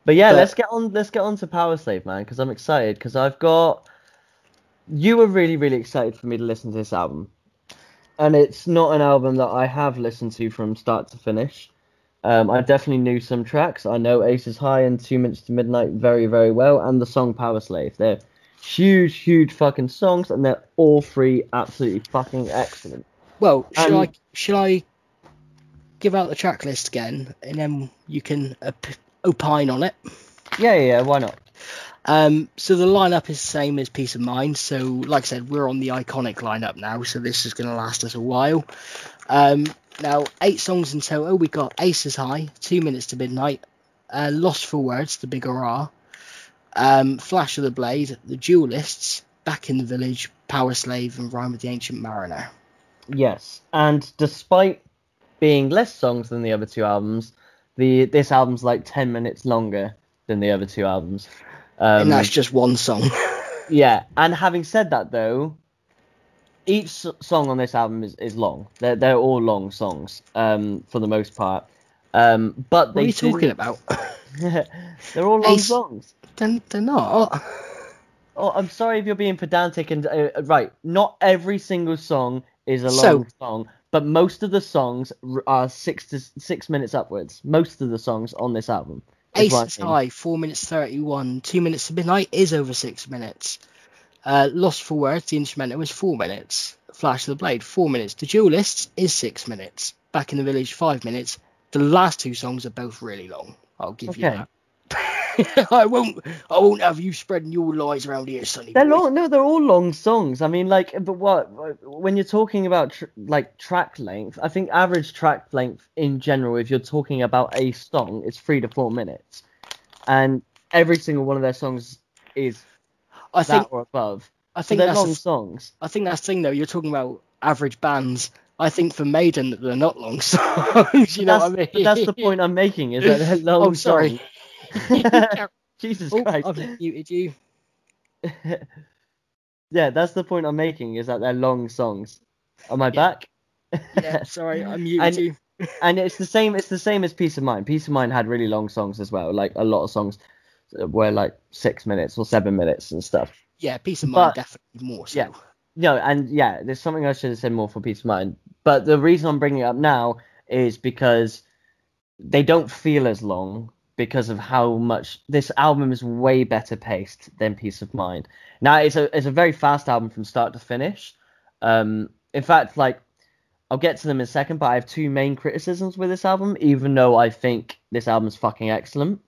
But yeah, But- let's get on. Let's get on to Powerslave, man, because I'm excited. Because I've got. You were really, really excited for me to listen to this album, and it's not an album that I have listened to from start to finish. Um, I definitely knew some tracks. I know Aces High and Two Minutes to Midnight very, very well, and the song Powerslave. They're huge, huge fucking songs, and they're all three absolutely fucking excellent. Well, should I shall I give out the track list again, and then you can op- opine on it? Yeah, yeah, why not? Um, so the lineup is the same as Piece of Mind. So, like I said, we're on the iconic lineup now, so this is going to last us a while. Um, now, eight songs in total. We got Aces High, Two Minutes to Midnight, uh, Lost for Words, The Big Hurrah, um, Flash of the Blade, The Duelists, Back in the Village, Powerslave, and Rime of the Ancient Mariner. Yes, and despite being less songs than the other two albums, the this album's like ten minutes longer than the other two albums. Um, and that's just one song. (laughs) yeah, and having said that though, each song on this album is, is long. They're they're all long songs, um, for the most part. Um, but what they are you do- talking about? (laughs) they're all long songs. they're, they're not. Oh, I'm sorry if you're being pedantic and uh, right. Not every single song is a So- long song, but most of the songs are six to six minutes upwards. Most of the songs on this album. Aces. High, 4 minutes 31. 2 minutes to midnight is over 6 minutes. Uh, Lost for Words, the instrumental, is 4 minutes. Flash of the Blade, four minutes. The Duelists is six minutes. Back in the Village, five minutes. The last two songs are both really long. I'll give you that. (laughs) I won't. I won't have you spreading your lies around here, Sonny. They're boy. long. No, they're all long songs. I mean, like, but what when you're talking about tr- like track length? I think average track length in general, if you're talking about a song, is three to four minutes, and every single one of their songs is I that think. or above. I So think they're that's. long songs. I think that's the thing though. You're talking about average bands. I think for Maiden that they're not long (laughs) songs. you know what I mean? that's the point I'm making. Is (laughs) that they're long Oh, sorry. songs. (laughs) Jesus oh, Christ. I've muted you. (laughs) yeah, that's the point I'm making. Is that they're long songs. Am I Yeah. back? Yeah, (laughs) sorry, I muted And- you. and it's the same it's the same as piece of mind piece of mind had really long songs as well like a lot of songs were like six minutes or seven minutes and stuff Yeah, piece of mind but- definitely more so. yeah. no and yeah there's something i should have said more for piece of mind but the reason i'm bringing it up now is because they don't feel as long because of how much this album is way better paced than piece of mind now it's a it's a very fast album from start to finish um in fact like I'll get to them in a second, but I have two main criticisms with this album, even though I think this album's fucking excellent.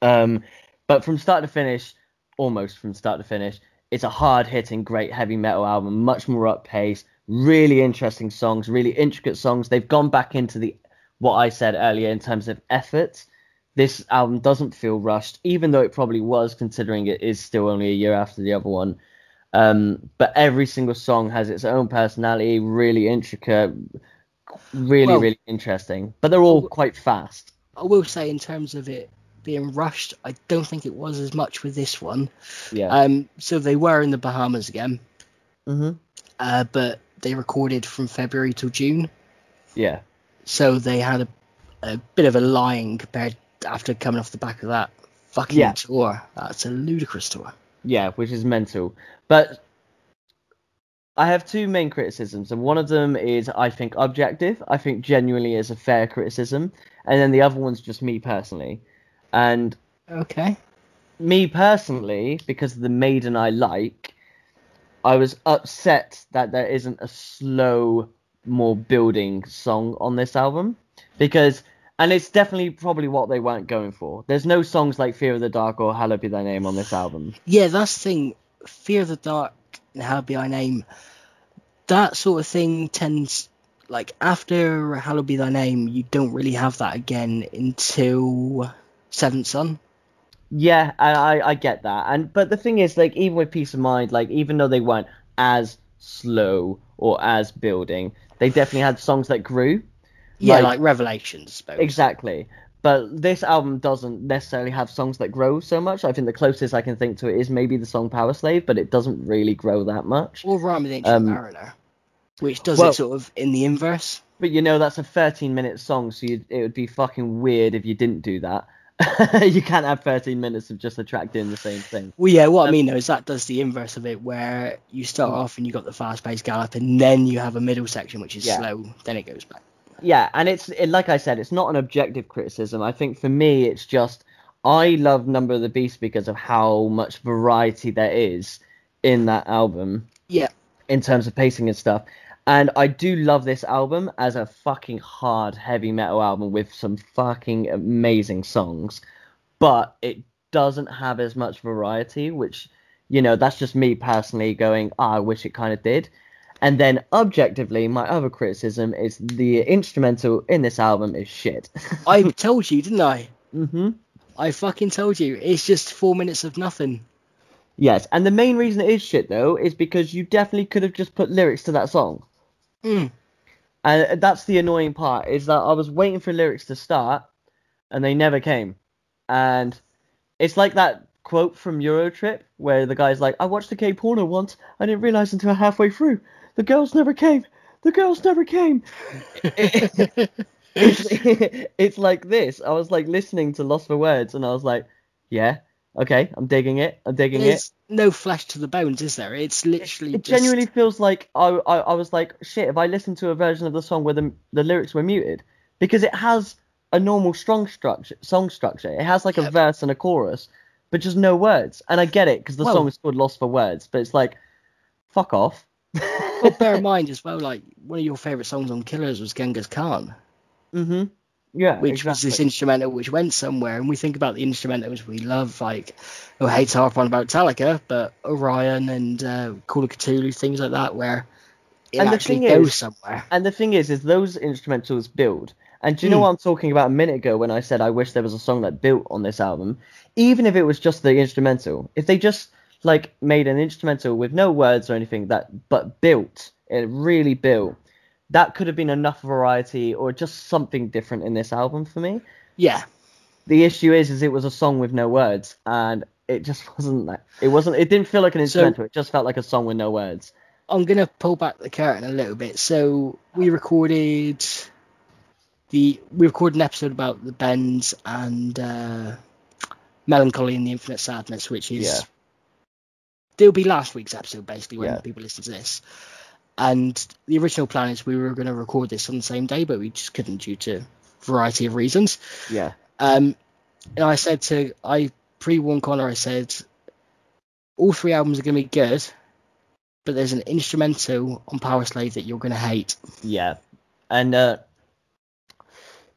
Um, but from start to finish, almost from start to finish, it's a hard hitting, great heavy metal album, much more up pace, really interesting songs, really intricate songs. They've gone back into the what I said earlier in terms of effort. This album doesn't feel rushed, even though it probably was, considering it is still only a year after the other one. Um, but every single song has its own personality, really intricate, really, Well- really interesting. But they're all quite fast. I will say in terms of it being rushed, I don't think it was as much with this one. Yeah. Um, so they were in the Bahamas again, hmm uh, but they recorded from February till June, Yeah. so they had a, a bit of a lying compared after coming off the back of that fucking Yeah. tour. That's a ludicrous tour. Yeah, which is mental. But I have two main criticisms, and one of them is I think objective. I think genuinely is a fair criticism, and then the other one's just me personally. And Okay. me personally, because of the Maiden I like, I was upset that there isn't a slow, more building song on this album. Because, and it's definitely probably what they weren't going for. There's no songs like Fear of the Dark or Hallowed Be Thy Name on this album. Yeah, that's the thing. Fear of the Dark and Be Thy Name. That sort of thing tends, like, after Hallowed Be Thy Name, you don't really have that again until Seventh Son. Yeah, I, I I get that, and but the thing is, like, even with Piece of Mind, like, even though they weren't as slow or as building, they definitely had songs that grew. Yeah, Like- like, Revelations, I suppose. Exactly. But this album doesn't necessarily have songs that grow so much. I think the closest I can think to it is maybe the song Powerslave, but it doesn't really grow that much. Or Rime with Ancient Um, Mariner, which does well- it sort of in the inverse. But you know, that's a 13 minute song, so it would be fucking weird if you didn't do that. (laughs) you can't have 13 minutes of just a track doing the same thing. Well, yeah, what I Um, mean though is that does the inverse of it, where you start off and you've got the fast-paced gallop, and then you have a middle section which is Yeah. slow, then it goes back. Yeah, and it's it, like I said, it's not an objective criticism. I think for me, it's just I love Number of the Beast because of how much variety there is in that album. Yeah. In terms of pacing and stuff. And I do love this album as a fucking hard heavy metal album with some fucking amazing songs. But it doesn't have as much variety, which, you know, that's just me personally going, "Ah, I wish it kind of did. And then objectively, my other criticism is the instrumental in this album is shit. (laughs) I told you, didn't I? hmm I fucking told you. It's just four minutes of nothing. Yes, and the main reason it is shit though is because you definitely could have just put lyrics to that song. Mm. And that's the annoying part is that I was waiting for lyrics to start and they never came. And it's like that quote from Eurotrip where the guy's like, I watched the gay porno once. I didn't realize until halfway through. The girls never came. The girls never came. it's, (laughs) it's like this. I was like listening to Lost for Words and I was like, yeah, okay, I'm digging it. I'm digging it. There's no flesh to the bones, is there? It's literally It just... genuinely feels like I, I I was like shit if I listened to a version of the song where the the lyrics were muted because it has a normal strong structure song structure. It has like a verse and a chorus, but just no words. And I get it because the Well- song is called Lost for Words, but it's like fuck off. (laughs) well, bear in mind as well, like one of your favourite songs on Killers was Genghis Khan, hmm Yeah, which was this instrumental which went somewhere. And we think about the instrumentals we love, like oh, I hate to harp on about Metallica, but Orion and uh, Call of Cthulhu, things like that, where it And actually goes is- somewhere. And the thing is, is those instrumentals build. And do you know Mm. what I'm talking about a minute ago when I said I wish there was a song that built on this album? Even if it was just the instrumental, if they just like made an instrumental with no words or anything that but built, it really built. That could have been enough variety or just something different in this album for me. Yeah, The issue is, is it was a song with no words, and it just (laughs) wasn't that. It wasn't. It didn't feel like an So- instrumental. it just felt like a song with no words. I'm gonna pull back the curtain a little bit. So we recorded the we recorded an episode about the bends and uh, melancholy and the infinite sadness, which is Yeah. It'll be last week's episode basically when Yeah. people listen to this. And the original plan is we were going to record this on the same day, but we just couldn't due to a variety of reasons. Yeah. Um, and I said to I pre-warned Connor, I said all three albums are going to be good, but there's an instrumental on Powerslave that you're going to hate. Yeah, and uh,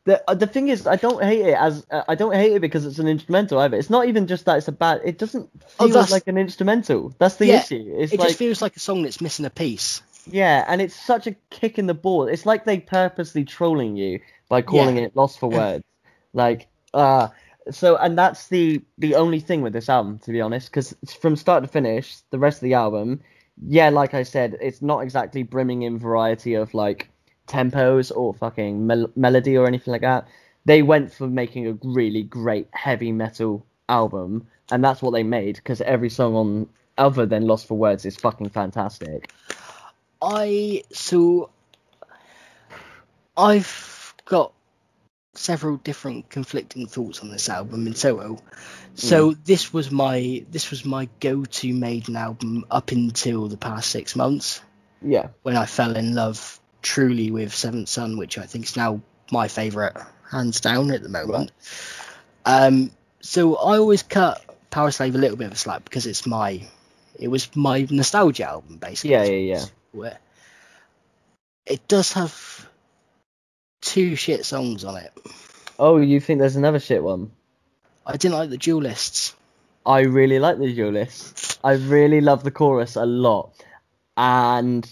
the uh, the thing is, I don't hate it as uh, I don't hate it because it's an instrumental either. It's not even just that it's a bad. It doesn't Oh, feel that's- like an instrumental. That's the Yeah, issue. It's it like just feels like a song that's missing a piece. yeah, and it's such a kick in the ball. It's like they purposely trolling you by calling Yeah. it "Lost for Words." (laughs) like uh so and that's the the only thing with this album to be honest because from start to finish the rest of the album yeah like i said it's not exactly brimming in variety of like tempos or fucking mel- melody or anything like that they went for making a really great heavy metal album and that's what they made because every song on other than lost for words is fucking fantastic. I so I've got several different conflicting thoughts on this album in total. So hmm. this was my this was my go-to Maiden album up until the past six months. Yeah. When I fell in love truly with Seventh Son, which I think is now my favourite, hands down at the moment. Um, so I always cut Powerslave a little bit of a slack because it's my it was my nostalgia album basically. yeah yeah yeah where it does have two shit songs on it. oh you think there's another shit one I didn't like the duelists. I really like the duelist. I really love the chorus a lot, and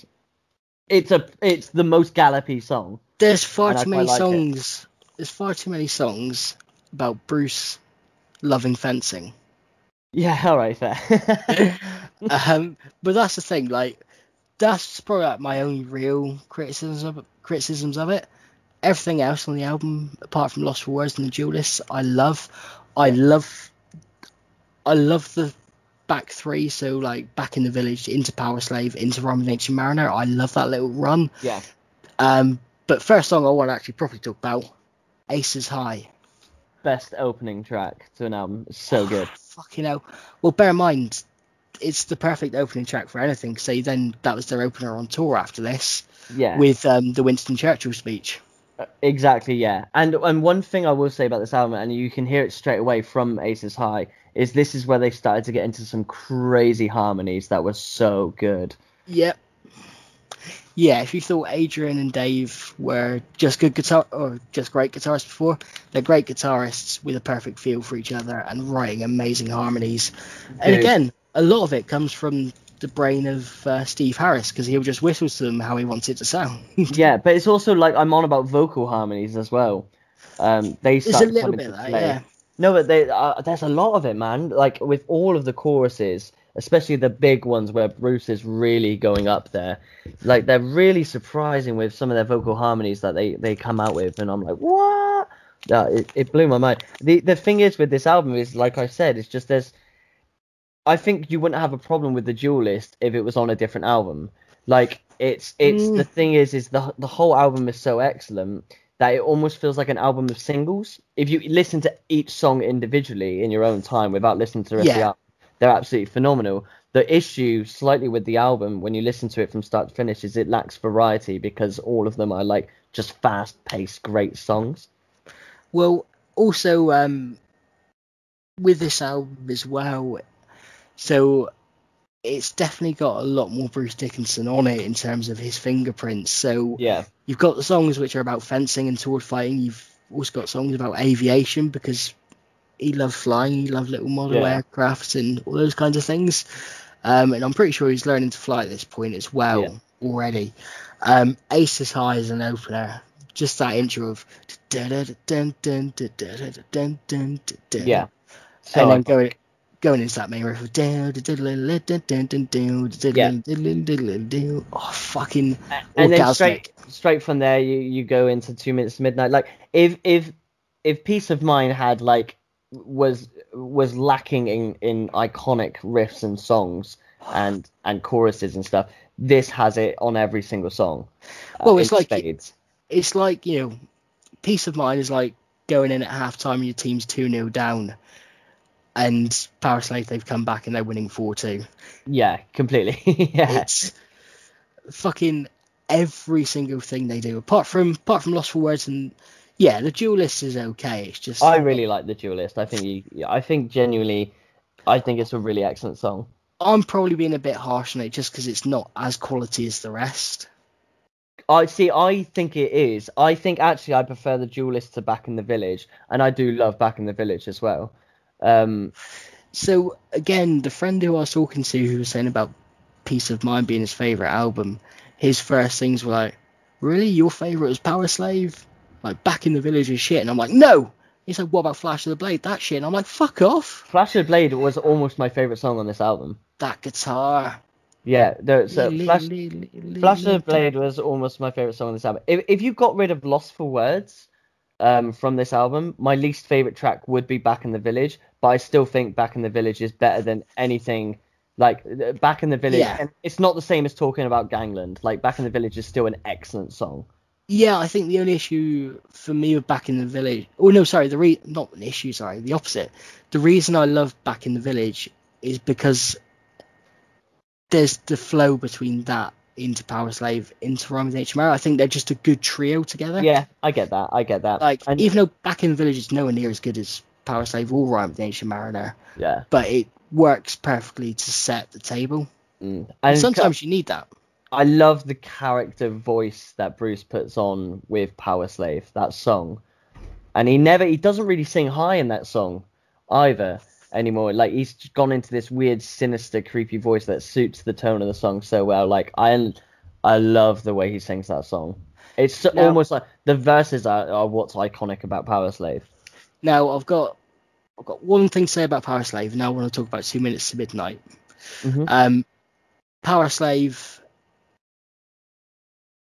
it's a it's the most gallopy song. There's far too many like it. songs. There's far too many songs about Bruce loving fencing. Yeah, (laughs) all right, fair. (laughs) um, (laughs) but that's the thing. Like, that's probably like my only real criticisms of criticisms of it. Everything else on the album, apart from Lost for Words and the Duelists, I love. I love. I love the back three. So like back in the village, into Powerslave, into of Ancient Mariner. I love that little run. yeah, Um, but first song I want to actually properly talk about, Aces High. best opening track to an album. So good. Fucking hell. Well, bear in mind, it's the perfect opening track for anything. So then that was their opener on tour after this Yeah, with um, the Winston Churchill speech. Exactly. Yeah, and and one thing I will say about this album, and you can hear it straight away from Aces High, is this is where they started to get into some crazy harmonies that were so good. Yep. Yeah, if you thought Adrian and Dave were just good guitar or just great guitarists before, they're great guitarists with a perfect feel for each other and writing amazing harmonies. And again, a lot of it comes from the brain of uh, Steve Harris because he'll just whistle to them how he wants it to sound. (laughs) yeah, but it's also like I'm on about vocal harmonies as well. Um, they There's a little bit that, yeah. No, but they, uh, there's a lot of it, man. Like with all of the choruses, especially the big ones where Bruce is really going up there. Like they're really surprising with some of their vocal harmonies that they, they come out with, and I'm like, what? Yeah, it, it blew my mind. The the thing is with this album is, like I said, it's just there's. I think you wouldn't have a problem with the Duelist if it was on a different album. Like it's it's Mm. the thing is is the the whole album is so excellent that it almost feels like an album of singles. If you listen to each song individually in your own time without listening to the rest of the album, they're absolutely phenomenal. The issue slightly with the album when you listen to it from start to finish is it lacks variety because all of them are like just fast paced great songs. Well, also um, with this album as well, so it's definitely got a lot more Bruce Dickinson on it in terms of his fingerprints. So Yeah. you've got the songs which are about fencing and sword fighting. You've also got songs about aviation because he loved flying. He loved little model Yeah. aircraft and all those kinds of things. Um, and I'm pretty sure he's learning to fly at this point as well Yeah. already. Um, Aces High as an opener. Just that intro of Yeah. So and then going going into that main riff oh fucking and then straight straight from there you, you go into two minutes to midnight like if if if piece of mind had like was was lacking in in iconic riffs and songs and and choruses and stuff this has it on every single song uh, Well, it's like- spades. it's like you know, piece of mind is like going in at half time and your team's two 0 down, and Slave they've come back and they're winning four two. yeah completely (laughs) yeah It's fucking every single thing they do, apart from apart from Lost for Words and yeah, the duelist is okay. It's just i really like the duelist i think you i think genuinely i think it's a really excellent song I'm probably being a bit harsh on it just because it's not as quality as the rest. I see. I think it is. I think actually I prefer the duelist to Back in the Village, and I do love Back in the Village as well. Um, So again, the friend who I was talking to who was saying about Piece of Mind being his favorite album, his first things were like, "Really, your favorite was Powerslave? Like Back in the Village is shit." And I'm like, "No." He's like, "What about Flash of the Blade? That shit." And I'm like, "Fuck off." Flash of the Blade was almost my favorite song on this album. That guitar. Yeah, there, so Flash, Flash of the Blade was almost my favorite song on this album. If if you got rid of Lost for Words, um, from this album, my least favorite track would be Back in the Village, but I still think Back in the Village is better than anything. Like uh, Back in the Village, Yeah. and it's not the same as talking about Gangland. Like Back in the Village is still an excellent song. Yeah, I think the only issue for me with Back in the Village, oh no, sorry, the re not an issue, sorry, the opposite. The reason I love Back in the Village is because there's the flow between that into Powerslave into Rime with HMR. I think they're just a good trio together. Yeah, I get that. I get that. Like and, even though Back in the Village is nowhere near as good as Powerslave or Rime with Ancient Mariner, yeah, but it works perfectly to set the table. mm. And and sometimes you need that. I love the character voice that Bruce puts on with Powerslave, that song. And he never he doesn't really sing high in that song either anymore. Like he's gone into this weird sinister creepy voice that suits the tone of the song so well. Like I I love the way he sings that song. It's so- Now- almost like the verses are, are what's iconic about Powerslave. Now I've got I've got one thing to say about Powerslave, and now I want to talk about Two Minutes to Midnight. Mhm. Um, Powerslave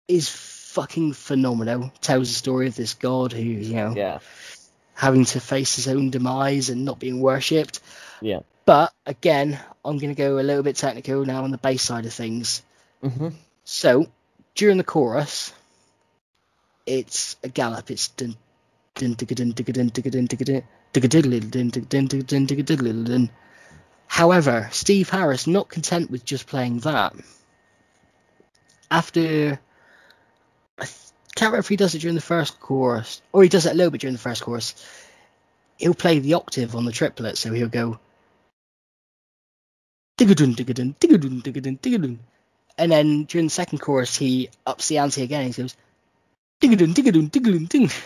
is fucking phenomenal. Tells the story of this god who, you know, Yeah. Having to face his own demise and not being worshipped. Yeah. But again, I'm going to go a little bit technical now on the bass side of things. hmm So during the chorus, it's a gallop. It's dun dun dun dun dun. However, Steve Harris, not content with just playing that, after I can't remember if he does it during the first chorus or he does it a little bit during the first chorus. He'll play the octave on the triplet, so he'll go digga dun digga dun digga dun digga dun digga dun. And then during the second chorus, he ups the ante again. He goes, "Digga-dun, digga-dun, digga-dun, ding." (laughs)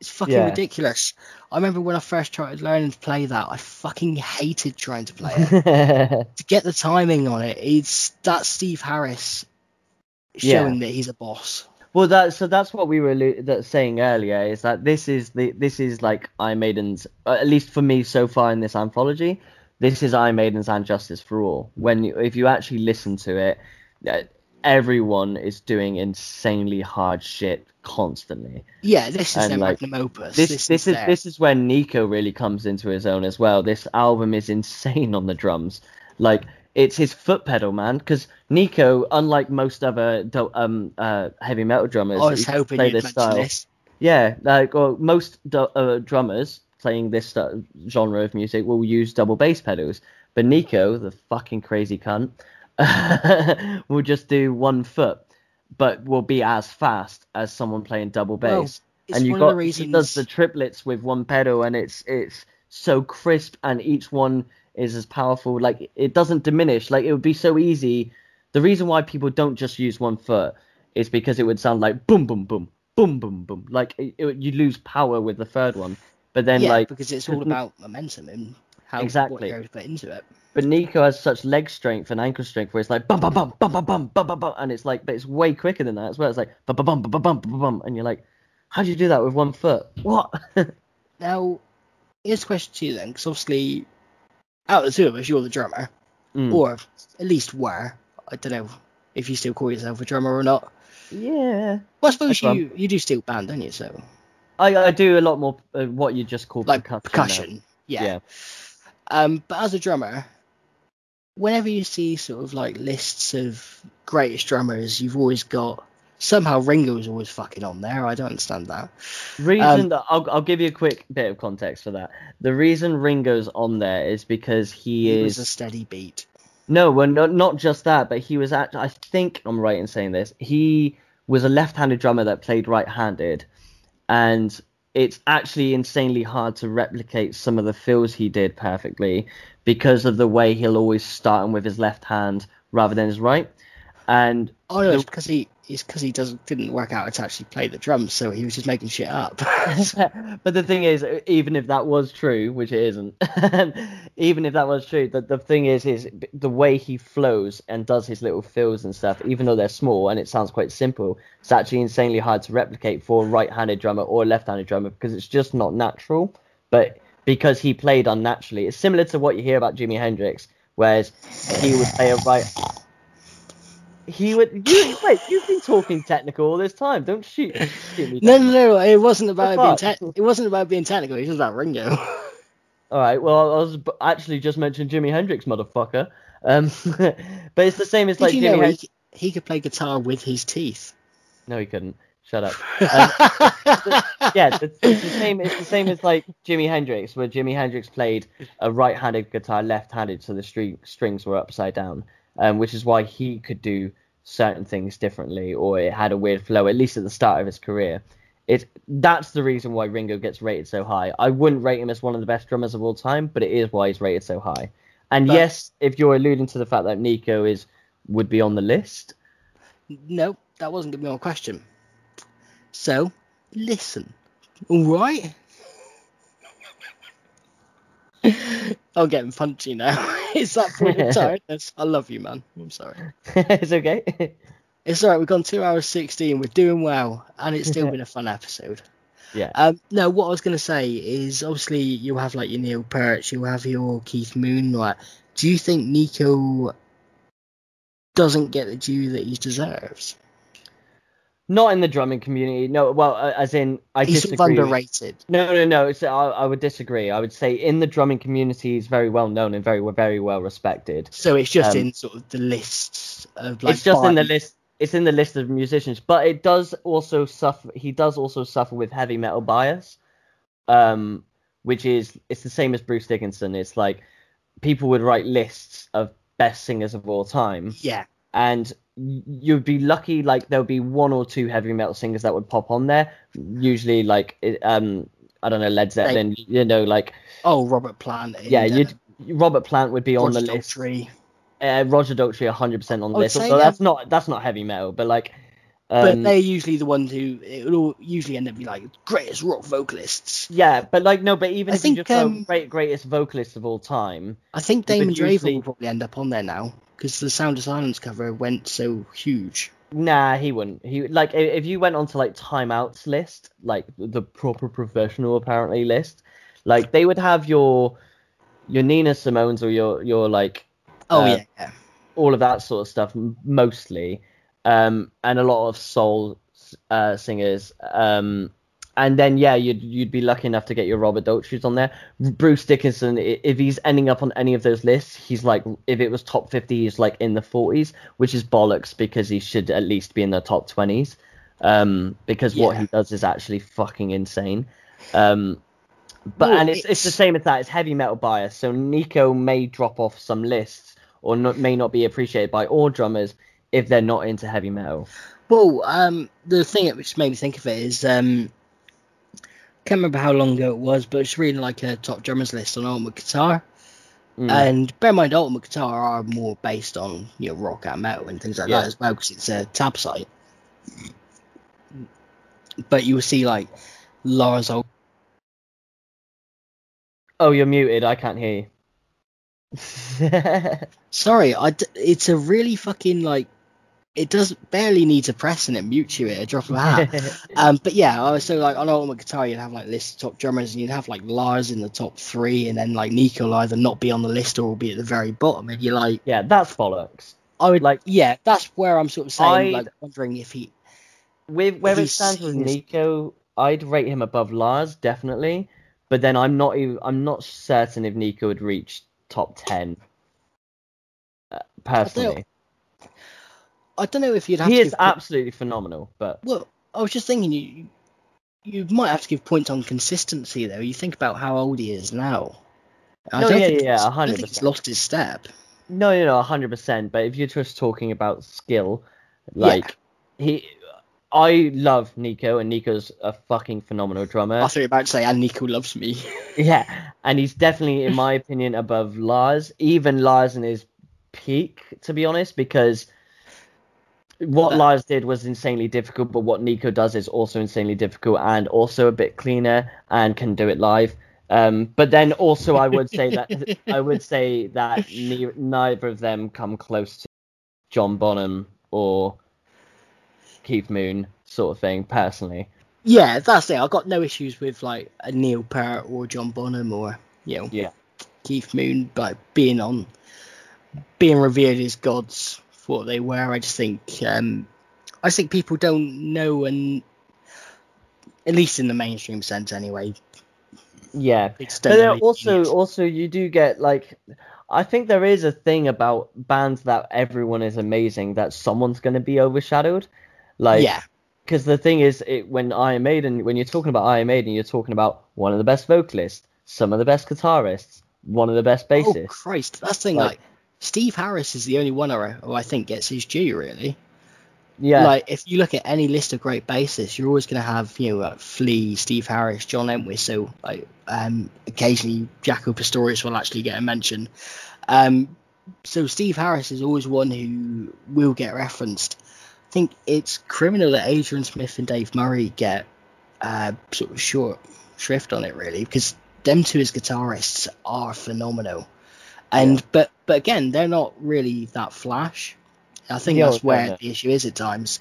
It's fucking Yeah. ridiculous. I remember when I first tried learning to play that, I fucking hated trying to play it. (laughs) to get the timing on it, it's that's Steve Harris Yeah. showing that he's a boss. Well, that so that's what we were that saying earlier is that this is the this is like Iron Maiden's at least for me so far in this anthology. This is Iron Maiden's and Justice for All. When you, if you actually listen to it, uh, everyone is doing insanely hard shit constantly. Yeah, this is And, their like, magnum opus. This This, this, is their- this is when Nicko really comes into his own as well. This album is insane (laughs) on the drums. Like it's his foot pedal, man. Because Nicko, unlike most other um uh heavy metal drummers, I was who hoping play this style. this. Yeah, like well, most uh, drummers playing this st- genre of music will use double bass pedals, but Nicko, the fucking crazy cunt, (laughs) will just do one foot, but will be as fast as someone playing double Well, bass. It's and you got the reasons. he does the triplets with one pedal, and it's it's so crisp, and each one is as powerful. Like it doesn't diminish. Like it would be so easy. The reason why people don't just use one foot is because it would sound like boom, boom, boom, boom, boom, boom. Like it, it, you lose power with the third one. But then yeah, like because it's all about momentum and how Exactly. what goes put into it. But Nicko has such leg strength and ankle strength where it's like bum bum bum bum bum bum bum bum bum and it's like but it's way quicker than that as well. It's like bum bum bum bum bum bum bum and you're like, how do you do that with one foot? What? Now, here's a question to you then, because obviously, out of the two of us, you're the drummer, Mm. or at least were. I don't know if you still call yourself a drummer or not. yeah. Well, I suppose you, you do steel band, don't you? So, I, I do a lot more uh, what you just call like percussion. percussion. Yeah. Yeah. Um, but as a drummer, whenever you see sort of like lists of greatest drummers, you've always got somehow Ringo's always fucking on there. I don't understand that. Reason Um, that I'll I'll give you a quick bit of context for that. The reason Ringo's on there is because he It is was a steady beat. No, well, not, not just that, but he was actually, I think I'm right in saying this, he was a left handed drummer that played right handed. And it's actually insanely hard to replicate some of the fills he did perfectly because of the way he'll always start 'em with his left hand rather than his right. And Oh no, The- it's because he it's because he doesn't didn't work out how to actually play the drums, so he was just making shit up. (laughs) (laughs) but the thing is, even if that was true, which it isn't, (laughs) even if that was true, the, the thing is, is the way he flows and does his little fills and stuff, even though they're small and it sounds quite simple, it's actually insanely hard to replicate for a right-handed drummer or a left-handed drummer because it's just not natural. But because he played unnaturally, it's similar to what you hear about Jimi Hendrix, whereas he would play a right. He would. You, wait, you've been talking technical all this time. Don't shoot, shoot me. no, no, no, it wasn't about The being fuck? te- it wasn't about being technical. It was about Ringo. (laughs) All right. Well, I was actually just mentioned Jimi Hendrix, motherfucker. Um, (laughs) but it's the same as Did like you Jimi know Hendrix. he, he could play guitar with his teeth? No, he couldn't. Shut up. (laughs) Um, yeah, it's, it's the same. It's the same as like Jimi Hendrix, where Jimi Hendrix played a right-handed guitar, left-handed, so the string, strings were upside down, um, which is why he could do certain things differently, or it had a weird flow, at least at the start of his career. It that's the reason why Ringo gets rated so high. I wouldn't rate him as one of the best drummers of all time, but it is why he's rated so high. And But- yes, if you're alluding to the fact that Nicko is would be on the list, no, that wasn't gonna be my question. So, listen. All right. (laughs) I'm getting punchy now. (laughs) it's that point of (laughs) tiredness. I love you, man. I'm sorry. (laughs) it's okay. It's alright. We've gone two hours sixteen. We're doing well, and it's still been a fun episode. yeah. Um, no, what I was going to say is obviously you'll have like your Neil Peart, you'll have your Keith Moon. Like, do you think Nicko doesn't get the due that he deserves? Not in the drumming community. No, well, uh, as in, I He's sort of disagree. underrated. No, no, no. It's, I, I would disagree. I would say in the drumming community, he's very well known and very, very well respected. So it's just Um, in sort of the lists of like. it's just in the list. It's in the list of musicians, but it does also suffer. He does also suffer with heavy metal bias, um, which is it's the same as Bruce Dickinson. It's like people would write lists of best singers of all time, Yeah, and you'd be lucky like there would be one or two heavy metal singers that would pop on there usually like um i don't know led zeppelin you know like Oh, Robert Plant. and, yeah uh, robert plant would be on Roger the list Daltrey. uh, roger Daltrey 100% on the list so that's not that's not heavy metal but like But um, they're usually the ones who it will all usually end up being like greatest rock vocalists. yeah but like no but even I if think, you just um, great greatest vocalists of all time I think But David Draiman usually- will probably end up on there now because the Sound of Silence cover went so huge. Nah, he wouldn't. He like if you went onto like timeouts list, like the proper professional apparently list, like they would have your your Nina Simone's or your your like Oh Uh, yeah, all of that sort of stuff mostly, um, and a lot of soul uh, singers. Um, and then yeah, you'd you'd be lucky enough to get your Robert Daltrey's on there. Bruce Dickinson, if he's ending up on any of those lists, he's like if it was top fifty, he's like in the forties, which is bollocks because he should at least be in the top twenties. Um, because what he does is actually fucking insane. Um, but Well, and it's, it's the same as that. It's heavy metal bias. So Nicko may drop off some lists or not, may not be appreciated by all drummers if they're not into heavy metal. Well, um, the thing that which made me think of it is um, can't remember how long ago it was, but it's really like a top drummers list on Ultimate Guitar, Mm. And bear in mind, Ultimate Guitar are more based on you know rock and metal and things like Yeah. that as well because it's a tab site. But you will see like Lars Ul- oh, you're muted. I can't hear you. (laughs) (laughs) Sorry, I d- it's a really fucking like it does barely needs a press and it mutes you at a drop of a hat. (laughs) um, but yeah, I was so like on Ultimate Guitar, you'd have like list of top drummers, and you'd have like Lars in the top three, and then like Nicko will either not be on the list or will be at the very bottom, and you're like, yeah, that's bollocks. I would Like- yeah, that's where I'm sort of saying, I'd- like, wondering if he, With where it stands with Nicko, I'd rate him above Lars definitely, but then I'm not even I'm not certain if Nicko would reach top ten. Uh, personally, I don't know if you'd have he is absolutely phenomenal, but well, I was just thinking you, you might have to give points on consistency though. You think about how old he is now. I No, don't yeah, yeah, he's- I don't think 100%. he's lost his step. no, no, no, hundred percent. But if you're just talking about skill, like he, I love Nicko, and Nicko's a fucking phenomenal drummer. I thought you were about to say, and Nicko loves me. (laughs) Yeah, and he's definitely, in my opinion, above Lars. Even Lars in his peak, to be honest, because what Lars did was insanely difficult, but what Nicko does is also insanely difficult and also a bit cleaner and can do it live. Um, but then also, I would say that I would say that (laughs) ne- neither of them come close to John Bonham or Keith Moon, sort of thing. Personally, yeah, that's it. I've got no issues with like a Neil Peart or John Bonham or you know Yeah. Keith Moon, but being on, being revered as gods what they were. I just think, um, I just think people don't know, and at least in the mainstream sense, anyway. yeah. But don't then know who also, also you do get like, I think there is a thing about bands that everyone is amazing that someone's going to be overshadowed. Like, yeah, because the thing is, it, when Iron Maiden, when you're talking about Iron Maiden, you're talking about one of the best vocalists, some of the best guitarists, one of the best bassists. oh bassists. Christ, that's the thing. Like- Like, Steve Harris is the only one who I- think gets his due, really. yeah, Like, if you look at any list of great bassists, you're always going to have, you know, like Flea, Steve Harris, John Entwistle. So, like, um, occasionally Jaco Pastorius will actually get a mention. Um, so Steve Harris is always one who will get referenced. I think it's criminal that Adrian Smith and Dave Murray get uh, sort of short shrift on it, really, because them two as guitarists are phenomenal. And but but again, they're not really that flash. I think Yeah, that's where no. the issue is at times.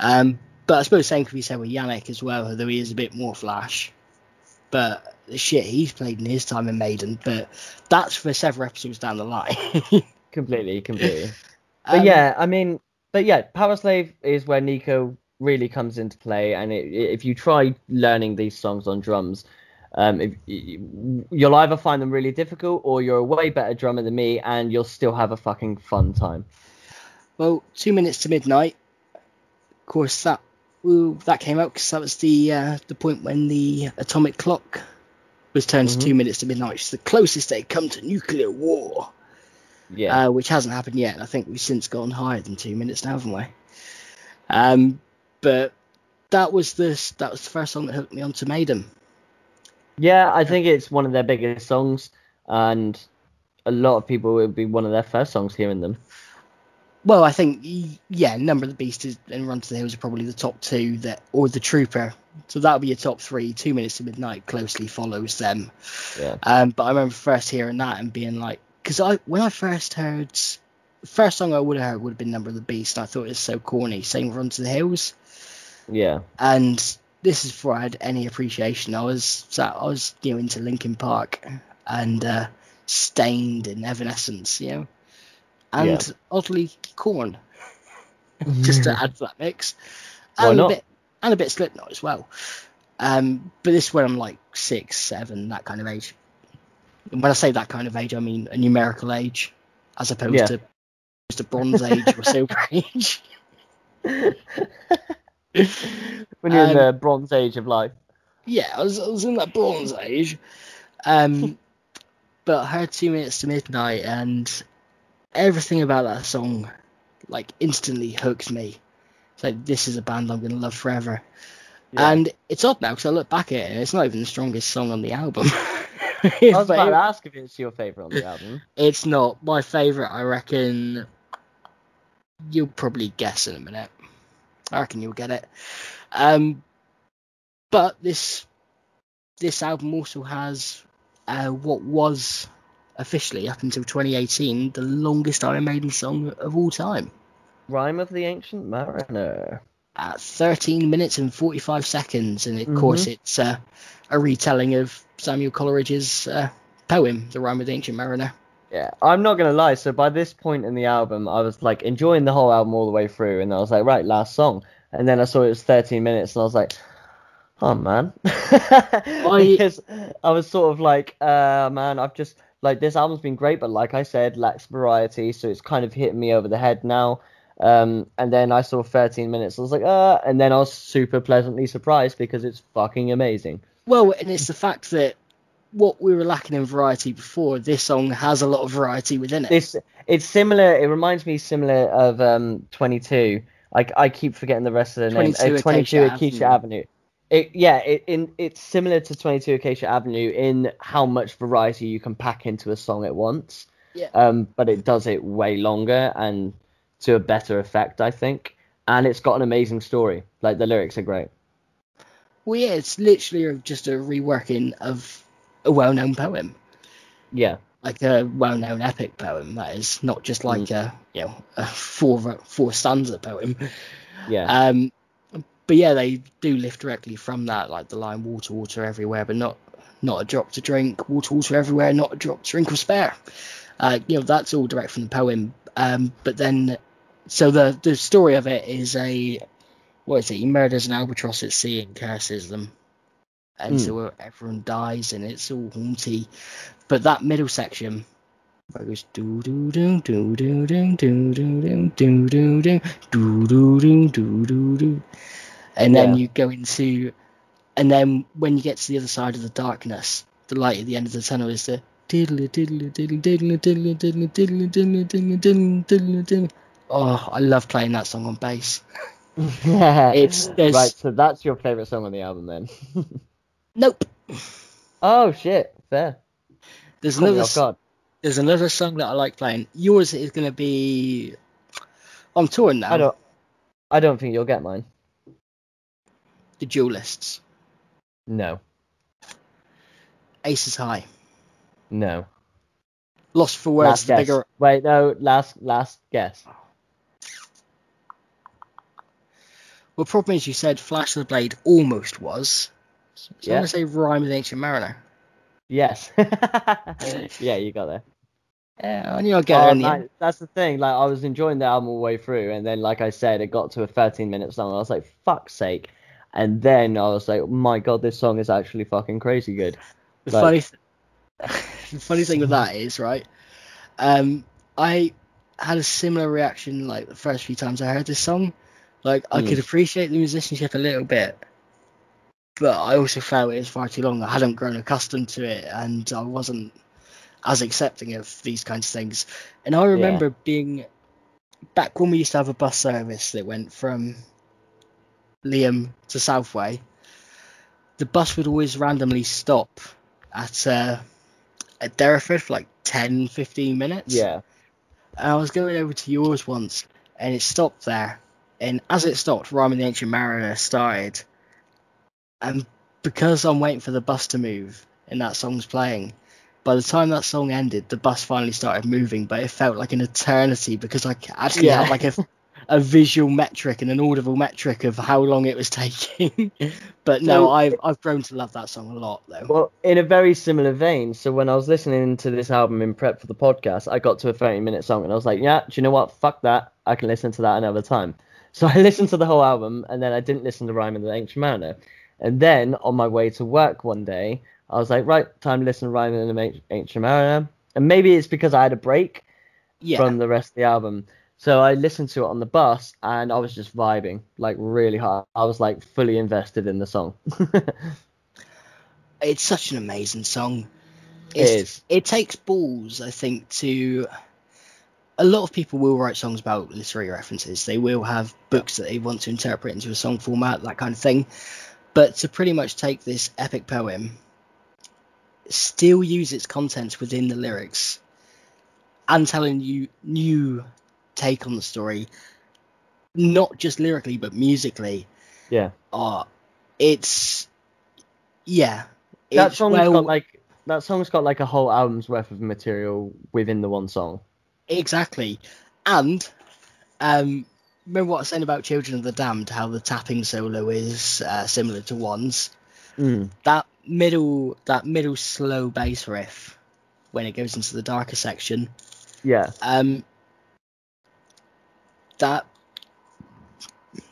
Um, but I suppose same could be said with Yannick as well, although he is a bit more flash. But the shit he's played in his time in Maiden, but that's for several episodes down the line. (laughs) completely, completely. (laughs) But Um, yeah, I mean, but yeah, Powerslave is where Nicko really comes into play, and it, if you try learning these songs on drums, um, if, you'll either find them really difficult, or you're a way better drummer than me, and you'll still have a fucking fun time. Well, two minutes to midnight. Of course, that ooh, that came out because that was the uh, the point when the atomic clock was turned Mhm. to two minutes to midnight, which is the closest they come to nuclear war, Yeah, uh, which hasn't happened yet. I think we've since gone higher than two minutes now, haven't we? Um, but that was the that was the first song that hooked me onto Maiden. Yeah, I think it's one of their biggest songs, and a lot of people would be one of their first songs hearing them. Well, I think yeah, Number of the Beast is, and Run to the Hills are probably the top two that, or the Trooper. So that would be your top three. Two Minutes to Midnight closely follows them. Yeah, Um, but I remember first hearing that and being like, because I when I first heard, first song I would have heard would have been Number of the Beast. And I thought it was so corny. Same with Run to the Hills. yeah, And this is before I had any appreciation. I was sat, I was you know into Linkin Park and uh, Staind and Evanescence, you know, and Yeah. oddly Korn, (laughs) just to add to that mix, Why and not? a bit and a bit Slipknot as well. Um, but this is when I'm like six, seven, that kind of age. And when I say that kind of age, I mean a numerical age, as opposed Yeah. to just a Bronze Age or Silver (laughs) Age. (laughs) (laughs) when you're in Um, the Bronze Age of life. yeah, I was, I was in that Bronze Age. Um, (laughs) but I heard Two Minutes to Midnight, and everything about that song, like, instantly hooked me. It's like, this is a band I'm going to love forever. Yeah. And it's odd now, because I look back at it, and it's not even the strongest song on the album. (laughs) I was about to ask if it's your favorite on the album. It's not my favorite. I reckon you'll probably guess in a minute. I reckon you'll get it. Um, but this this album also has uh, what was officially up until 2018 the longest Iron Maiden song of all time. Rime of the Ancient Mariner. At 13 minutes and 45 seconds, and of mm-hmm. course it's uh, a retelling of Samuel Coleridge's uh, poem, The Rime of the Ancient Mariner. Yeah, I'm not gonna lie. So by this point in the album, I was like enjoying the whole album all the way through, and I was like, right, last song. And then I saw it was 13 minutes, and I was like, oh man, (laughs) because I was sort of like, uh, man, I've just like this album's been great, but like I said, lacks variety, so it's kind of hitting me over the head now. Um, and then I saw 13 minutes. I was like, uh, and then I was super pleasantly surprised because it's fucking amazing. Well, and it's the fact that what we were lacking in variety before, this song has a lot of variety within it. It's it's similar. It reminds me similar of um 22. I, I keep forgetting the rest of the 22 name. Uh, 22 Acacia, Acacia Avenue. Avenue. It, yeah, it, in it's similar to 22 Acacia Avenue in how much variety you can pack into a song at once. Yeah. Um, but it does it way longer and to a better effect, I think. And it's got an amazing story. Like the lyrics are great. Well, yeah, it's literally just a reworking of a well-known poem. Yeah. Like a well-known epic poem. That is not just like mm. a you know a four four stanza poem. Yeah. Um, but yeah, they do lift directly from that, like the line "water, water everywhere, but not not a drop to drink. Water, water everywhere, not a drop to drink or spare." Uh, you know, that's all direct from the poem. Um, but then, so the the story of it is a what is it? He murders an albatross at sea and curses them and mm. so everyone dies and it's all haunty. But that middle section it goes do do do do do do do do do do do do do do do do do and then you go into and then when you get to the other side of the darkness, the light at the end of the tunnel is the diddly diddly diddly diddly diddly diddly diddly diddly diddly diddly diddly diddly Oh, I love playing that song on bass. it's right. So that's your favorite song on the album, then? Nope. Oh shit! Fair. There's Call another. There's another song that I like playing. Yours is gonna be. I'm touring now. I don't. I don't think you'll get mine. The Duelists. No. Aces High. No. Lost for words. Last guess. Bigger... Wait, no. Last last guess. Well, problem is, you said Flash of the Blade almost was. So yeah. I'm to say of the Ancient Mariner. Yes. (laughs) yeah, you got there. Yeah, I knew I'd get oh, like, That's the thing. Like, I was enjoying the album all the way through, and then, like I said, it got to a 13 minute song. And I was like, fuck's sake. And then I was like, my god, this song is actually fucking crazy good. The like, funny, th- (laughs) the funny thing with that is, right? Um, I had a similar reaction like the first few times I heard this song. Like, I mm. could appreciate the musicianship a little bit, but I also felt it was far too long. I hadn't grown accustomed to it, and I wasn't as accepting of these kinds of things. And I remember yeah. being back when we used to have a bus service that went from Liam to Southway. The bus would always randomly stop at uh, at Derriford for like 10, 15 minutes. Yeah. And I was going over to yours once, and it stopped there. And as it stopped, Rime the Ancient Mariner started and because I'm waiting for the bus to move and that song's playing, by the time that song ended, the bus finally started moving, but it felt like an eternity because I actually yeah. had like a, a visual metric and an audible metric of how long it was (laughs) taking. but no, so, I've I've grown to love that song a lot though. Well, in a very similar vein, so when I was listening to this album in prep for the podcast, I got to a 30 minute song and I was like, yeah, do you know what? Fuck that. I can listen to that another time. So (laughs) I listened to the whole album and then I didn't listen to Rime of the Ancient Mariner. And then on my way to work one day, I was like, right, time to listen to in the Ancient Mariner. And maybe it's because I had a break yeah. from the rest of the album. So I listened to it on the bus and I was just vibing like really hard. I was like fully invested in the song. (laughs) it's such an amazing song. It's, it is. It takes balls, I think, to. A lot of people will write songs about literary references. They will have books that they want to interpret into a song format, that kind of thing. But to pretty much take this epic poem still use its contents within the lyrics and telling you new take on the story, not just lyrically but musically. Yeah. Uh, it's yeah. That it's song's well- got like that song's got like a whole album's worth of material within the one song. Exactly. And um, remember what I was saying about Children of the Damned, how the tapping solo is uh, similar to one's. Mm. That middle, that middle slow bass riff, when it goes into the darker section. Yeah. Um. That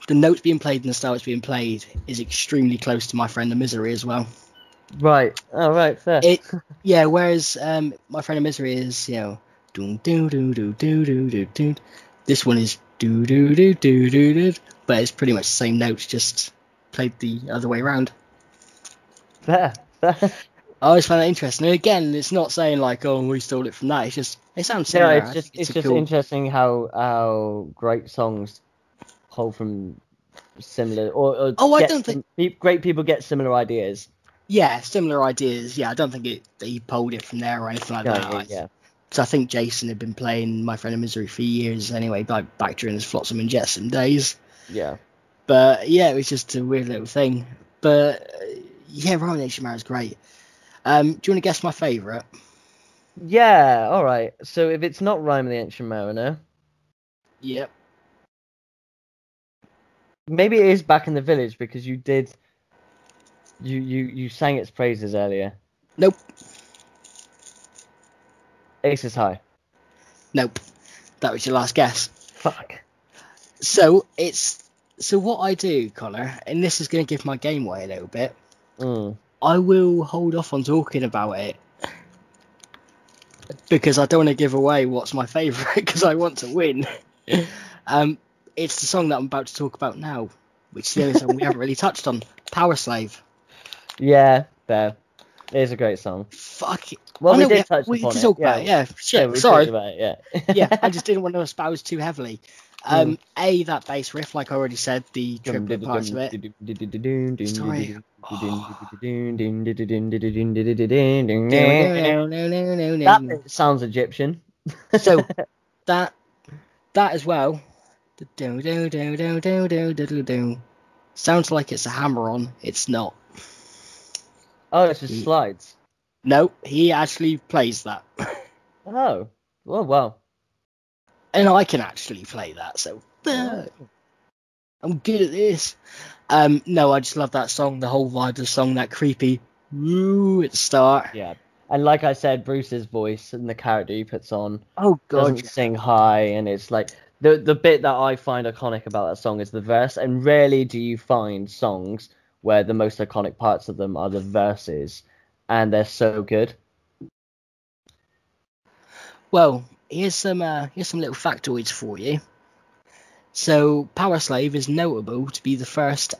the notes being played and the style it's being played is extremely close to my friend the Misery as well. Right. All right. oh, right. Fair. It, yeah. Whereas um, my friend of misery is you know. This one is do do do do do do, but it's pretty much the same notes, just played the other way around. fair. Fair. I always find that interesting. And again, it's not saying like, oh, we stole it from that. It's just it sounds similar. it's just think it's just cool- interesting how how great songs pull from similar or, or Oh, I don't some- great people get similar ideas. Yeah, similar ideas. Yeah, I don't think it he pulled it from there or anything like Yeah, that. yeah, yeah. So I think Jason had been playing My Friend of Misery for years anyway, like back during his Flotsam and Jetsam days. Yeah. But yeah, it was just a weird little thing. But uh, yeah, Roman Nation Mara is great. Um, do you want to guess my favourite? Yeah, all right. So if it's not Rime of the Ancient Mariner, Yep. maybe it is Back in the Village because you did you you you sang its praises earlier. Nope. Aces High. Nope. That was your last guess. Fuck. So it's so what I do, Connor, and this is going to give my game away a little bit. Mm. I will hold off on talking about it because I don't want to give away what's my favourite (laughs) because I want to win. (laughs) um, it's the song that I'm about to talk about now, which is the only song we haven't really touched on. Powerslave. Yeah, there. It is a great song. Fuck it. Well, we no, did we, touch we upon it. yeah. It. yeah. Shit, yeah, sorry. It, yeah. yeah, I just didn't want to espouse too heavily. Um, mm. A, that bass riff, like I already said, the triple parts of it. Sorry. That sounds Egyptian. so that that as well. Sounds like it's a hammer on. It's not. Oh, it's just slides. No, he actually plays that. Oh, well, well. and I can actually play that, so uh, I'm good at this. Um, no, I just love that song, the whole vibe of the song, that creepy woo at the start. Yeah. And like I said, Bruce's voice and the character he puts on Oh god, doesn't sing high, and it's like the the bit that I find iconic about that song is the verse. And rarely do you find songs where the most iconic parts of them are the verses, and they're so good. Well, here's some uh, here's some little factoids for you. So, Powerslave is notable to be the first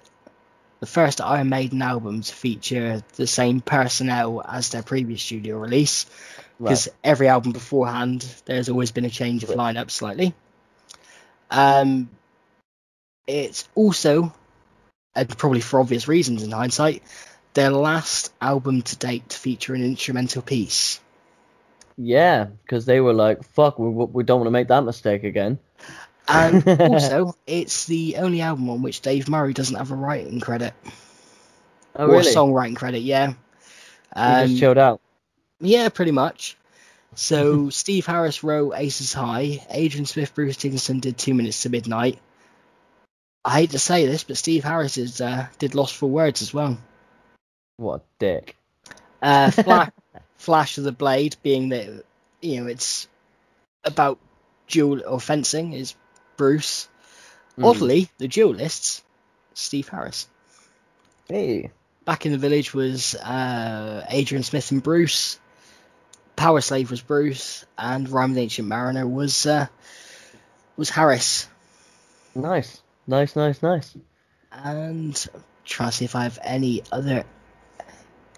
the first Iron Maiden album to feature the same personnel as their previous studio release. Because every album beforehand, there's always been a change of Right. lineup slightly. Um, it's also, and probably for obvious reasons in hindsight, their last album to date to feature an instrumental piece. Yeah, because they were like, "Fuck, we, we don't want to make that mistake again." And (laughs) also, it's the only album on which Dave Murray doesn't have a writing credit Oh, or really? a songwriting credit. Yeah, um, just chilled out. yeah, pretty much. So (laughs) Steve Harris wrote Aces High. Adrian Smith, Bruce Dickinson did Two Minutes to Midnight. I hate to say this, but Steve Harris is, uh, did Lost for Words as well. What a dick. Uh, (laughs) Flash, Flash of the Blade, being that you know it's about duel or fencing, is Bruce. Mm. Oddly, the duelists, Steve Harris. Hey. Back in the Village was uh, Adrian Smith and Bruce. Powerslave was Bruce, and Rime of the Ancient Mariner was uh, was Harris. Nice, nice, nice, nice. And I'm to see if I have any other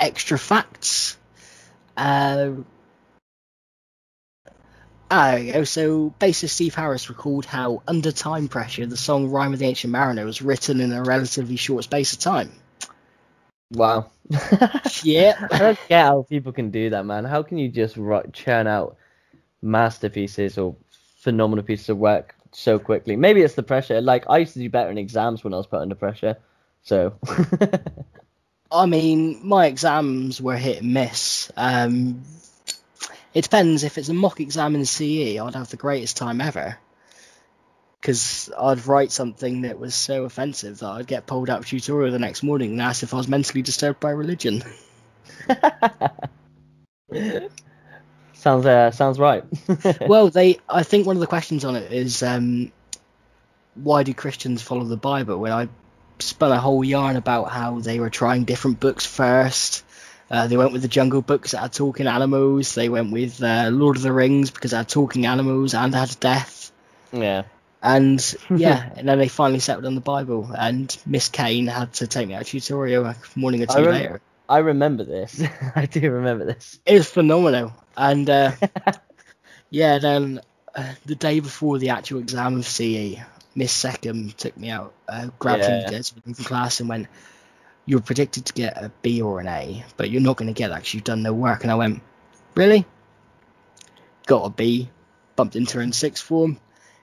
extra facts. Uh, ah, there we go. So, bassist Steve Harris recalled how, under time pressure, the song Rime of the Ancient Mariner was written in a relatively short space of time. Wow. (laughs) Yeah. I don't get how people can do that, man. How can you just ru- churn out masterpieces or phenomenal pieces of work so quickly? Maybe it's the pressure. Like I used to do better in exams when I was put under pressure. So (laughs) I mean, my exams were hit and miss. Um, it depends. If it's a mock exam in CE, I'd have the greatest time ever. Because I'd write something that was so offensive that I'd get pulled out of tutorial the next morning and asked if I was mentally disturbed by religion. (laughs) sounds uh, sounds right. (laughs) well, they. I think one of the questions on it is um, why do Christians follow the Bible? When I spun a whole yarn about how they were trying different books first. Uh, they went with the Jungle Books that had talking animals. They went with uh, Lord of the Rings because it had talking animals and had death. yeah. And (laughs) yeah, and then they finally settled on the Bible. And Miss Kane had to take me out of tutorial a morning or I rem- later. I remember this. (laughs) I do remember this. It was phenomenal. And uh, (laughs) yeah, then uh, the day before the actual exam of CE, Miss Seckham took me out, uh, grabbed Yeah. me from class, and went, "You're predicted to get a B or an A, but you're not going to get that because you've done no work." And I went, "Really?" Got a B, bumped into her in sixth form.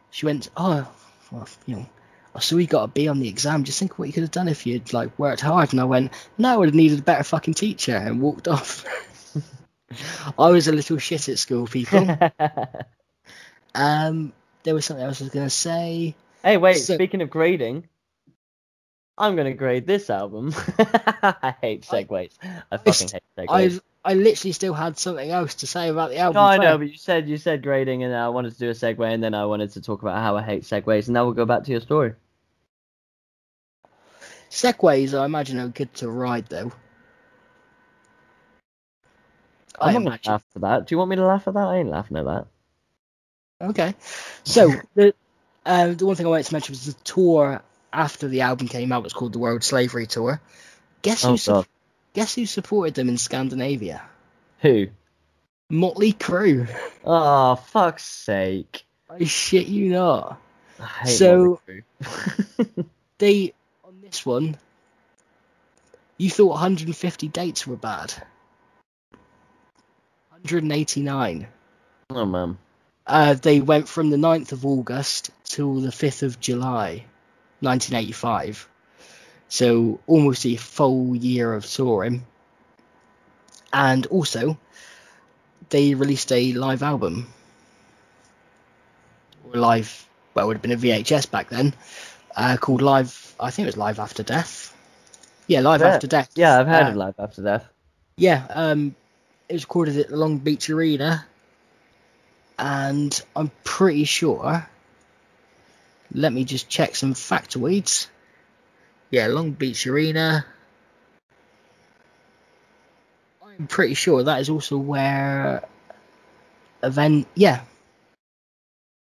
She went, "Oh, well, you know." I saw you got a B on the exam. Just think what you could have done if you'd like worked hard. And I went, no, I would have needed a better fucking teacher, and walked (laughs) off. I was a little shit at school, people. (laughs) Um, there was something else I was gonna say. hey, wait. So- speaking of grading, I'm gonna grade this album. (laughs) I hate segues. I fucking hate segues. I've I literally still had something else to say about the album. No, I know, but you said you said grading, and I wanted to do a segue, and then I wanted to talk about how I hate segues, and now we'll go back to your story. Segways, I imagine, are good to ride though. I I'm not gonna laugh at that. Do you want me to laugh at that? I ain't laughing at that. Okay, so the uh, the one thing I wanted to mention was the tour after the album came out was called the World Slavery Tour. Guess who Oh su- guess who supported them in Scandinavia? who? Motley Crue. Oh fuck's sake! I shit you not. I hate So- (laughs) They on this one, you thought 150 dates were bad. 189. oh man. Uh, they went from the 9th of August till the 5th of July, 1985. So almost a full year of touring. And also, they released a live album. Or live, well, it would have been a VHS back then, uh, called Live, I think it was Live After Death. Yeah, Live Yeah. After Death. Yeah, I've heard Uh, of Live After Death. yeah, um, it was recorded at the Long Beach Arena, and I'm pretty sure. Let me just check some factoids. Yeah, Long Beach Arena. I'm pretty sure that is also where event. Yeah,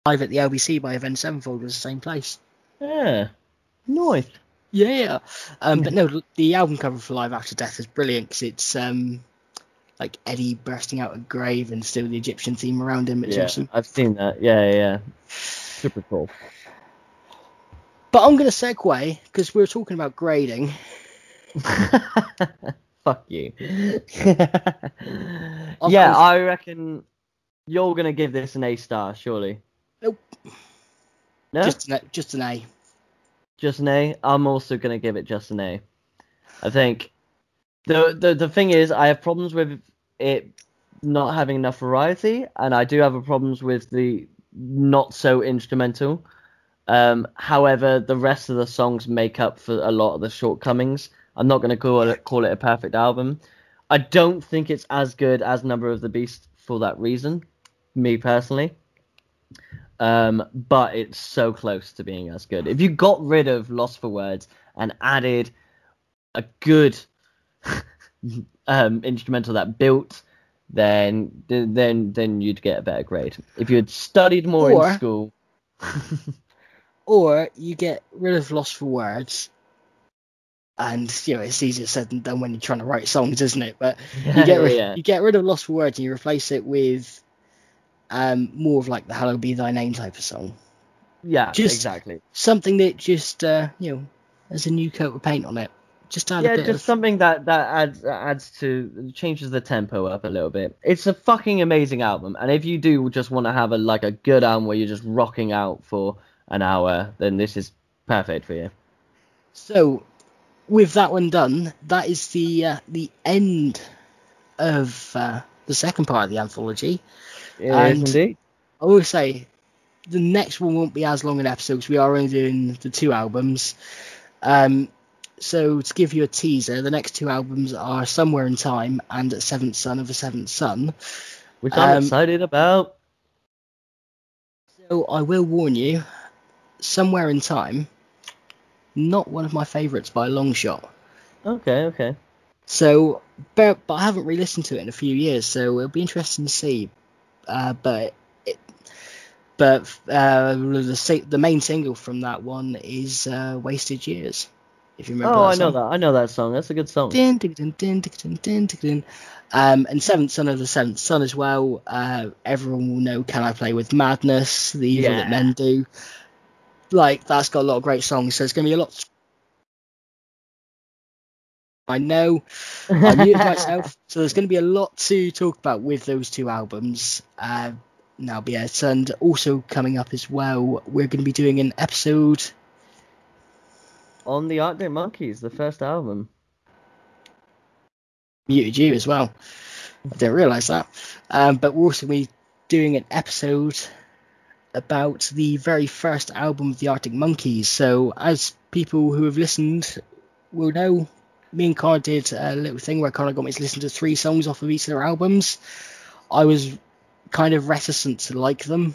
live at the LBC by Avenged Sevenfold was the same place. Yeah, nice. Yeah, um, but no, the album cover for Live After Death is brilliant because it's um, like Eddie bursting out a grave and still the Egyptian theme around him. It's yeah, awesome. I've seen that. Yeah, yeah, yeah. Super cool. But I'm going to segue because we were talking about grading. (laughs) Fuck you. (laughs) Yeah, I reckon you're gonna give this an A star, surely. Nope. No, just, an, just an A. Just an A. I'm also gonna give it just an A. I think the the the thing is, I have problems with it not having enough variety, and I do have problems with the not so instrumental. Um, however, the rest of the songs make up for a lot of the shortcomings. I'm not going to call it call it a perfect album. I don't think it's as good as Number of the Beast for that reason, me personally. Um, but it's so close to being as good. If you got rid of Losfer Words and added a good (laughs) um, instrumental that built, then then then you'd get a better grade. If you had studied more Or- in school, (laughs) Or you get rid of Losfer Words. And you know it's easier said than done when you're trying to write songs, isn't it? But (laughs) you get rid, yeah, you get rid of Losfer Words and you replace it with um, more of like the Hallowed Be Thy Name type of song. yeah, just- exactly. Something that just uh, you know has a new coat of paint on it. Just add yeah, a bit just of something that that adds adds to changes the tempo up a little bit. It's a fucking amazing album, and if you do just want to have a like a good album where you're just rocking out for an hour, then this is perfect for you. So, with that one done, that is the uh, the end of uh, the second part of the anthology. Yes, And- indeed. I will say, the next one won't be as long an episode because we are only doing the two albums. Um, so to give you a teaser, the next two albums are Somewhere in Time and Seventh Son of a Seventh Son. Which I'm um, excited about. So I will warn you, Somewhere in Time, not one of my favourites by a long shot. Okay, okay. So, but, but I haven't re-listened to it in a few years, so it'll be interesting to see. Uh, but it, but uh, the the main single from that one is uh, "Wasted Years." If you remember. Oh, I know that. I know that song. That's a good song. Um, and Seventh Son of the Seventh Son as well. Uh, everyone will know "Can I Play with Madness?" The Evil Yeah. That Men Do. Like that's got a lot of great songs, so it's going to be a lot. I know. I muted myself, (laughs) so there's going to be a lot to talk about with those two albums. Uh, now, yes, and also coming up as well, we're going to be doing an episode. On the Arctic Monkeys, the first album. Muted you as well. I didn't realise that. Um, but we're also going to be doing an episode about the very first album of the Arctic Monkeys. So, as people who have listened will know, me and Connor did a little thing where Connor got me to listen to three songs off of each of their albums. I was kind of reticent to like them,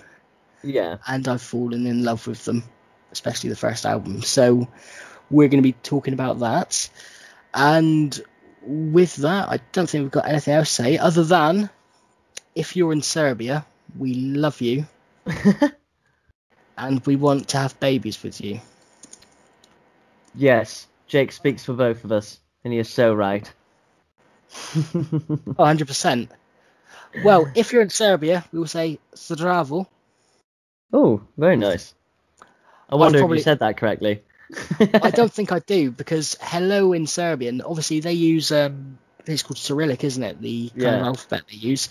Yeah. and I've fallen in love with them, especially the first album. So we're going to be talking about that. And with that, I don't think we've got anything else to say other than if you're in Serbia, we love you (laughs) and we want to have babies with you. yes, Jake speaks for both of us, and he is so right. Oh, 100%. (laughs) Well, if you're in Serbia, we will say Zdravo. oh, very nice. I wonder if probably- you said that correctly. I don't think I do because hello in Serbian, obviously they use um, it's called Cyrillic, isn't it? The kind of Yeah. alphabet they use,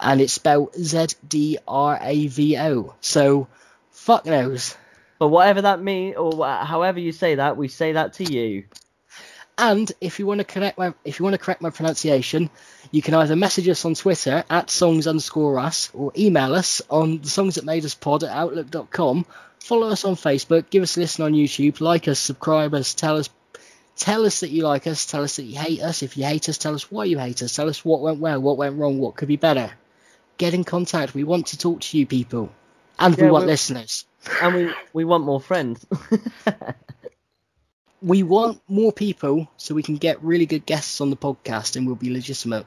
and it's spelled Z D R A V O. So fuck knows. But whatever that means, or however you say that, we say that to you. And if you want to correct my if you want to correct my pronunciation, you can either message us on Twitter at songs underscore us or email us on the songs that made us pod at outlook.com. Follow us on Facebook, give us a listen on YouTube, like us, subscribe us, tell us tell us that you like us, tell us that you hate us. If you hate us, tell us why you hate us, tell us what went well, what went wrong, what could be better. Get in contact. We want to talk to you people. And we Yeah, want we're- listeners. And we, we want more friends. (laughs) We want more people so we can get really good guests on the podcast and we'll be legitimate.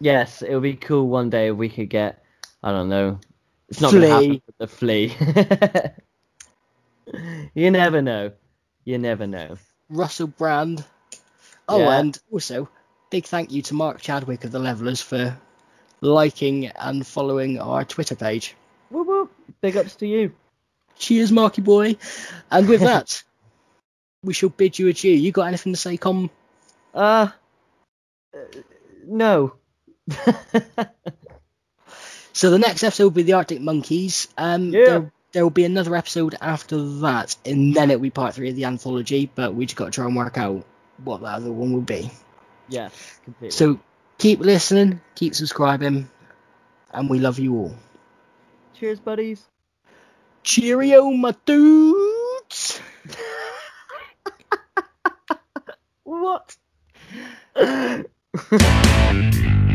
yes, it would be cool one day if we could get, I don't know, it's not going to happen the flea. (laughs) (laughs) you never know. You never know. Russell Brand. Oh, Yeah. and also big thank you to Mark Chadwick of the Levellers for liking and following our Twitter page. Whoop, whoop. Big ups to you. Cheers, Marky boy. And with (laughs) that, we shall bid you adieu. You got anything to say, Com? Uh, uh no. (laughs) So the next episode will be the Arctic Monkeys. Um, Yeah. There, will be another episode after that, and then it'll be part three of the anthology. But we just got to try and work out what that other one will be. yeah, completely. So keep listening, keep subscribing, and we love you all. Cheers, buddies. Cheerio, my dudes! (laughs) What? (laughs)